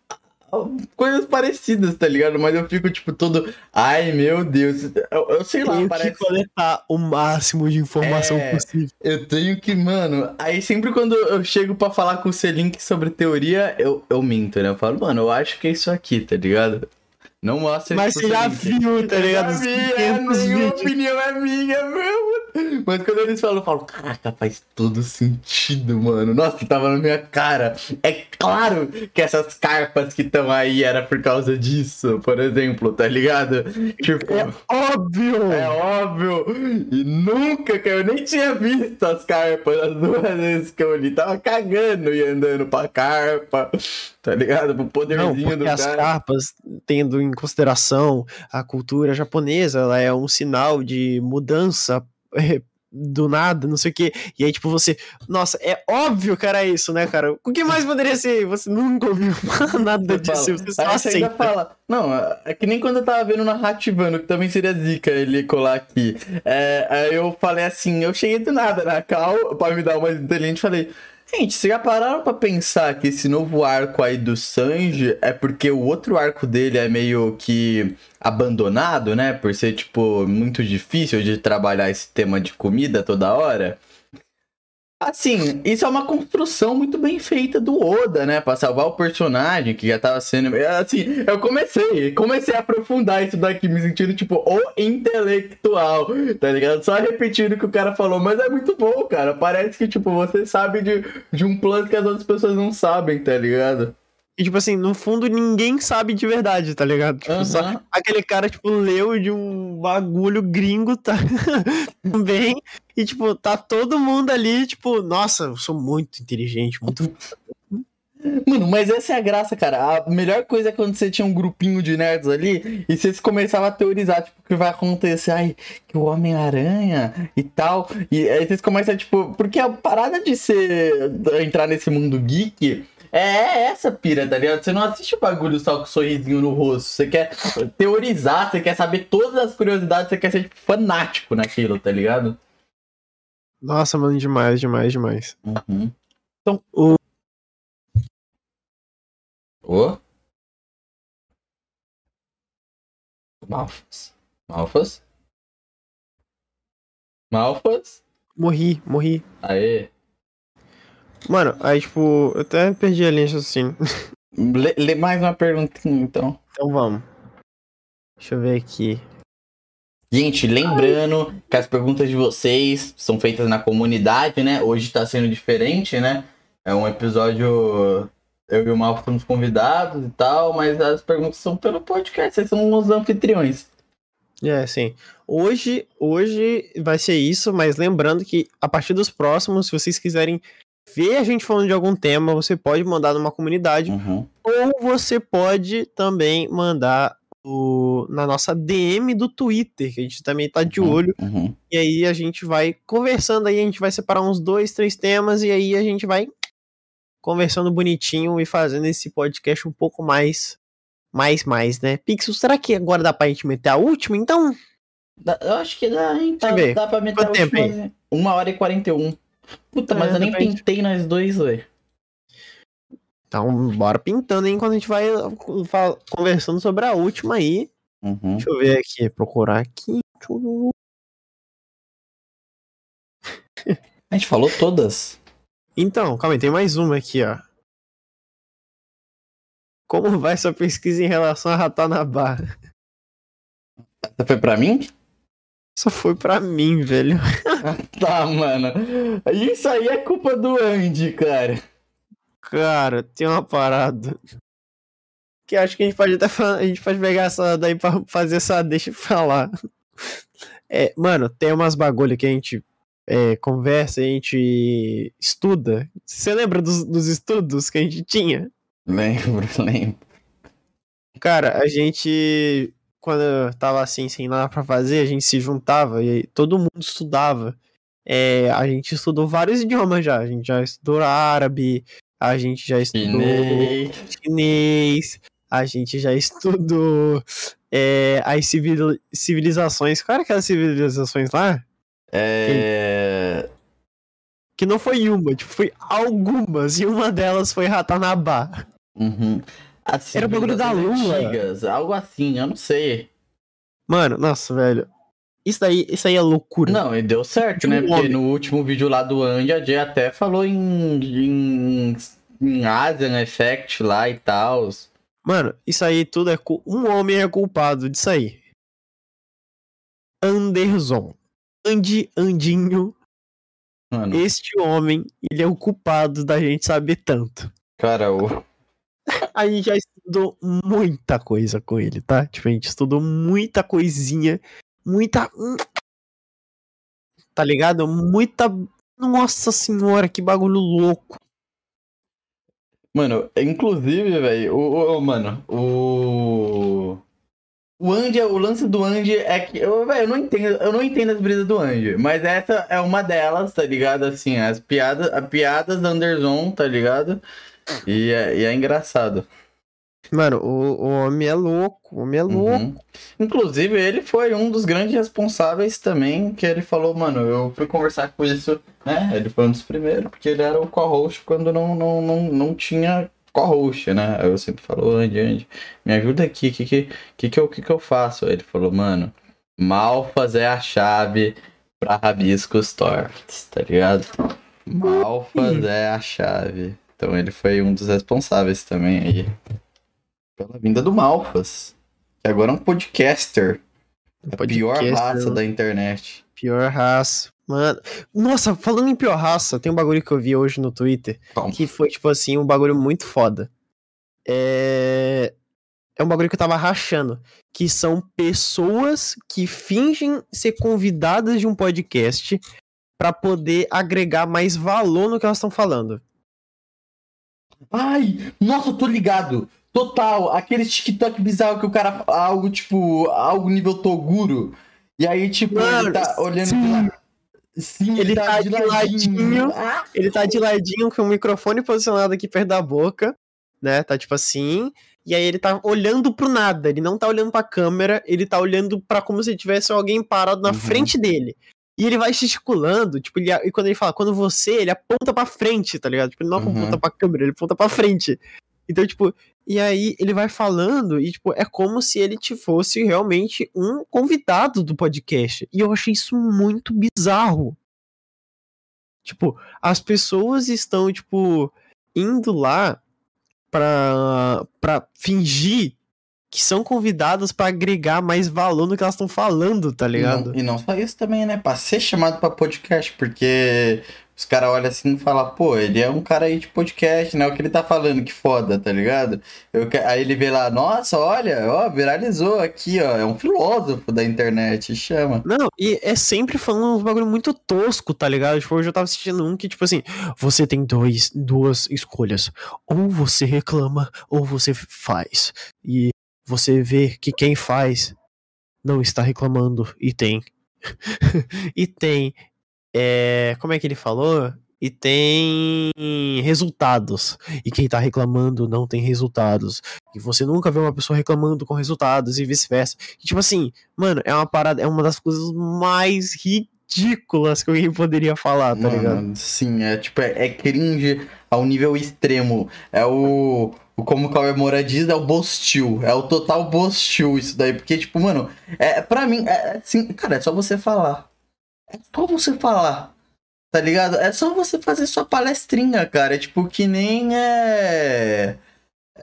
Speaker 2: coisas parecidas, tá ligado? Mas eu fico, tipo, todo. Ai, meu Deus. Eu, eu sei lá, tenho parece. que
Speaker 1: coletar o máximo de informação é, possível.
Speaker 2: Eu tenho que, mano. Aí sempre quando eu chego para falar com o Selink sobre teoria, eu, eu minto, né? Eu falo, mano, eu acho que é isso aqui, tá ligado? Não mostra.
Speaker 1: Mas você já viu, tá ligado? Já vi,
Speaker 2: é, é opinião é minha mesmo. Mas quando eles falam, eu falo, caraca, faz todo sentido, mano. Nossa, tava na minha cara. É claro que essas carpas que estão aí era por causa disso, por exemplo, tá ligado?
Speaker 1: Tipo, é óbvio!
Speaker 2: É óbvio! E nunca que eu nem tinha visto as carpas as duas vezes que eu li. Tava cagando e andando pra carpa. Tá ligado?
Speaker 1: O poderzinho Não, do cara. as carpas, tendo em consideração a cultura japonesa, ela é um sinal de mudança eh, do nada, não sei o que E aí, tipo, você. Nossa, é óbvio, cara, isso, né, cara? O que mais poderia ser? Você nunca ouviu (laughs) nada disso. Fala. Você só aí fala.
Speaker 2: Não, é que nem quando eu tava vendo Narrativando, que também seria zica ele colar aqui. É, aí eu falei assim, eu cheguei do nada na Cal pra me dar uma inteligente falei. Gente, vocês já pararam pra pensar que esse novo arco aí do Sanji é porque o outro arco dele é meio que abandonado, né? Por ser, tipo, muito difícil de trabalhar esse tema de comida toda hora? Assim, isso é uma construção muito bem feita do Oda, né? Pra salvar o personagem que já tava sendo. Assim, eu comecei, comecei a aprofundar isso daqui, me sentindo tipo o intelectual, tá ligado? Só repetindo o que o cara falou, mas é muito bom, cara. Parece que, tipo, você sabe de, de um plano que as outras pessoas não sabem, tá ligado?
Speaker 1: E, tipo assim, no fundo ninguém sabe de verdade, tá ligado? Tipo, uhum. só aquele cara, tipo, leu de um bagulho gringo, tá? (laughs) Também. E, tipo, tá todo mundo ali, tipo, nossa, eu sou muito inteligente, muito. (laughs)
Speaker 2: Mano, mas essa é a graça, cara. A melhor coisa é quando você tinha um grupinho de nerds ali e vocês começavam a teorizar, tipo, o que vai acontecer. Ai, que o Homem-Aranha e tal. E aí vocês começam, tipo, porque a parada de ser. entrar nesse mundo geek é, é essa pira, tá ligado? Você não assiste o bagulho só com um sorrisinho no rosto. Você quer teorizar, você quer saber todas as curiosidades, você quer ser tipo, fanático naquilo, tá ligado?
Speaker 1: Nossa, mano, demais, demais, demais. Uhum.
Speaker 2: Então, o. O. Malfas. Malfas? Malfas?
Speaker 1: Morri, morri.
Speaker 2: Aê.
Speaker 1: Mano, aí, tipo, eu até perdi a linha assim. (laughs)
Speaker 2: Lê, lê mais uma perguntinha, então.
Speaker 1: Então vamos. Deixa eu ver aqui.
Speaker 2: Gente, lembrando Ai. que as perguntas de vocês são feitas na comunidade, né? Hoje tá sendo diferente, né? É um episódio. Eu e o Malco somos convidados e tal, mas as perguntas são pelo podcast, vocês são os anfitriões.
Speaker 1: É, sim. Hoje, hoje vai ser isso, mas lembrando que a partir dos próximos, se vocês quiserem vê a gente falando de algum tema, você pode mandar numa comunidade, uhum. ou você pode também mandar o, na nossa DM do Twitter, que a gente também tá de uhum, olho. Uhum. E aí a gente vai conversando aí, a gente vai separar uns dois, três temas, e aí a gente vai conversando bonitinho e fazendo esse podcast um pouco mais. Mais, mais, né? Pixel, será que agora dá pra gente meter a última, então? eu acho que dá, hein? Tá, dá pra meter
Speaker 2: Quanto a última. Aí? Né?
Speaker 1: hora e um Puta, é, mas eu nem pintei nós dois, ué. Então, bora pintando, hein? Quando a gente vai uh, conversando sobre a última aí. Uhum. Deixa eu ver aqui, procurar aqui.
Speaker 2: (laughs) A gente falou todas.
Speaker 1: Então, calma aí, tem mais uma aqui, ó. Como vai sua pesquisa em relação a Ratanabá? Essa foi
Speaker 2: pra mim?
Speaker 1: Só foi pra mim, velho.
Speaker 2: (laughs) tá, mano. Isso aí é culpa do Andy, cara.
Speaker 1: Cara, tem uma parada. Que acho que a gente pode até falar, a gente pode pegar essa daí pra fazer essa deixa eu falar. É, mano, tem umas bagulho que a gente é, conversa, a gente estuda. Você lembra dos, dos estudos que a gente tinha?
Speaker 2: Lembro, (laughs) lembro.
Speaker 1: Cara, a gente quando eu tava assim, sem nada para fazer, a gente se juntava e todo mundo estudava. É, a gente estudou vários idiomas já. A gente já estudou árabe, a gente já estudou chinês, chinês a gente já estudou é, as civil, civilizações. Qual era aquelas civilizações lá?
Speaker 2: É.
Speaker 1: Que, que não foi uma, tipo, foi algumas, e uma delas foi Ratanabá.
Speaker 2: Uhum.
Speaker 1: Assim, Era o bagulho da lua. Antigas,
Speaker 2: algo assim, eu não sei.
Speaker 1: Mano, nossa, velho. Isso daí, isso aí é loucura.
Speaker 2: Não, e deu certo, né? Porque no último vídeo lá do Andy, a Jay até falou em, em, em Asian né? Effect lá e tal.
Speaker 1: Mano, isso aí tudo é. Um homem é culpado disso aí. Anderson. Andy Andinho. Mano. Este homem, ele é o culpado da gente saber tanto.
Speaker 2: Cara, o.
Speaker 1: (laughs) a gente já estudou muita coisa com ele, tá? Tipo, a gente estudou muita coisinha, muita. Tá ligado? Muita. Nossa senhora, que bagulho louco.
Speaker 2: Mano, inclusive, velho, o, o, Mano, o. O Andy, o lance do Andy é que. Eu, véio, eu não entendo, eu não entendo as brisas do Andy, mas essa é uma delas, tá ligado? Assim, as piadas, as piadas da Anderson, tá ligado? E é, e é engraçado.
Speaker 1: Mano, o, o homem é louco, o homem é uhum. louco. Uhum.
Speaker 2: Inclusive, ele foi um dos grandes responsáveis também, que ele falou, mano, eu fui conversar com isso, né? Ele foi um dos primeiros, porque ele era o co-host quando não, não, não, não tinha co-host, né? Aí eu sempre falo, Andy, Andy, me ajuda aqui, o que que, que, que, eu, que que eu faço? Aí ele falou, mano, Malfas é a chave pra rabiscos Store, tá ligado? Assim? Malfas é a chave. Então ele foi um dos responsáveis também aí pela vinda do Malfas, que agora é um podcaster. É pior raça né? da internet.
Speaker 1: Pior raça. Mano, nossa, falando em pior raça, tem um bagulho que eu vi hoje no Twitter, que foi tipo assim, um bagulho muito foda. É é um bagulho que eu tava rachando. Que são pessoas que fingem ser convidadas de um podcast para poder agregar mais valor no que elas estão falando.
Speaker 2: Ai, nossa, eu tô ligado. Total, aquele TikTok bizarro que o cara. Algo tipo. Algo nível Toguro. E aí, tipo, Mano, tá ele tá olhando sim.
Speaker 1: Sim, ele tá, tá de ladinho. ladinho ah. Ele tá de ladinho com o microfone posicionado aqui perto da boca, né? Tá tipo assim. E aí ele tá olhando pro nada, ele não tá olhando pra câmera, ele tá olhando para como se tivesse alguém parado na uhum. frente dele. E ele vai gesticulando, tipo, ele, e quando ele fala, quando você, ele aponta pra frente, tá ligado? Tipo, ele não uhum. aponta pra câmera, ele aponta pra frente. Então, tipo, e aí ele vai falando, e, tipo, é como se ele te fosse realmente um convidado do podcast. E eu achei isso muito bizarro. Tipo, as pessoas estão, tipo, indo lá pra, pra fingir que são convidadas para agregar mais valor no que elas estão falando, tá ligado? E
Speaker 2: não, e não, só isso também, né? Pra ser chamado pra podcast, porque os caras olham assim e falam, pô, ele é um cara aí de podcast, né? O que ele tá falando, que foda, tá ligado? Eu, aí ele vê lá, nossa, olha, ó, viralizou aqui, ó, é um filósofo da internet, chama.
Speaker 1: Não, e é sempre falando uns bagulho muito tosco, tá ligado? Tipo, hoje eu tava assistindo um que, tipo assim, você tem dois, duas escolhas, ou você reclama, ou você faz. E você vê que quem faz não está reclamando e tem. (laughs) e tem. É, como é que ele falou? E tem resultados. E quem está reclamando não tem resultados. E você nunca vê uma pessoa reclamando com resultados e vice-versa. Tipo assim, mano, é uma parada, é uma das coisas mais ridículas que alguém poderia falar, tá mano, ligado?
Speaker 2: Sim, é tipo, é, é cringe ao nível extremo. É o o como o Cauê Moura diz, é o bostil. É o total bostil isso daí. Porque, tipo, mano, é, pra mim, é, assim, cara, é só você falar. É só você falar. Tá ligado? É só você fazer sua palestrinha, cara. É tipo que nem é.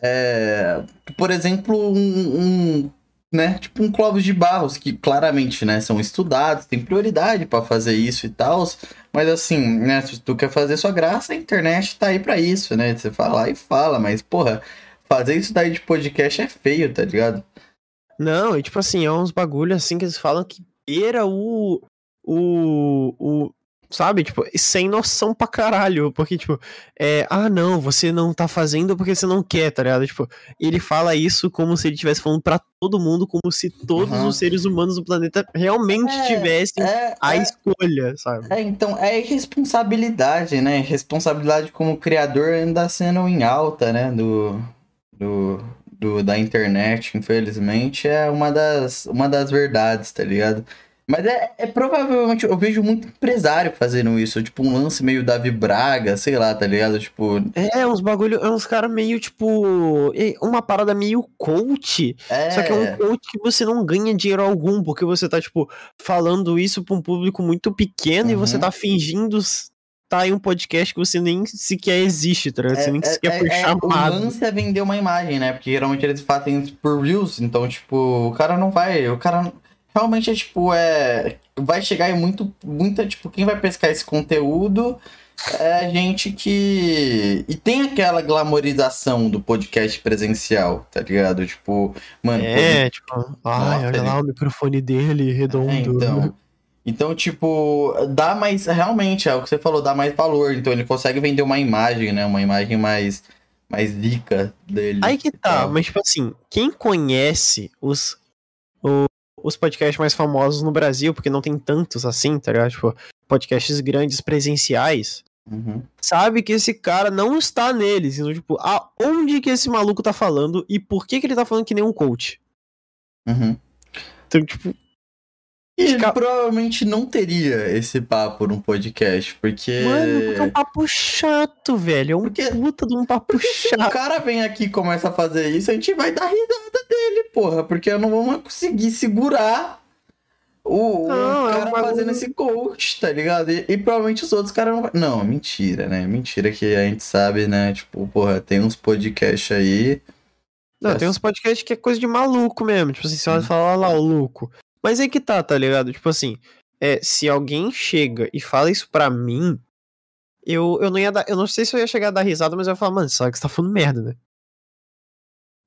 Speaker 2: É. Por exemplo, um, um né? Tipo um Clóvis de Barros, que claramente, né, são estudados, tem prioridade para fazer isso e tal, mas assim, né, se tu quer fazer sua graça, a internet tá aí para isso, né? Você fala e fala, mas porra, fazer isso daí de podcast é feio, tá ligado?
Speaker 1: Não, e tipo assim, é uns bagulho assim que eles falam que era o o, o sabe? Tipo, sem noção pra caralho. Porque, tipo, é, ah, não, você não tá fazendo porque você não quer, tá ligado? Tipo, ele fala isso como se ele estivesse falando pra todo mundo, como se todos uhum. os seres humanos do planeta realmente é, tivessem é, a é. escolha, sabe? É,
Speaker 2: então, é responsabilidade, né? Responsabilidade como criador ainda sendo em alta, né? Do. do... Do, da internet, infelizmente, é uma das, uma das verdades, tá ligado? Mas é, é, provavelmente, eu vejo muito empresário fazendo isso, tipo um lance meio Davi Braga, sei lá, tá ligado?
Speaker 1: Tipo. É, uns bagulho, é uns caras meio, tipo. Uma parada meio coach. É. Só que é um coach que você não ganha dinheiro algum, porque você tá, tipo, falando isso pra um público muito pequeno uhum. e você uhum. tá fingindo tá em um podcast que você nem sequer existe, tá? É, você é, nem sequer é, foi é, é chamado. O lance
Speaker 2: é vender uma imagem, né? Porque geralmente eles fazem por views, então, tipo, o cara não vai. O cara. Não realmente é tipo, é. Vai chegar em muito, muita, tipo, quem vai pescar esse conteúdo é gente que. E tem aquela glamorização do podcast presencial, tá ligado? Tipo, mano.
Speaker 1: É, tipo, ai, olha lá o microfone dele redondo. É,
Speaker 2: então. Então, tipo, dá mais. Realmente, é o que você falou, dá mais valor. Então ele consegue vender uma imagem, né? Uma imagem mais. Mais rica dele.
Speaker 1: Aí que tá, é. mas tipo assim, quem conhece os, os podcasts mais famosos no Brasil, porque não tem tantos assim, tá ligado? Tipo, podcasts grandes presenciais. Uhum. Sabe que esse cara não está neles. Então, tipo, aonde que esse maluco tá falando e por que que ele tá falando que nem um coach? Uhum. Então, tipo,
Speaker 2: ele Esca... provavelmente não teria esse papo num podcast,
Speaker 1: porque. Mano, porque é um papo chato, velho. É um porque... puta de um papo chato. Se o
Speaker 2: cara vem aqui e começa a fazer isso, a gente vai dar risada dele, porra. Porque eu não vou conseguir segurar o, não, o é cara é fazendo esse coach, tá ligado? E, e provavelmente os outros caras não. Não, mentira, né? Mentira que a gente sabe, né? Tipo, porra, tem uns podcasts aí.
Speaker 1: Não, é... tem uns podcasts que é coisa de maluco mesmo. Tipo assim, você olha uhum. e fala, olha lá o louco. Mas é que tá, tá ligado? Tipo assim, é, se alguém chega e fala isso pra mim, eu, eu não ia dar. Eu não sei se eu ia chegar a dar risada, mas eu ia falar, mano, sabe que você tá falando merda, né?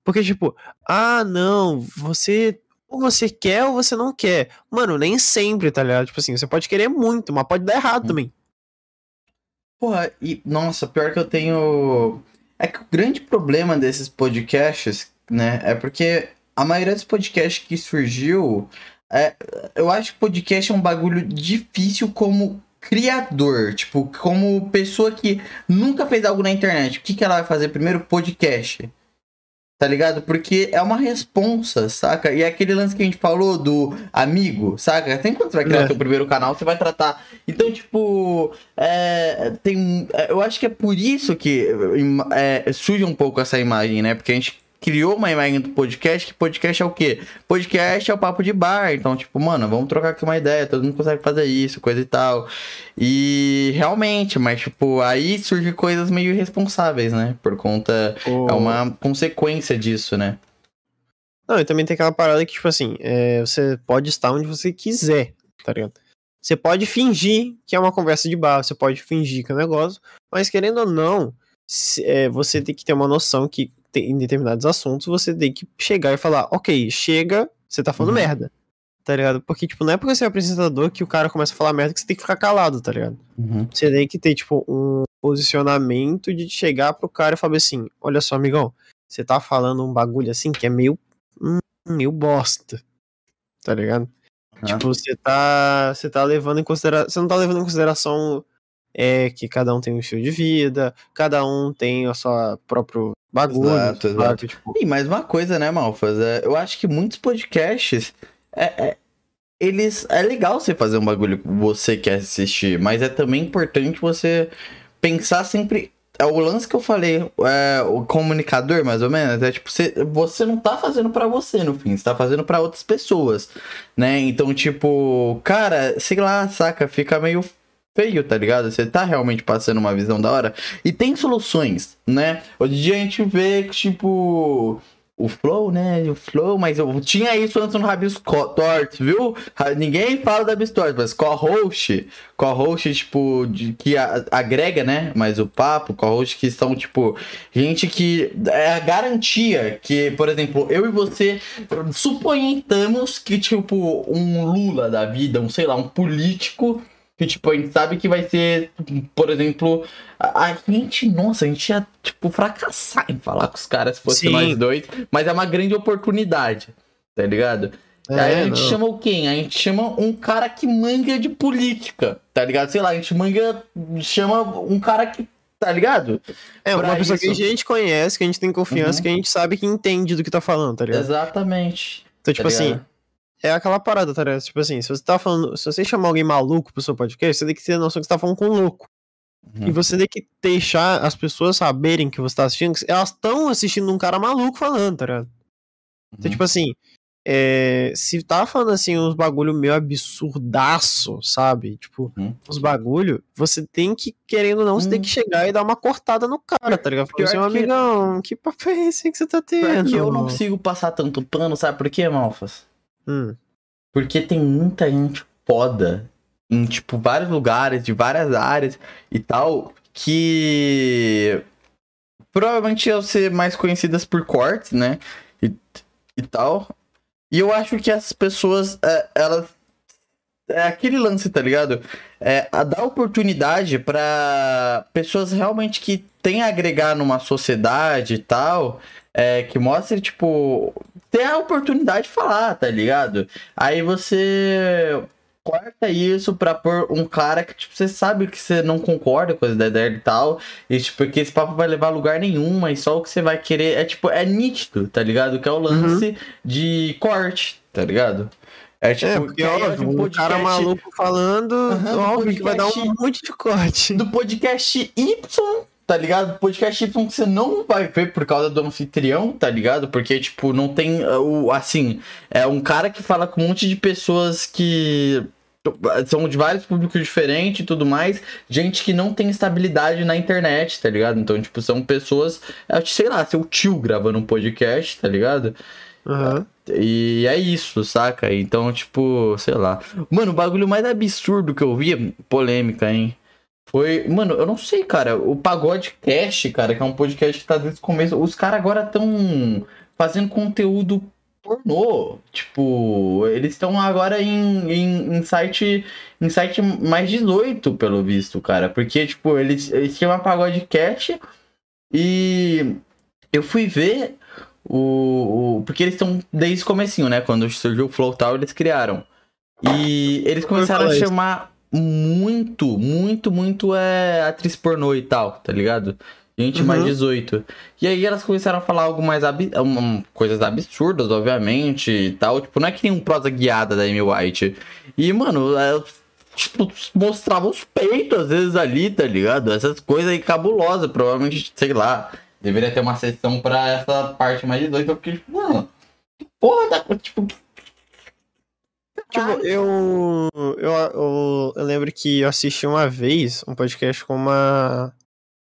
Speaker 1: Porque, tipo, ah, não, você. Ou você quer ou você não quer. Mano, nem sempre, tá ligado? Tipo assim, você pode querer muito, mas pode dar errado hum. também.
Speaker 2: Porra, e nossa, pior que eu tenho. É que o grande problema desses podcasts, né, é porque a maioria dos podcasts que surgiu é, eu acho que podcast é um bagulho difícil como criador, tipo, como pessoa que nunca fez algo na internet. O que, que ela vai fazer primeiro? Podcast. Tá ligado? Porque é uma responsa, saca? E é aquele lance que a gente falou do amigo, saca? Até enquanto você vai criar é. primeiro canal, você vai tratar. Então, tipo, é, tem, é, eu acho que é por isso que é, surge um pouco essa imagem, né? Porque a gente criou uma imagem do podcast, que podcast é o quê? Podcast é o papo de bar. Então, tipo, mano, vamos trocar aqui uma ideia, todo mundo consegue fazer isso, coisa e tal. E realmente, mas, tipo, aí surgem coisas meio irresponsáveis, né? Por conta. Oh. É uma consequência disso, né?
Speaker 1: Não, e também tem aquela parada que, tipo assim, é, você pode estar onde você quiser, tá ligado? Você pode fingir que é uma conversa de bar, você pode fingir que é um negócio, mas querendo ou não, se, é, você tem que ter uma noção que em determinados assuntos, você tem que chegar e falar, ok, chega, você tá falando uhum. merda. Tá ligado? Porque, tipo, não é porque você é apresentador que o cara começa a falar merda que você tem que ficar calado, tá ligado? Uhum. Você tem que ter, tipo, um posicionamento de chegar pro cara e falar assim, olha só, amigão, você tá falando um bagulho assim que é meio. Hum, meio bosta. Tá ligado? Uhum. Tipo, você tá. Você tá levando em consideração. Você não tá levando em consideração é que cada um tem um estilo de vida, cada um tem a sua próprio bagulho. Exato,
Speaker 2: exato. Tipo... E mais uma coisa, né, Malfas? É, eu acho que muitos podcasts. É, é, eles. É legal você fazer um bagulho que você quer assistir, mas é também importante você pensar sempre. É o lance que eu falei, é, o comunicador, mais ou menos, é tipo, você, você não tá fazendo para você, no fim, você tá fazendo para outras pessoas, né? Então, tipo, cara, sei lá, saca, fica meio feio, tá ligado? Você tá realmente passando uma visão da hora. E tem soluções, né? Hoje em dia a gente vê que, tipo. O flow, né? O flow, mas eu tinha isso antes no Rabistort, viu? Ninguém fala da Bistort, mas co-host, co-host, tipo, de, que a, agrega, né? Mas o papo, co-host que são, tipo, gente que é a garantia que, por exemplo, eu e você suponhamos que, tipo, um Lula da vida, um sei lá, um político que, tipo, a gente sabe que vai ser, por exemplo, a, a gente, nossa, a gente ia, tipo, fracassar em falar com os caras se fosse Sim. nós dois, mas é uma grande oportunidade, tá ligado? É, aí a gente não. chama o quem? A gente chama um cara que manga de política, tá ligado? Sei lá, a gente manga, chama um cara que, tá ligado?
Speaker 1: É, pra uma pessoa isso. que a gente conhece, que a gente tem confiança, uhum. que a gente sabe que entende do que tá falando, tá ligado?
Speaker 2: Exatamente.
Speaker 1: Então, tipo tá assim, é aquela parada, tá ligado? Tipo assim, se você tá falando, se você chamar alguém maluco pro seu podcast, você tem que ter a noção que você tá falando com um louco. Uhum. E você tem que deixar as pessoas saberem que você tá assistindo, que elas estão assistindo um cara maluco falando, tá ligado? Então, uhum. Então, tipo assim, é, se tá falando assim uns bagulho meio absurdaço, sabe? Tipo, uhum. uns bagulho, você tem que, querendo ou não, você tem hum. que chegar e dar uma cortada no cara, tá ligado? Falar assim, que... amigão, que papo é esse que você tá tendo? que
Speaker 2: eu não consigo passar tanto pano, sabe por quê, Malfas? Hum. Porque tem muita gente foda em, tipo, vários lugares, de várias áreas e tal, que provavelmente iam ser mais conhecidas por cortes, né? E, e tal. E eu acho que essas pessoas, é, elas. É aquele lance, tá ligado? É, a dar oportunidade para pessoas realmente que têm a agregar numa sociedade e tal, é, que mostre, tipo, ter a oportunidade de falar, tá ligado? Aí você corta isso pra pôr um cara que, tipo, você sabe que você não concorda com as ideias e tal. E, tipo, porque esse papo vai levar a lugar nenhum, mas só o que você vai querer é, tipo, é nítido, tá ligado? Que é o uhum. lance uhum. de corte, tá ligado?
Speaker 1: É, é tipo, é porque óbvio, um podcast... cara maluco falando, uhum, óbvio que vai dar um monte de corte.
Speaker 2: Do podcast Y tá ligado? Podcast Y que você não vai ver por causa do anfitrião, tá ligado? Porque, tipo, não tem uh, o. Assim, é um cara que fala com um monte de pessoas que. São de vários públicos diferentes e tudo mais. Gente que não tem estabilidade na internet, tá ligado? Então, tipo, são pessoas. É, sei lá, seu tio gravando um podcast, tá ligado? Uhum. E é isso, saca? Então, tipo, sei lá. Mano, o bagulho mais absurdo que eu vi, polêmica, hein? Foi. Mano, eu não sei, cara. O Pagode Cast, cara, que é um podcast que tá desde o começo. Os caras agora estão fazendo conteúdo pornô. Tipo, eles estão agora em, em, em, site. Em site mais 18, pelo visto, cara. Porque, tipo, eles, eles chamam Pagode Cast e eu fui ver. O, o porque eles estão desde o comecinho, né? Quando surgiu o Flow Tal, eles criaram. E eles começaram a chamar muito, muito, muito é atriz pornô e tal, tá ligado? Gente uhum. mais 18. E aí elas começaram a falar algo mais ab... Um, coisas absurdas, obviamente, e tal. Tipo, não é que nem um prosa guiada da Amy White. E, mano, eu, é, tipo, mostrava os peitos às vezes ali, tá ligado? Essas coisas aí cabulosas, provavelmente, sei lá. Deveria ter uma sessão pra essa parte mais 18, porque, tipo, mano, que porra da.
Speaker 1: Tipo, que Tipo, eu, eu, eu, eu, lembro que eu assisti uma vez um podcast com uma.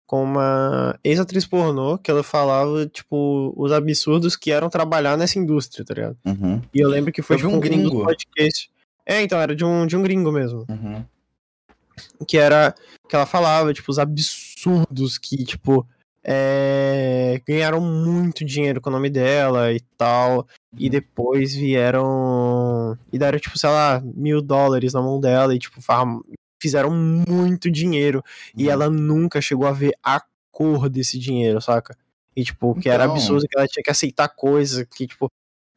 Speaker 1: com uma ex-atriz pornô que ela falava, tipo, os absurdos que eram trabalhar nessa indústria, tá ligado? Uhum. E eu lembro que foi, de um tipo, gringo. Um podcast. É, então, era de um, de um gringo mesmo. Uhum. Que era. Que ela falava, tipo, os absurdos que, tipo, é, ganharam muito dinheiro com o nome dela e tal. E uhum. depois vieram e deram, tipo, sei lá, mil dólares na mão dela e, tipo, fizeram muito dinheiro. Uhum. E ela nunca chegou a ver a cor desse dinheiro, saca? E, tipo, que então... era absurdo que ela tinha que aceitar coisas que, tipo,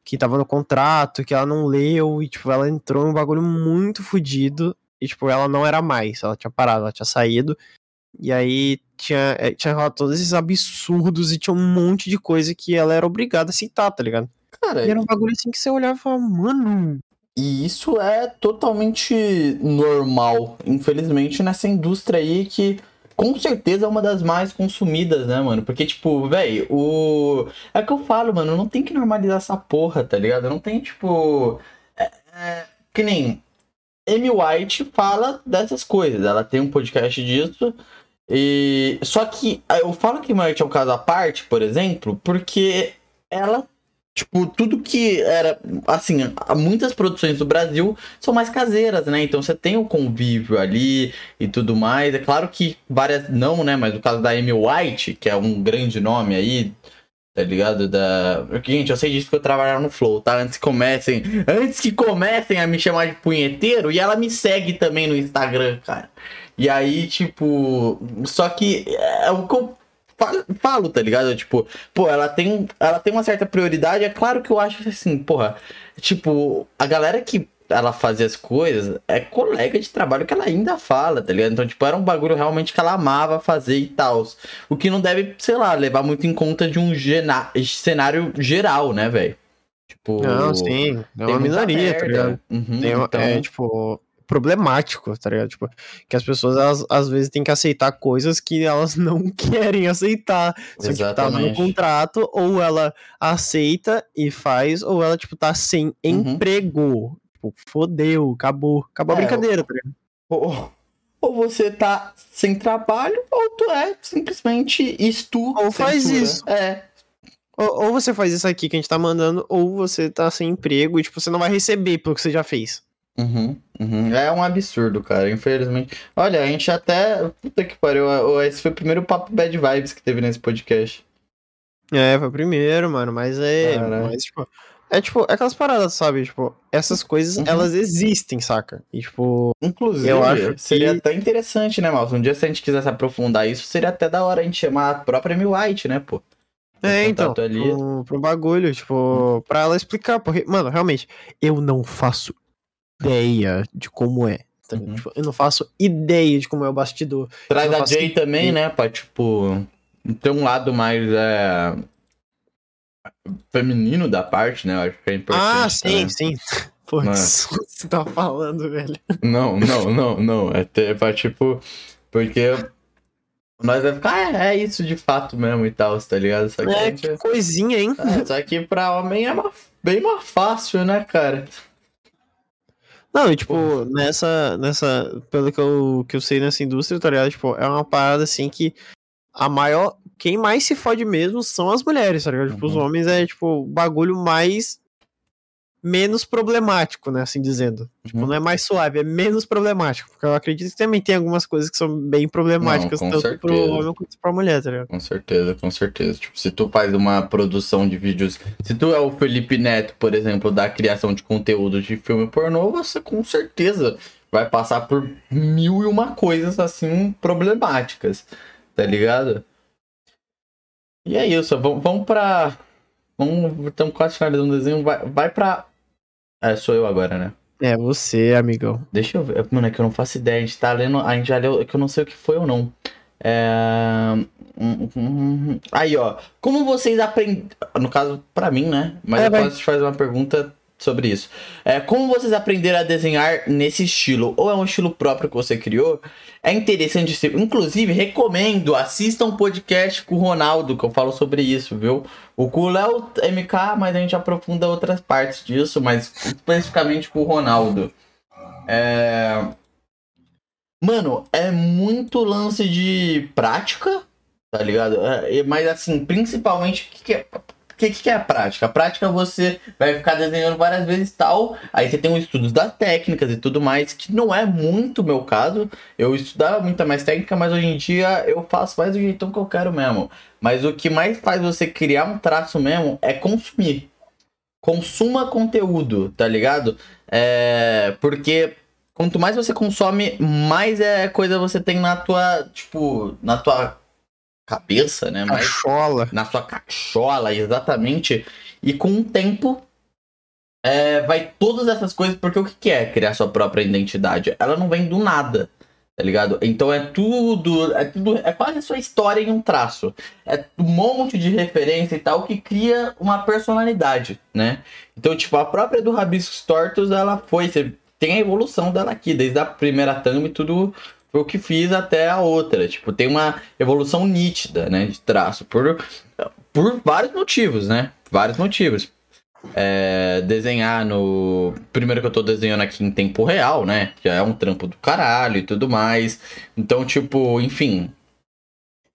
Speaker 1: que tava no contrato, que ela não leu, e, tipo, ela entrou em um bagulho muito fodido, e, tipo, ela não era mais, ela tinha parado, ela tinha saído, e aí tinha, é, tinha rolado todos esses absurdos e tinha um monte de coisa que ela era obrigada a citar, tá ligado? Cara, e era um bagulho assim que você olhava e falava, mano.
Speaker 2: E isso é totalmente normal, infelizmente, nessa indústria aí que com certeza é uma das mais consumidas, né, mano? Porque, tipo, velho, o. É que eu falo, mano, não tem que normalizar essa porra, tá ligado? Não tem, tipo. É, é... Que nem. Amy White fala dessas coisas. Ela tem um podcast disso. E só que ah, eu falo que Marte é um caso à parte, por exemplo, porque ela Tipo, tudo que era. Assim, muitas produções do Brasil são mais caseiras, né? Então você tem o convívio ali e tudo mais. É claro que várias. Não, né? Mas o caso da Amy White, que é um grande nome aí, tá ligado? Da. Gente, eu sei disso que eu trabalhava no Flow, tá? Antes que comecem. Antes que comecem a me chamar de punheteiro, e ela me segue também no Instagram, cara. E aí, tipo. Só que é o que eu falo, tá ligado? Tipo, pô, ela tem, ela tem uma certa prioridade. É claro que eu acho assim, porra. Tipo, a galera que ela fazia as coisas é colega de trabalho que ela ainda fala, tá ligado? Então, tipo, era um bagulho realmente que ela amava fazer e tal. O que não deve, sei lá, levar muito em conta de um cenário geral, né, velho?
Speaker 1: Tipo. Não, sim. É uma minoria, tá ligado? Uhum, tem, então... É, tipo problemático, tá ligado? Tipo, que as pessoas elas, às vezes têm que aceitar coisas que elas (laughs) não querem aceitar. Só que tá no contrato, ou ela aceita e faz, ou ela, tipo, tá sem uhum. emprego. Tipo, fodeu, acabou. Acabou é, a brincadeira, tá ligado? Ou,
Speaker 2: ou você tá sem trabalho, ou tu é simplesmente estudo.
Speaker 1: Ou faz isso. É, ou, você faz isso aqui que a gente tá mandando, ou você tá sem emprego e, tipo, você não vai receber pelo que você já fez.
Speaker 2: Uhum, uhum. É um absurdo, cara, infelizmente. Olha, a gente até. Puta que pariu, esse foi o primeiro papo bad vibes que teve nesse podcast.
Speaker 1: É, foi o primeiro, mano, mas é. Mas, tipo, é tipo, é aquelas paradas, sabe? Tipo, essas coisas, uhum. elas existem, saca? E, tipo.
Speaker 2: Inclusive, eu acho que... seria até interessante, né, Malta? Um dia se a gente quisesse aprofundar isso, seria até da hora a gente chamar a própria Mil White, né, pô?
Speaker 1: É, então, ali. Pro, pro bagulho, tipo, pra ela explicar, porque, mano, realmente, eu não faço ideia de como é. Tá? Uhum. Tipo, eu não faço ideia de como é o bastidor.
Speaker 2: Traz a Jay também, né? Pra, tipo, ter um lado mais é... feminino da parte, né? Eu acho que é ah, importante.
Speaker 1: Ah, sim, né? sim. (laughs) Pô, Mas... (laughs) você tá falando, velho.
Speaker 2: Não, não, não, não. É, ter, é pra, tipo, porque nós vai ficar, ah, é, é isso de fato mesmo e tal, tá ligado?
Speaker 1: Só
Speaker 2: que
Speaker 1: é, gente... que é coisinha, hein?
Speaker 2: É, só que pra homem é bem mais fácil, né, cara?
Speaker 1: Não, e tipo, Pô. nessa, nessa. Pelo que eu, que eu sei nessa indústria, tá ligado? Tipo, é uma parada assim que a maior. Quem mais se fode mesmo são as mulheres, tá ligado? Tipo, os uhum. homens é, tipo, o bagulho mais menos problemático, né? Assim dizendo. Tipo, uhum. Tipo, não é mais suave, é menos problemático. Porque eu acredito que também tem algumas coisas que são bem problemáticas,
Speaker 2: não, tanto certeza. pro homem
Speaker 1: quanto pra mulher, tá ligado?
Speaker 2: Com certeza, com certeza. Tipo, se tu faz uma produção de vídeos. Se tu é o Felipe Neto, por exemplo, da criação de conteúdo de filme pornô, você com certeza vai passar por mil e uma coisas assim problemáticas, tá ligado? E é isso, vamos, vamos pra Vamos, estamos quase finalizando o desenho. Vai, vai pra. É, sou eu agora, né?
Speaker 1: É, você, amigão.
Speaker 2: Deixa eu ver. Mano, é que eu não faço ideia. A gente tá lendo. A gente já leu. É que eu não sei o que foi ou não. É... Hum, hum, hum. Aí, ó. Como vocês aprendem. No caso, pra mim, né? Mas é, eu vai... posso te fazer uma pergunta sobre isso. É, como vocês aprenderam a desenhar nesse estilo? Ou é um estilo próprio que você criou? É interessante ser. Inclusive, recomendo, assista um podcast com o Ronaldo, que eu falo sobre isso, viu? O é o MK, mas a gente aprofunda outras partes disso, mas especificamente com o Ronaldo. É... Mano, é muito lance de prática, tá ligado? É, mas assim, principalmente, que, que é que, que é a prática? A prática é você vai ficar desenhando várias vezes tal, aí você tem um estudo das técnicas e tudo mais, que não é muito meu caso. Eu estudava muita mais técnica, mas hoje em dia eu faço mais do jeitão que eu quero mesmo. Mas o que mais faz você criar um traço mesmo é consumir. Consuma conteúdo, tá ligado? É, porque quanto mais você consome, mais é coisa você tem na tua, tipo, na tua cabeça, né?
Speaker 1: Mas cachola.
Speaker 2: Na sua cachola, exatamente. E com o tempo, é, vai todas essas coisas, porque o que, é criar sua própria identidade? Ela não vem do nada, tá ligado? Então é tudo, é tudo, é quase a sua história em um traço. É um monte de referência e tal que cria uma personalidade, né? Então, tipo, a própria do Rabiscos Tortos, ela foi, você tem a evolução dela aqui, desde a primeira thumb e tudo foi o que fiz até a outra. Tipo, tem uma evolução nítida, né? De traço. Por, por vários motivos, né? Vários motivos. É, desenhar no. Primeiro que eu tô desenhando aqui em tempo real, né? Já é um trampo do caralho e tudo mais. Então, tipo, enfim.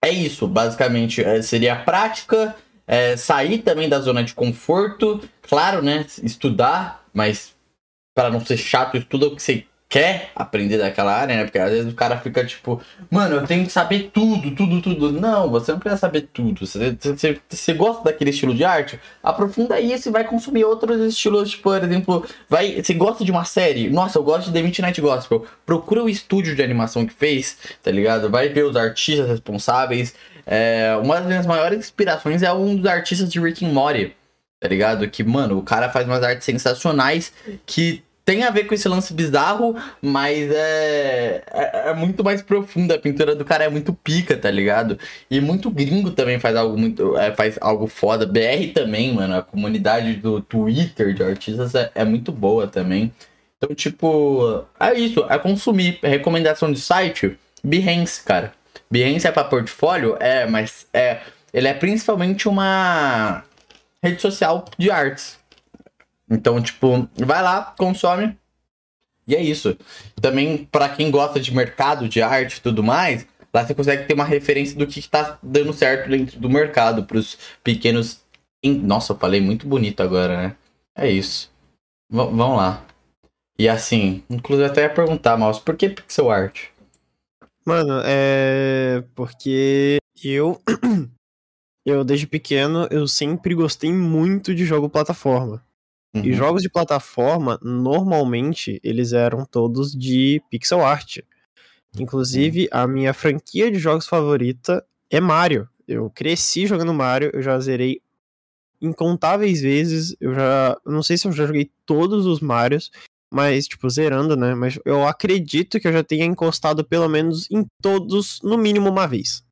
Speaker 2: É isso, basicamente. É, seria a prática, é, sair também da zona de conforto, claro, né? Estudar, mas para não ser chato, estuda o que você quer aprender daquela área, né? Porque às vezes o cara fica tipo, mano, eu tenho que saber tudo, tudo, tudo. Não, você não precisa saber tudo. Você, você, você gosta daquele estilo de arte? Aprofunda isso e vai consumir outros estilos, tipo, por exemplo, vai, você gosta de uma série? Nossa, eu gosto de The Midnight Gospel. Procura o estúdio de animação que fez, tá ligado? Vai ver os artistas responsáveis. É, uma das minhas maiores inspirações é um dos artistas de Rick and Morty, tá ligado? Que, mano, o cara faz umas artes sensacionais que tem a ver com esse lance bizarro, mas é, é, é, muito mais profundo. A pintura do cara é muito pica, tá ligado? E muito gringo também faz algo muito. É, faz algo foda. BR também, mano. A comunidade do Twitter de artistas é, é muito boa também. Então, tipo, é isso. É consumir. Recomendação de site, Behance, cara. Behance é pra portfólio? É, mas é. Ele é principalmente uma rede social de artes. Então, tipo, vai lá, consome. E é isso. Também, para quem gosta de mercado, de arte e tudo mais, lá você consegue ter uma referência do que, que tá dando certo dentro do mercado, pros pequenos. Nossa, eu falei muito bonito agora, né? É isso. V vamos lá. E assim, inclusive até ia perguntar, Maus, por que pixel art?
Speaker 1: Mano, é. Porque eu. (clears throat) eu, desde pequeno, eu sempre gostei muito de jogo plataforma. Uhum. E jogos de plataforma, normalmente, eles eram todos de pixel art. Inclusive, uhum. a minha franquia de jogos favorita é Mario. Eu cresci jogando Mario, eu já zerei incontáveis vezes. Eu já. Não sei se eu já joguei todos os Marios, mas, tipo, zerando, né? Mas eu acredito que eu já tenha encostado pelo menos em todos, no mínimo, uma vez.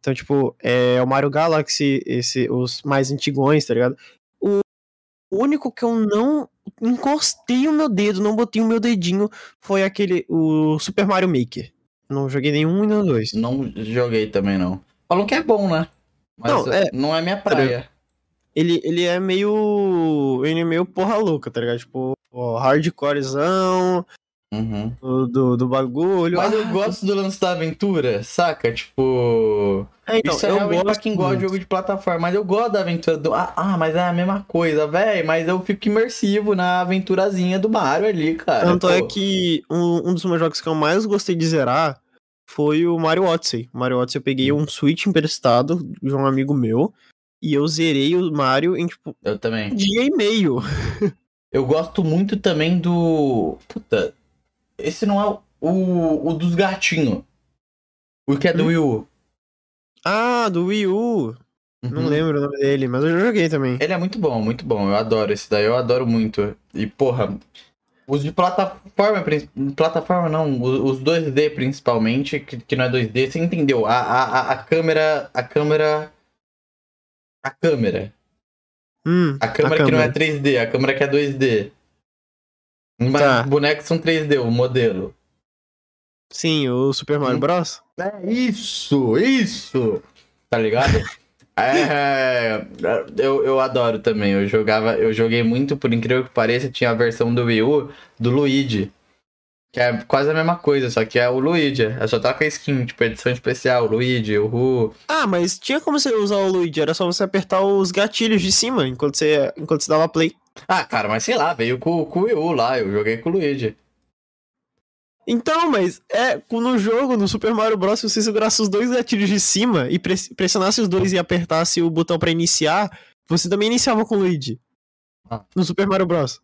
Speaker 1: Então, tipo, é o Mario Galaxy, esse, os mais antigões, tá ligado? único que eu não encostei o meu dedo, não botei o meu dedinho, foi aquele, o Super Mario Maker. Não joguei nenhum e nem dois.
Speaker 2: Não joguei também, não. Falou que é bom, né? Mas não, é, não é minha praia.
Speaker 1: Ele, ele é meio. Ele é meio porra louca, tá ligado? Tipo, hardcorezão, Uhum. Do, do, do, bagulho.
Speaker 2: Mas eu ah. gosto do lance da aventura, saca? Tipo.
Speaker 1: É, então, isso é eu realmente gosto pra quem gosta de jogo de plataforma, mas eu gosto da aventura do. Ah, ah mas é a mesma coisa, velho. Mas eu fico imersivo na aventurazinha do Mario ali, cara. Tanto pô. é que um, um dos meus jogos que eu mais gostei de zerar foi o Mario Odyssey. Mario Odyssey eu peguei hum. um Switch emprestado de um amigo meu. E eu zerei o Mario em, tipo,
Speaker 2: eu também.
Speaker 1: um dia e meio.
Speaker 2: Eu gosto muito também do. Puta, esse não é o, o dos gatinhos. O que é do hum. Wii U.
Speaker 1: Ah, do Wii U. Uhum. Não lembro o nome dele, mas eu joguei também.
Speaker 2: Ele é muito bom, muito bom. Eu adoro esse daí, eu adoro muito. E, porra, os de plataforma, plataforma não, os 2D principalmente, que, que não é 2D, você entendeu? A, a, a câmera, a câmera, a câmera. Hum, a câmera a que não é 3D, a câmera que é 2D. Mas tá. bonecos são 3D, o modelo.
Speaker 1: Sim, o Super Mario Bros.
Speaker 2: É isso, isso! Tá ligado? (laughs) é, eu, eu adoro também. Eu jogava, eu joguei muito, por incrível que pareça, tinha a versão do Wii U do Luigi. Que é quase a mesma coisa, só que é o Luigi. É só tá com a skin, tipo, edição especial, o Luigi, o Ru.
Speaker 1: Ah, mas tinha como você usar o Luigi, era só você apertar os gatilhos de cima enquanto você, enquanto você dava play.
Speaker 2: Ah, cara, mas sei lá, veio com, com o Wii U lá, eu joguei com o Luigi.
Speaker 1: Então, mas é no jogo, no Super Mario Bros, se você segurasse os dois gatilhos de cima e pressionasse os dois e apertasse o botão para iniciar, você também iniciava com o Luigi. Ah. No Super Mario Bros.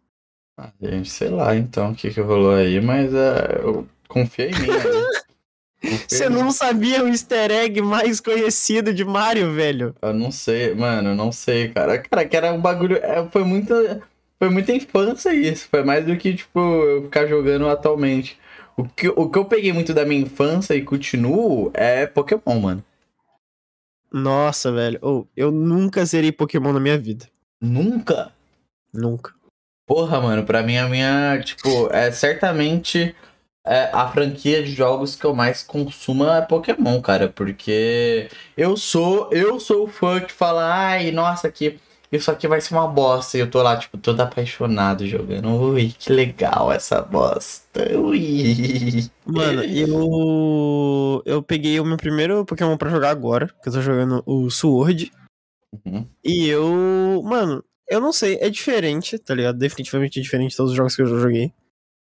Speaker 2: Ah, gente, sei lá então o que, que rolou aí, mas uh, eu confiei em mim. (laughs)
Speaker 1: Você não sabia o easter egg mais conhecido de Mario, velho?
Speaker 2: Eu não sei, mano, eu não sei, cara. Cara, que era um bagulho. É, foi muita. Foi muita infância isso. Foi mais do que, tipo, eu ficar jogando atualmente. O que, o que eu peguei muito da minha infância e continuo é Pokémon, mano.
Speaker 1: Nossa, velho. Oh, eu nunca zerei Pokémon na minha vida. Nunca? Nunca.
Speaker 2: Porra, mano, pra mim a minha. Tipo, é certamente é, a franquia de jogos que eu mais consumo é Pokémon, cara, porque eu sou eu sou o fã que fala, ai, nossa, aqui isso aqui vai ser uma bosta. E eu tô lá, tipo, todo apaixonado jogando. Ui, que legal essa bosta. Ui.
Speaker 1: Mano, eu. Eu peguei o meu primeiro Pokémon pra jogar agora, que eu tô jogando o Sword. Uhum. E eu. Mano, eu não sei, é diferente, tá ligado? Definitivamente é diferente de todos os jogos que eu já joguei.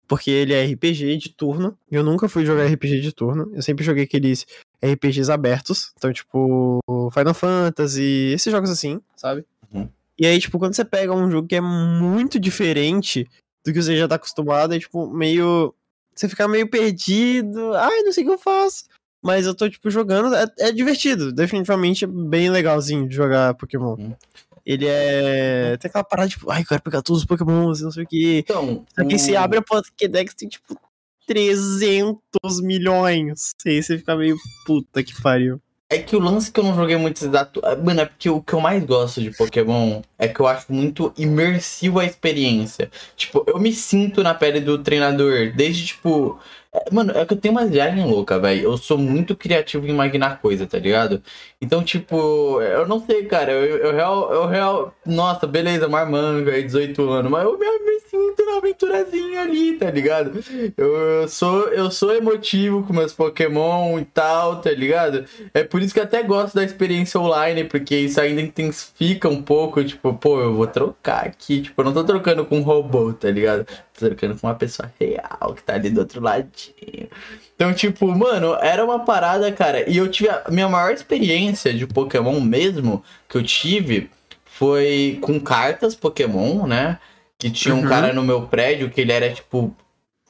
Speaker 1: Porque ele é RPG de turno. Eu nunca fui jogar RPG de turno. Eu sempre joguei aqueles RPGs abertos. Então, tipo, Final Fantasy, esses jogos assim, sabe? Uhum. E aí, tipo, quando você pega um jogo que é muito diferente do que você já tá acostumado, é tipo, meio. Você fica meio perdido. Ai, não sei o que eu faço. Mas eu tô, tipo, jogando. É, é divertido. Definitivamente é bem legalzinho de jogar Pokémon. Uhum. Ele é. Tem aquela parada, tipo, ai, eu quero pegar todos os Pokémons, não sei o
Speaker 2: quê. Então, Só
Speaker 1: que um... você
Speaker 2: abre a Pokédex tem, tipo, 300 milhões. E aí você fica meio puta que pariu. É que o lance que eu não joguei muito dato. Ah, mano, é porque o que eu mais gosto de Pokémon é que eu acho muito imersivo a experiência. Tipo, eu me sinto na pele do treinador. Desde, tipo, Mano, é que eu tenho uma viagem louca, velho. Eu sou muito criativo em imaginar coisa, tá ligado? Então, tipo, eu não sei, cara. Eu, eu real, eu real. Nossa, beleza, marmanga aí, 18 anos. Mas eu me, me sinto aventurazinha ali, tá ligado? Eu, eu, sou, eu sou emotivo com meus Pokémon e tal, tá ligado? É por isso que até gosto da experiência online, porque isso ainda intensifica um pouco, tipo, pô, eu vou trocar aqui, tipo, eu não tô trocando com um robô, tá ligado? Tô trocando com uma pessoa real que tá ali do outro ladinho. Então, tipo, mano, era uma parada, cara. E eu tive a minha maior experiência de Pokémon mesmo que eu tive foi com cartas Pokémon, né? Que tinha uhum. um cara no meu prédio que ele era, tipo,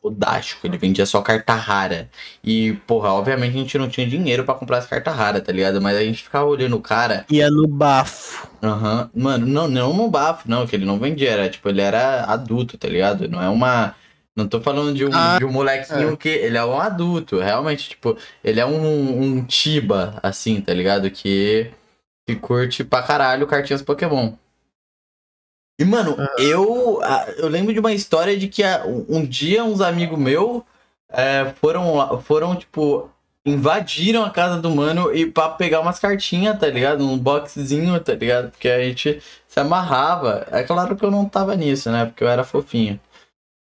Speaker 2: fodástico. Ele vendia só carta rara. E, porra, obviamente a gente não tinha dinheiro para comprar as cartas raras, tá ligado? Mas a gente ficava olhando o cara.
Speaker 1: Ia é no bafo.
Speaker 2: Aham. Uhum. Mano, não, não no bafo, não, que ele não vendia. Era, tipo, ele era adulto, tá ligado? Não é uma. Não tô falando de um, ah, de um molequinho é. que. Ele é um adulto, realmente, tipo, ele é um, um tiba, assim, tá ligado? Que. Que curte pra caralho cartinhas Pokémon. E, mano, eu, eu lembro de uma história de que ah, um dia uns amigos meus é, foram, foram, tipo, invadiram a casa do mano e pra pegar umas cartinhas, tá ligado? Um boxzinho, tá ligado? Porque a gente se amarrava. É claro que eu não tava nisso, né? Porque eu era fofinho.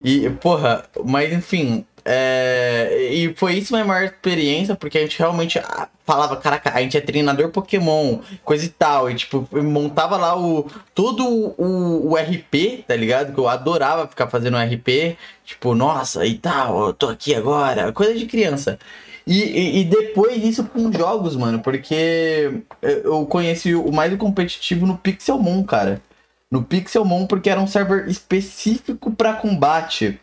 Speaker 2: E, porra, mas enfim, é, e foi isso minha maior experiência, porque a gente realmente ah, falava, caraca, a gente é treinador Pokémon, coisa e tal. E tipo, montava lá o todo o, o RP, tá ligado? Que eu adorava ficar fazendo RP, tipo, nossa, e tal, eu tô aqui agora, coisa de criança. E, e, e depois isso com jogos, mano, porque eu conheci o mais competitivo no Pixelmon, cara. No Pixelmon, porque era um server específico para combate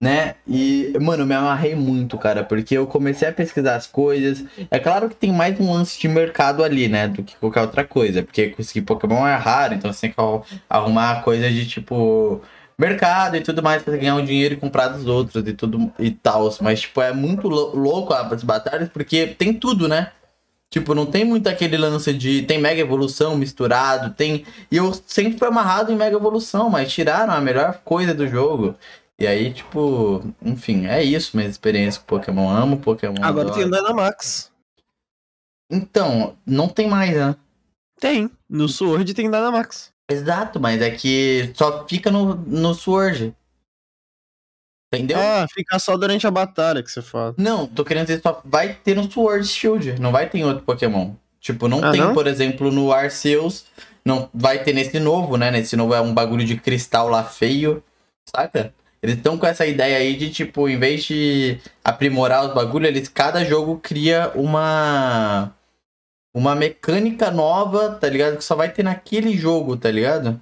Speaker 2: né? E, mano, eu me amarrei muito, cara, porque eu comecei a pesquisar as coisas. É claro que tem mais um lance de mercado ali, né? Do que qualquer outra coisa. Porque conseguir Pokémon é raro, então você tem que arrumar coisa de tipo. Mercado e tudo mais para ganhar um dinheiro e comprar dos outros e tudo e tal. Mas, tipo, é muito louco as batalhas porque tem tudo, né? Tipo, não tem muito aquele lance de. Tem Mega Evolução misturado, tem. E eu sempre fui amarrado em Mega Evolução, mas tiraram a melhor coisa do jogo. E aí, tipo, enfim, é isso minha experiência com Pokémon. Amo Pokémon.
Speaker 1: Agora
Speaker 2: adoro.
Speaker 1: tem o Dynamax.
Speaker 2: Então, não tem mais, né?
Speaker 1: Tem. No Sword tem Dynamax.
Speaker 2: Exato, mas é que só fica no, no Sword. Entendeu?
Speaker 1: Ah, fica só durante a batalha que você fala.
Speaker 2: Não, tô querendo dizer só vai ter no Sword Shield, não vai ter em outro Pokémon. Tipo, não ah, tem, não? por exemplo, no Arceus, não vai ter nesse novo, né? Nesse novo é um bagulho de cristal lá feio, saca? Eles estão com essa ideia aí de, tipo, em vez de aprimorar os bagulhos, eles, cada jogo cria uma. Uma mecânica nova, tá ligado? Que só vai ter naquele jogo, tá ligado?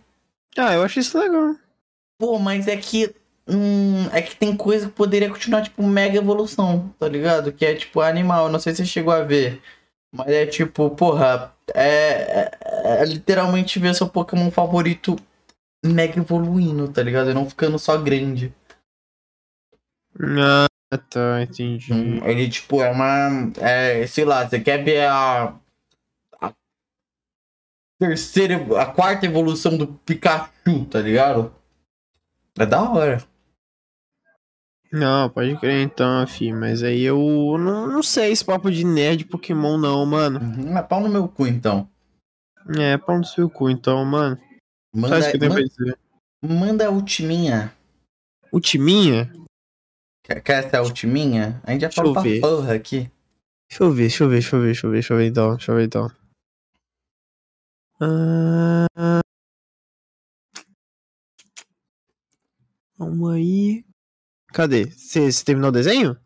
Speaker 1: Ah, eu acho isso legal.
Speaker 2: Pô, mas é que. Hum, é que tem coisa que poderia continuar, tipo, mega evolução, tá ligado? Que é, tipo, animal. Não sei se você chegou a ver. Mas é tipo, porra, é, é, é, literalmente ver seu Pokémon favorito mega evoluindo, tá ligado? E não ficando só grande.
Speaker 1: Ah, tá, entendi.
Speaker 2: Ele, tipo, é uma. É, sei lá, você quer ver a. a terceira. A quarta evolução do Pikachu, tá ligado? É da hora.
Speaker 1: Não, pode crer então, fi, mas aí eu não, não sei esse papo de nerd Pokémon não, mano. Uhum,
Speaker 2: é pau no meu cu então.
Speaker 1: É, pau no seu cu então, mano.
Speaker 2: Manda, que Manda a ultiminha.
Speaker 1: Ultiminha?
Speaker 2: Quer, essa ultiminha? A gente já falou pra
Speaker 1: porra aqui. Deixa eu ver, deixa eu ver, deixa eu ver, deixa eu ver, deixa eu ver então, deixa eu ver então. Ah... Calma aí. Cadê? Você terminou o desenho?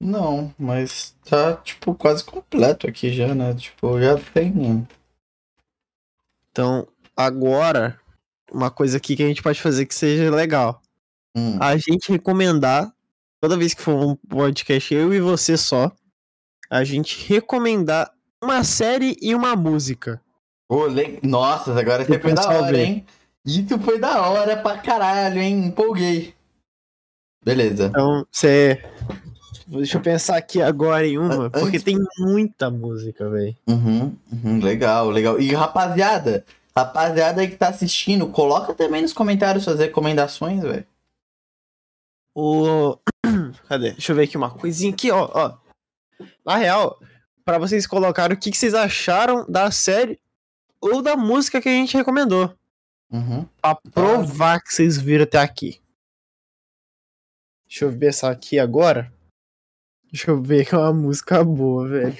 Speaker 2: Não, mas tá, tipo, quase completo aqui já, né? Tipo, já tem.
Speaker 1: Então, agora uma coisa aqui que a gente pode fazer que seja legal. Hum. A gente recomendar, toda vez que for um podcast, eu e você só, a gente recomendar uma série e uma música.
Speaker 2: Oh, le... Nossa, agora você foi da hora, ver. hein? Isso foi da hora pra caralho, hein? Empolguei.
Speaker 1: Beleza. Então, você. Deixa eu pensar aqui agora em uma, Antes... porque tem muita música,
Speaker 2: velho. Uhum, uhum, legal, legal. E rapaziada, Rapaziada aí que tá assistindo, coloca também nos comentários suas recomendações, velho.
Speaker 1: O. (clears throat) Cadê? Deixa eu ver aqui uma coisinha aqui, ó. ó. Na real, para vocês colocarem o que, que, vocês acharam da série ou da música que a gente recomendou.
Speaker 2: Uhum. Pra
Speaker 1: provar que vocês viram até aqui. Deixa eu ver essa aqui agora. Deixa eu ver que é uma música boa, velho.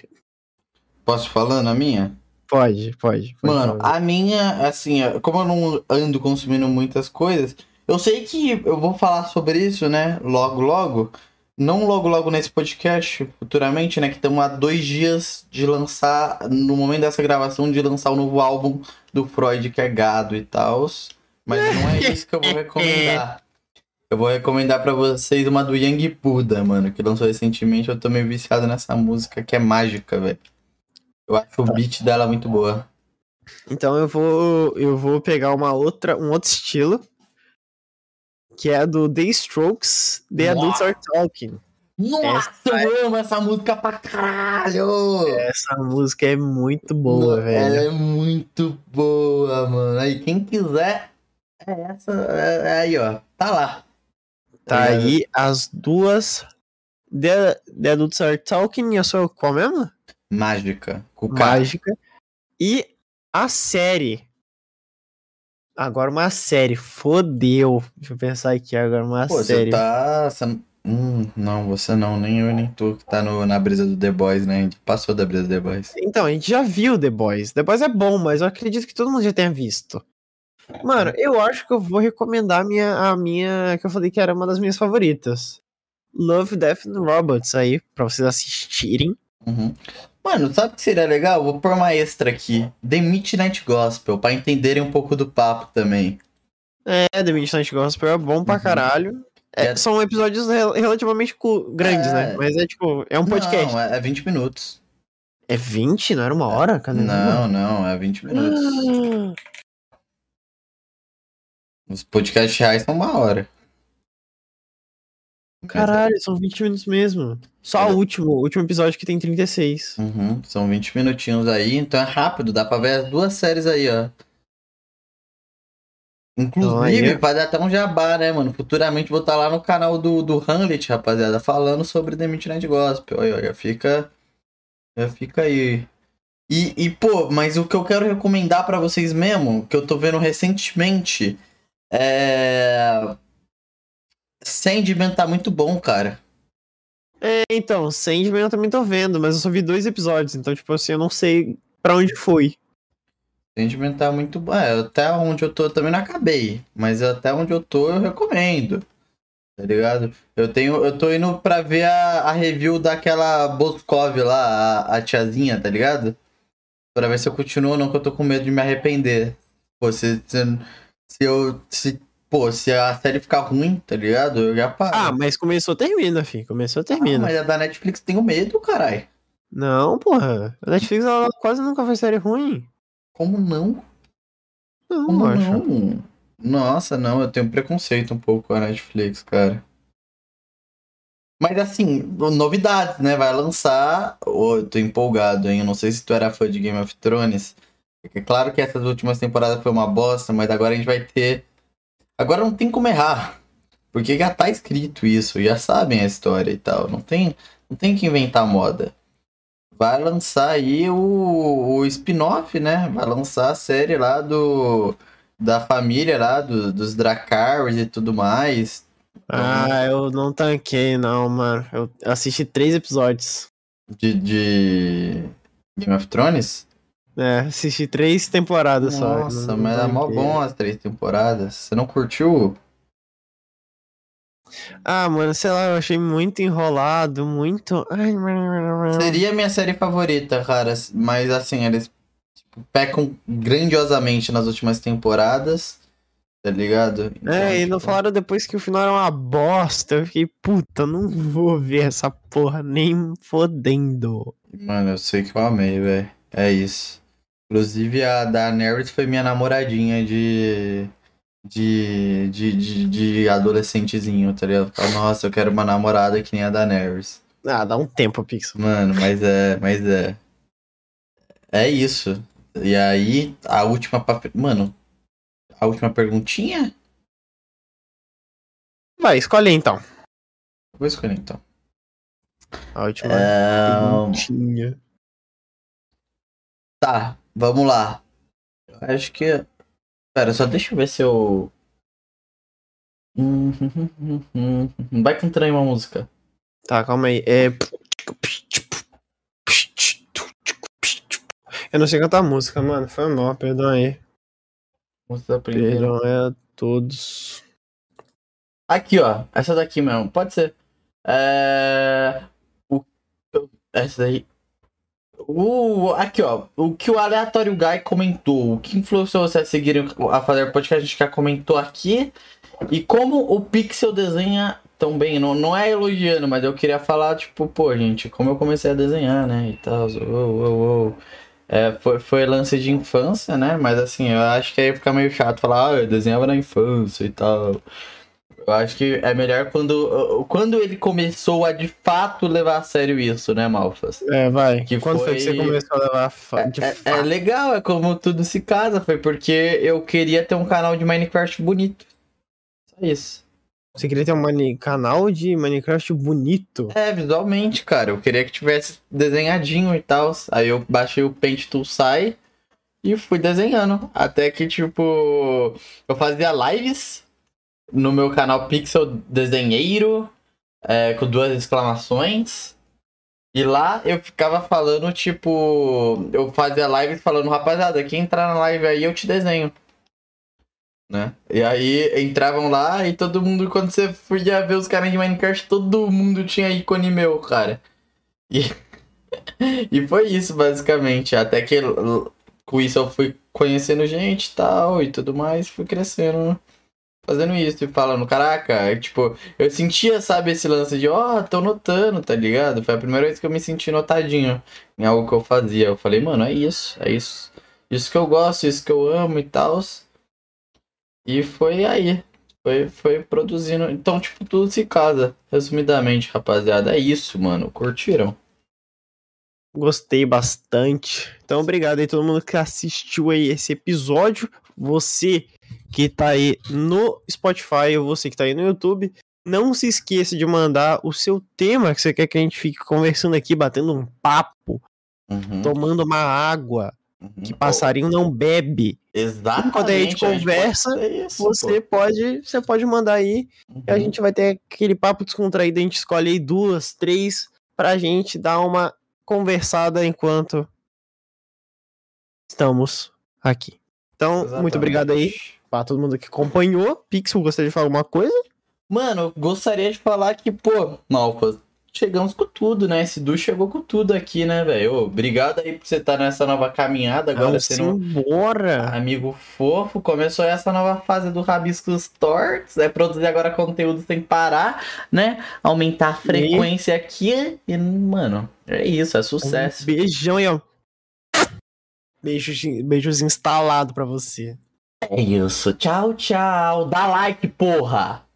Speaker 2: Posso falar na minha?
Speaker 1: Pode, pode.
Speaker 2: pode Mano, fazer. a minha, assim, como eu não ando consumindo muitas coisas, eu sei que eu vou falar sobre isso, né? Logo, logo. Não logo, logo nesse podcast, futuramente, né? Que estamos há dois dias de lançar, no momento dessa gravação, de lançar o novo álbum do Freud, que é gado e tal. Mas não é isso que eu vou recomendar. Eu vou recomendar para vocês uma do Yang Buda, mano, que lançou recentemente. Eu tô meio viciado nessa música que é mágica, velho. Eu acho o beat dela muito boa.
Speaker 1: Então eu vou eu vou pegar uma outra um outro estilo que é do The Strokes, The Nossa. Adults Are Talking.
Speaker 2: Nossa, essa eu amo essa música pra caralho!
Speaker 1: Essa música é muito boa, Não, velho. Ela
Speaker 2: é muito boa, mano. Aí quem quiser, é essa. É, é aí, ó. Tá lá.
Speaker 1: Tá é. aí as duas. The, The Adults Are Talking e a sua qual mesmo?
Speaker 2: Mágica.
Speaker 1: Cuca. Mágica. E a série. Agora uma série. Fodeu. Deixa eu pensar aqui agora uma Pô, série.
Speaker 2: Tá, você tá. Hum, não, você não, nem eu nem tu que tá no, na brisa do The Boys, né? A gente passou da brisa do The Boys.
Speaker 1: Então, a gente já viu The Boys. The Boys é bom, mas eu acredito que todo mundo já tenha visto. Mano, eu acho que eu vou recomendar a minha, a minha que eu falei que era uma das minhas favoritas. Love, Death and Robots aí, pra vocês assistirem.
Speaker 2: Uhum. Mano, sabe o que seria legal? Vou pôr uma extra aqui. The Midnight Gospel, pra entenderem um pouco do papo também.
Speaker 1: É, The Midnight Gospel é bom pra uhum. caralho. É, é. são episódios relativamente grandes, é... né? Mas é tipo, é um podcast. Não,
Speaker 2: é 20 é minutos.
Speaker 1: É 20? Não era uma hora? É. Cadê
Speaker 2: não, não, é 20 minutos. Ah. Os podcasts reais são uma hora.
Speaker 1: É Caralho, são 20 minutos mesmo. Só é. o último, o último episódio que tem 36.
Speaker 2: Uhum, são 20 minutinhos aí, então é rápido, dá pra ver as duas séries aí, ó. Inclusive, então, vai até um jabá, né, mano? Futuramente vou estar tá lá no canal do, do Hamlet, rapaziada, falando sobre The Midnight Gospel. Olha, olha, fica. Já fica aí. E, e, pô, mas o que eu quero recomendar para vocês mesmo, que eu tô vendo recentemente, é Sandman tá muito bom, cara.
Speaker 1: É, então, Sandman eu também tô vendo, mas eu só vi dois episódios, então, tipo assim, eu não sei para onde foi.
Speaker 2: Sandman tá muito bom. É, até onde eu tô eu também não acabei, mas até onde eu tô eu recomendo. Tá ligado? Eu tenho. Eu tô indo pra ver a, a review daquela Boskov lá, a, a, tiazinha, tá ligado? Pra ver se eu continuo ou não, que eu tô com medo de me arrepender. Pô, se, se, se eu. Se Pô, se a série ficar ruim, tá ligado? Eu já paro.
Speaker 1: Ah, mas começou, termina, fim. Começou, ah, termina. Ah,
Speaker 2: mas a da Netflix tem o medo, caralho.
Speaker 1: Não, porra. A Netflix ela quase nunca faz série ruim.
Speaker 2: Como não? Não, Como acho. não? Nossa, não, eu tenho preconceito um pouco com a Netflix, cara. Mas assim, novidades, né? Vai lançar. Oh, tô empolgado, hein? Eu não sei se tu era fã de Game of Thrones. É claro que essas últimas temporadas foi uma bosta, mas agora a gente vai ter Agora não tem como errar. Porque já tá escrito isso, já sabem a história e tal. Não tem, não tem que inventar moda. Vai lançar aí o, o spin-off, né? Vai lançar a série lá do. Da família lá, do, dos Dracars e tudo mais.
Speaker 1: Ah, eu não tanquei, não, mano. Eu assisti três episódios.
Speaker 2: De, de Game of Thrones?
Speaker 1: É, assisti três temporadas
Speaker 2: Nossa, só. Nossa, mas é mó bom as três temporadas. Você não curtiu?
Speaker 1: Ah, mano, sei lá, eu achei muito enrolado, muito. Ai,
Speaker 2: Seria minha série favorita, cara. Mas assim, eles tipo, pecam grandiosamente nas últimas temporadas. Tá ligado?
Speaker 1: Então, é, e não tipo- falaram depois que o final era uma bosta. Eu fiquei, puta, não vou ver essa porra nem fodendo.
Speaker 2: Mano, eu sei que eu amei, velho. É isso. Inclusive a Daenerys foi minha namoradinha de. De, de, de, de adolescentezinho, tá ligado? Nossa, eu quero uma namorada que nem a
Speaker 1: Daenerys. Ah, dá um tempo, Pix.
Speaker 2: Mano, mas é, mas é. É isso. E aí, a última. Mano, a última perguntinha?
Speaker 1: Vai, escolhe então.
Speaker 2: Vou escolher então.
Speaker 1: A última é... perguntinha.
Speaker 2: Tá. Vamos lá. Acho que. Pera, só deixa eu ver se eu. Hum, (laughs) vai cantar aí uma música.
Speaker 1: Tá, calma aí. É. Eu não sei cantar música, mano. Foi mal, perdão aí.
Speaker 2: Música primeira. Perdão é a todos. Aqui, ó. Essa daqui mesmo. Pode ser. É. O... Essa daí. O, aqui, ó. O que o aleatório Guy comentou. O que influenciou vocês a seguirem a fazer podcast? A gente já comentou aqui. E como o Pixel desenha tão bem. Não, não é elogiando, mas eu queria falar, tipo, pô, gente, como eu comecei a desenhar, né? E tal. Uou, uou, uou. É, foi, foi lance de infância, né? Mas assim, eu acho que aí fica meio chato falar, ah, eu desenhava na infância e tal. Eu acho que é melhor quando, quando ele começou a de fato levar a sério isso, né, Malfas?
Speaker 1: É, vai. Que quando foi... foi
Speaker 2: que você começou a levar a fa... É, de é, fato? É legal, é como tudo se casa. Foi porque eu queria ter um canal de Minecraft bonito. Só isso.
Speaker 1: Você queria ter um mani... canal de Minecraft bonito?
Speaker 2: É, visualmente, cara. Eu queria que tivesse desenhadinho e tal. Aí eu baixei o Paint Tool Sai e fui desenhando. Até que, tipo, eu fazia lives no meu canal Pixel Desenheiro, é, com duas exclamações. E lá eu ficava falando, tipo, eu fazia live falando, rapaziada, quem entrar na live aí eu te desenho. Né? E aí entravam lá e todo mundo, quando você podia ver os caras de Minecraft, todo mundo tinha ícone meu, cara. E, (laughs) e foi isso, basicamente. Até que com isso eu fui conhecendo gente e tal e tudo mais, fui crescendo fazendo isso e tipo, falando, caraca, é, tipo, eu sentia, sabe, esse lance de, ó, oh, tô notando, tá ligado? Foi a primeira vez que eu me senti notadinho em algo que eu fazia. Eu falei, mano, é isso, é isso. Isso que eu gosto, isso que eu amo e tal. E foi aí. Foi, foi produzindo. Então, tipo, tudo se casa. Resumidamente, rapaziada, é isso, mano. Curtiram?
Speaker 1: Gostei bastante. Então, obrigado aí todo mundo que assistiu aí esse episódio. Você que tá aí no Spotify ou você que tá aí no YouTube. Não se esqueça de mandar o seu tema que você quer que a gente fique conversando aqui, batendo um papo, uhum. tomando uma água. Uhum, que passarinho não bebe. Exatamente. quando a gente conversa, a gente isso, você pô. pode, você pode mandar aí uhum. e a uhum. gente vai ter aquele papo descontraído, a gente escolhe aí duas, três pra gente dar uma conversada enquanto estamos aqui. Então, Exatamente. muito obrigado aí. Pra todo mundo que acompanhou. Pixel, gostaria de falar alguma coisa?
Speaker 2: Mano, gostaria de falar que, pô, Malfa, chegamos com tudo, né? Esse Du chegou com tudo aqui, né, velho? Obrigado aí por você estar tá nessa nova caminhada agora. Ah,
Speaker 1: sendo embora.
Speaker 2: Amigo fofo, começou essa nova fase do Rabiscos Torts, é produzir agora conteúdo sem parar, né? Aumentar a frequência e... aqui e, mano, é isso, é sucesso. Um
Speaker 1: beijão e ó. Beijos, beijos instalado para você.
Speaker 2: É isso. Tchau, tchau. Dá like, porra!